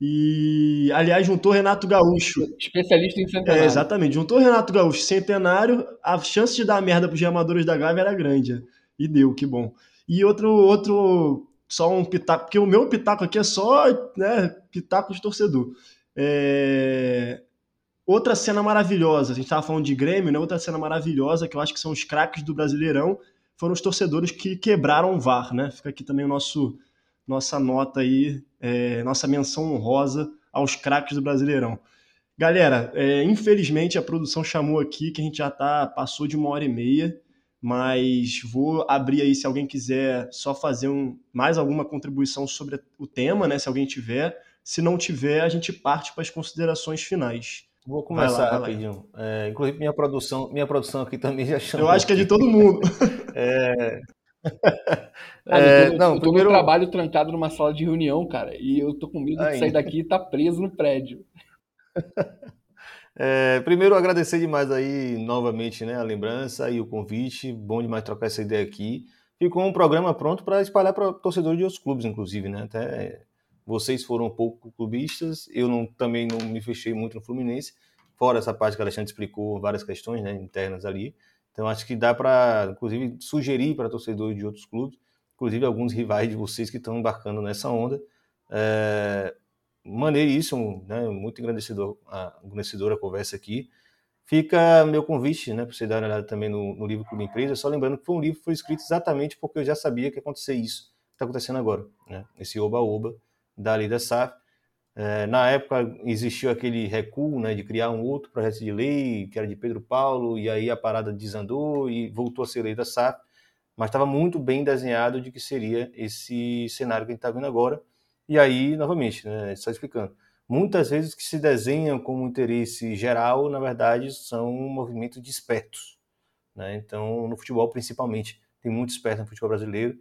E, aliás, juntou Renato Gaúcho. Especialista em centenário. É, exatamente. Juntou Renato Gaúcho, centenário. A chance de dar merda para os amadores da Gávea era grande. E deu, que bom. E outro, outro, só um pitaco, porque o meu pitaco aqui é só né, pitaco de torcedor. É, Outra cena maravilhosa, a gente estava falando de Grêmio, né? Outra cena maravilhosa, que eu acho que são os craques do Brasileirão, foram os torcedores que quebraram o VAR, né? Fica aqui também o nosso nossa nota aí, é, nossa menção honrosa aos craques do Brasileirão. Galera, é, infelizmente a produção chamou aqui que a gente já tá passou de uma hora e meia, mas vou abrir aí se alguém quiser só fazer um, mais alguma contribuição sobre o tema, né? Se alguém tiver. Se não tiver, a gente parte para as considerações finais. Vou começar lá, rapidinho. É, inclusive, minha produção, minha produção aqui também já chamou. Eu acho que é de todo mundo. é... é, eu, não, eu tô primeiro... no trabalho trancado numa sala de reunião, cara, e eu tô com medo de sair daqui e tá preso no prédio. É, primeiro, agradecer demais aí novamente né, a lembrança e o convite. Bom demais trocar essa ideia aqui. Ficou um programa pronto para espalhar para torcedores de outros clubes, inclusive, né? Até vocês foram um pouco clubistas, eu não, também não me fechei muito no Fluminense, fora essa parte que a Alexandre explicou, várias questões né, internas ali. Então acho que dá para, inclusive, sugerir para torcedores de outros clubes, inclusive alguns rivais de vocês que estão embarcando nessa onda. É, maneiríssimo, né, muito engrandecedor a, a conversa aqui. Fica meu convite né, para você dar uma olhada também no, no livro Clube Empresa, só lembrando que foi um livro que foi escrito exatamente porque eu já sabia que ia acontecer isso que está acontecendo agora, né, esse oba-oba da lei da SAF. É, na época existiu aquele recuo né, de criar um outro projeto de lei, que era de Pedro Paulo, e aí a parada desandou e voltou a ser lei da SAF, mas estava muito bem desenhado de que seria esse cenário que a gente está vendo agora. E aí, novamente, né, só explicando, muitas vezes que se desenham como interesse geral, na verdade, são movimentos de espertos. Né? Então, no futebol, principalmente, tem muito esperto no futebol brasileiro,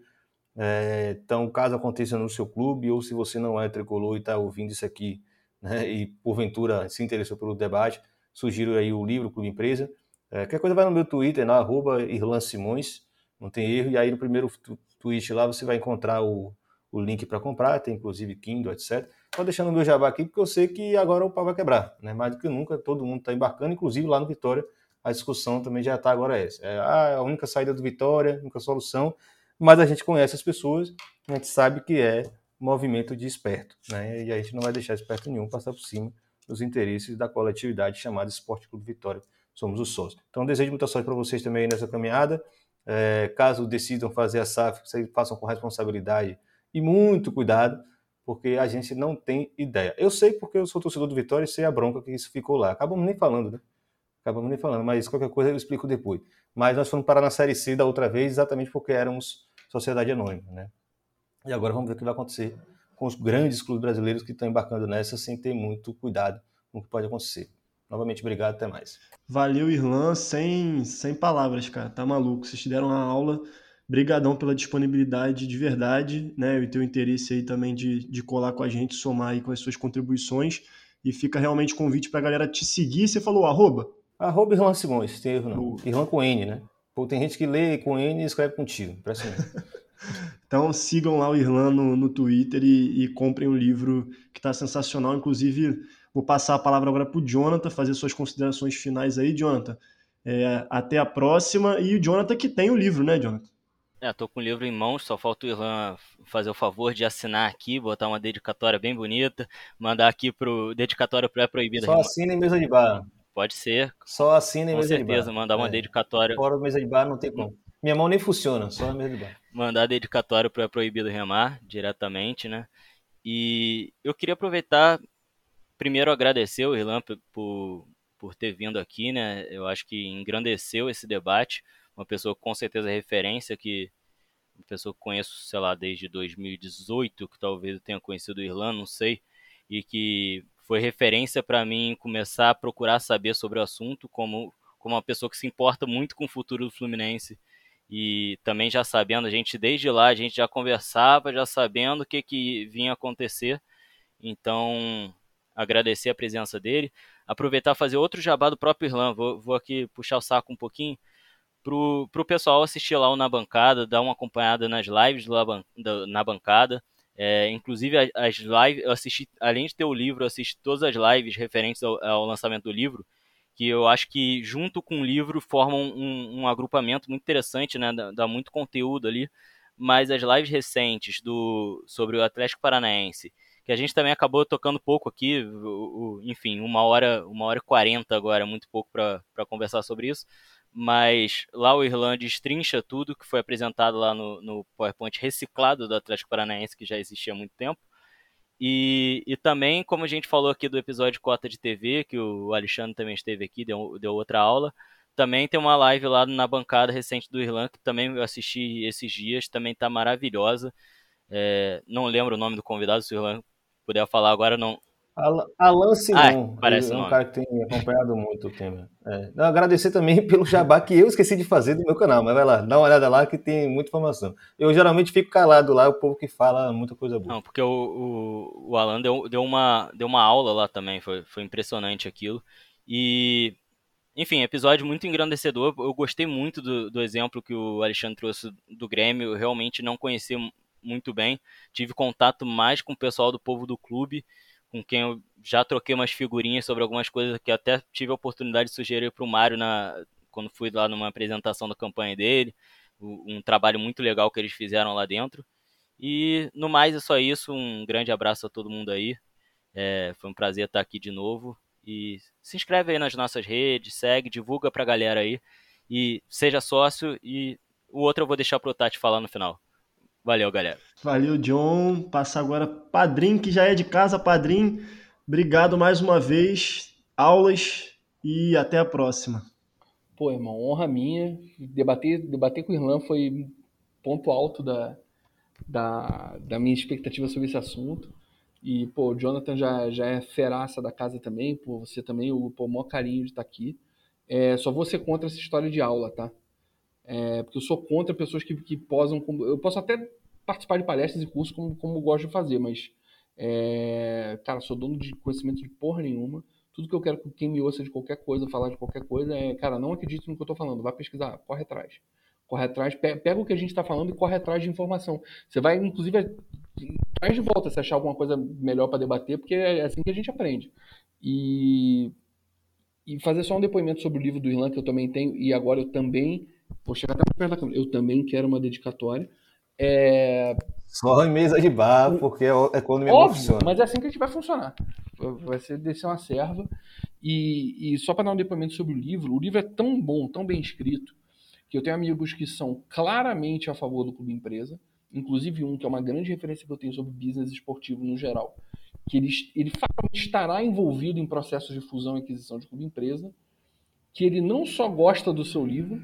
é, então, caso aconteça no seu clube, ou se você não é tricolor e está ouvindo isso aqui, né, e porventura se interessou pelo debate, sugiro aí o livro Clube Empresa. É, qualquer coisa vai no meu Twitter, na arroba Irlan Simões, não tem erro, e aí no primeiro tweet lá você vai encontrar o, o link para comprar, tem inclusive Kindle, etc. Estou deixando o meu jabá aqui porque eu sei que agora o pau vai quebrar, né? mais do que nunca, todo mundo está embarcando, inclusive lá no Vitória, a discussão também já está agora essa. É ah, a única saída do Vitória, a única solução mas a gente conhece as pessoas, a gente sabe que é movimento de esperto, né? E a gente não vai deixar esperto nenhum passar por cima dos interesses da coletividade chamada Esporte Clube Vitória. Somos os sócios. Então, desejo muita sorte para vocês também nessa caminhada. É, caso decidam fazer a SAF, vocês façam com responsabilidade e muito cuidado, porque a gente não tem ideia. Eu sei porque eu sou torcedor do Vitória e sei a bronca que isso ficou lá. Acabamos nem falando, né? Acabamos nem falando, mas qualquer coisa eu explico depois. Mas nós fomos parar na Série C da outra vez exatamente porque éramos sociedade anônima, né? E agora vamos ver o que vai acontecer com os grandes clubes brasileiros que estão embarcando nessa sem ter muito cuidado com o que pode acontecer. Novamente, obrigado, até mais. Valeu, Irlan, sem, sem palavras, cara, tá maluco. Vocês te deram uma aula, brigadão pela disponibilidade de verdade, né, e teu interesse aí também de, de colar com a gente, somar aí com as suas contribuições, e fica realmente convite pra galera te seguir, você falou arroba? Arroba Irlan Simões, tem erro não. Irlan com N, né? Pô, tem gente que lê com N e escreve com tio. Impressionante. então sigam lá o Irlan no, no Twitter e, e comprem o livro que está sensacional. Inclusive, vou passar a palavra agora para o Jonathan, fazer suas considerações finais aí, Jonathan. É, até a próxima. E o Jonathan que tem o livro, né, Jonathan? É, tô com o livro em mãos, só falta o Irlan fazer o favor de assinar aqui, botar uma dedicatória bem bonita, mandar aqui pro dedicatória pré-proibida. Só assina em mesa de bar. Pode ser. Só assina em com mesa certeza, de bar. Com certeza, mandar uma é. dedicatória. Fora mesa de bar não tem como. Minha mão nem funciona, só na mesa de bar. Mandar dedicatória pro É Proibido Remar, diretamente, né? E eu queria aproveitar, primeiro agradecer o Irlan por, por ter vindo aqui, né? Eu acho que engrandeceu esse debate uma pessoa com certeza referência, que uma pessoa que conheço, sei lá, desde 2018, que talvez eu tenha conhecido o Irlan, não sei, e que foi referência para mim começar a procurar saber sobre o assunto, como, como uma pessoa que se importa muito com o futuro do Fluminense. E também já sabendo, a gente desde lá, a gente já conversava, já sabendo o que, que vinha acontecer. Então, agradecer a presença dele. Aproveitar fazer outro jabá do próprio Irlan. Vou, vou aqui puxar o saco um pouquinho pro, pro pessoal assistir lá o Na Bancada, dar uma acompanhada nas lives da, na bancada. É, inclusive as lives, eu assisti, além de ter o livro, eu assisti todas as lives referentes ao, ao lançamento do livro, que eu acho que junto com o livro formam um, um agrupamento muito interessante, né? Dá, dá, muito conteúdo ali. Mas as lives recentes do sobre o Atlético Paranaense, que a gente também acabou tocando pouco aqui, o, o, enfim, uma hora, uma hora e quarenta agora, muito pouco para conversar sobre isso mas lá o Irlanda destrincha tudo que foi apresentado lá no, no PowerPoint reciclado do Atlético Paranaense, que já existia há muito tempo. E, e também, como a gente falou aqui do episódio Cota de TV, que o Alexandre também esteve aqui, deu, deu outra aula, também tem uma live lá na bancada recente do Irlanda, que também eu assisti esses dias, também está maravilhosa. É, não lembro o nome do convidado, se o Irlanda puder falar agora, não, Alan Simon, ah, parece é um cara que tem acompanhado muito o tema. É. Não, agradecer também pelo jabá que eu esqueci de fazer do meu canal, mas vai lá, dá uma olhada lá que tem muita informação. Eu geralmente fico calado lá, o povo que fala muita coisa boa. Não, porque o, o, o Alan deu, deu, uma, deu uma aula lá também, foi, foi impressionante aquilo. E, enfim, episódio muito engrandecedor. Eu gostei muito do, do exemplo que o Alexandre trouxe do Grêmio, eu realmente não conhecia muito bem, tive contato mais com o pessoal do povo do clube com quem eu já troquei umas figurinhas sobre algumas coisas que até tive a oportunidade de sugerir para o Mário na, quando fui lá numa apresentação da campanha dele. Um trabalho muito legal que eles fizeram lá dentro. E no mais é só isso. Um grande abraço a todo mundo aí. É, foi um prazer estar aqui de novo. E se inscreve aí nas nossas redes, segue, divulga pra galera aí. E seja sócio. E o outro eu vou deixar pro Tati falar no final. Valeu, galera. Valeu, John. Passar agora Padrim, que já é de casa, Padrim. Obrigado mais uma vez. Aulas e até a próxima. Pô, irmão, honra minha. Debater, debater com o Irlan foi ponto alto da, da, da minha expectativa sobre esse assunto. E, pô, o Jonathan já, já é feraça da casa também. Pô, você também, o pô, maior carinho de estar aqui. É, só vou ser contra essa história de aula, tá? É, porque eu sou contra pessoas que, que posam como. Eu posso até participar de palestras e cursos como, como gosto de fazer, mas. É, cara, sou dono de conhecimento de porra nenhuma. Tudo que eu quero que quem me ouça de qualquer coisa, falar de qualquer coisa, é, cara, não acredite no que eu tô falando, vai pesquisar, corre atrás. Corre atrás, pega o que a gente está falando e corre atrás de informação. Você vai, inclusive, traz de volta se achar alguma coisa melhor para debater, porque é assim que a gente aprende. E, e fazer só um depoimento sobre o livro do Irlan, que eu também tenho, e agora eu também Vou chegar até perto da câmera. Eu também quero uma dedicatória. É... Só em mesa de bar, porque é quando me Óbvio, mas é assim que a gente vai funcionar. Vai ser descer uma serva. E, e só para dar um depoimento sobre o livro, o livro é tão bom, tão bem escrito, que eu tenho amigos que são claramente a favor do clube empresa, inclusive um que é uma grande referência que eu tenho sobre business esportivo no geral, que ele, ele estará envolvido em processos de fusão e aquisição de clube empresa, que ele não só gosta do seu livro,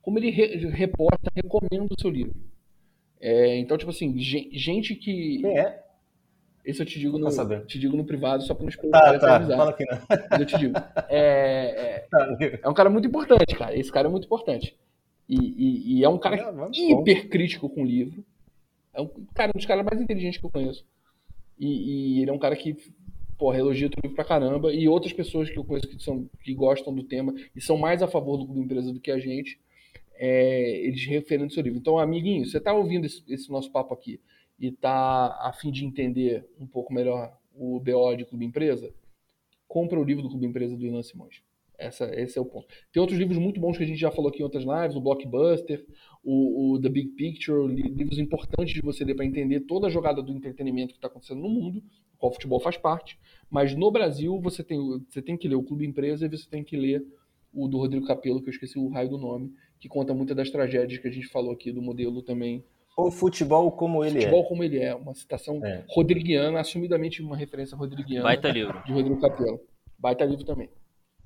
como ele re, reporta, recomenda o seu livro. É, então, tipo assim, gente que. Quem é? Esse eu te digo no, te digo no privado, só para não esperar. Tá, tá, fala aqui não. Eu te digo. É, é, tá, é, um cara muito importante, cara. Esse cara é muito importante. E, e, e é um cara é, hiper crítico com o livro. É um, cara, um dos caras mais inteligentes que eu conheço. E, e ele é um cara que, porra, elogia o livro pra caramba. E outras pessoas que eu conheço que, são, que gostam do tema e são mais a favor do clube empresa do que a gente é, eles referendo seu livro. Então, amiguinho, você está ouvindo esse, esse, nosso papo aqui e está a fim de entender um pouco melhor o BO de Clube Empresa, compra o livro do Clube Empresa do Ilan Simões. Essa, esse é o ponto. Tem outros livros muito bons que a gente já falou aqui em outras lives, o Blockbuster, o, o The Big Picture, livros importantes de você ler para entender toda a jogada do entretenimento que está acontecendo no mundo, qual o futebol faz parte. Mas no Brasil você tem, você tem que ler o Clube Empresa e você tem que ler o do Rodrigo Capello, que eu esqueci o raio do nome, que conta muitas das tragédias que a gente falou aqui do modelo também. O futebol como ele futebol é. Futebol como ele é, uma citação é. rodriguiana, assumidamente uma referência rodriguiana. Baita livro. De Rodrigo Capello. Baita livro também.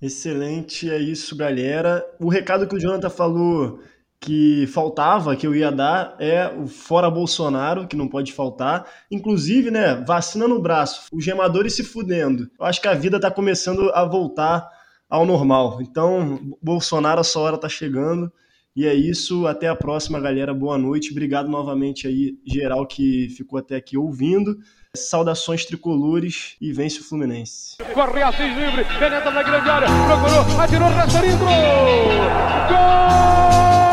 Excelente, é isso, galera. O recado que o Jonathan falou que faltava, que eu ia dar, é o fora Bolsonaro, que não pode faltar. Inclusive, né, vacina no braço, os gemadores se fudendo. Eu acho que a vida está começando a voltar ao normal. Então, Bolsonaro, a sua hora está chegando. E é isso, até a próxima, galera. Boa noite. Obrigado novamente aí, geral que ficou até aqui ouvindo. Saudações tricolores e vence o Fluminense. Corre Assis livre, penetra na grande área, procurou, atirou, Gol!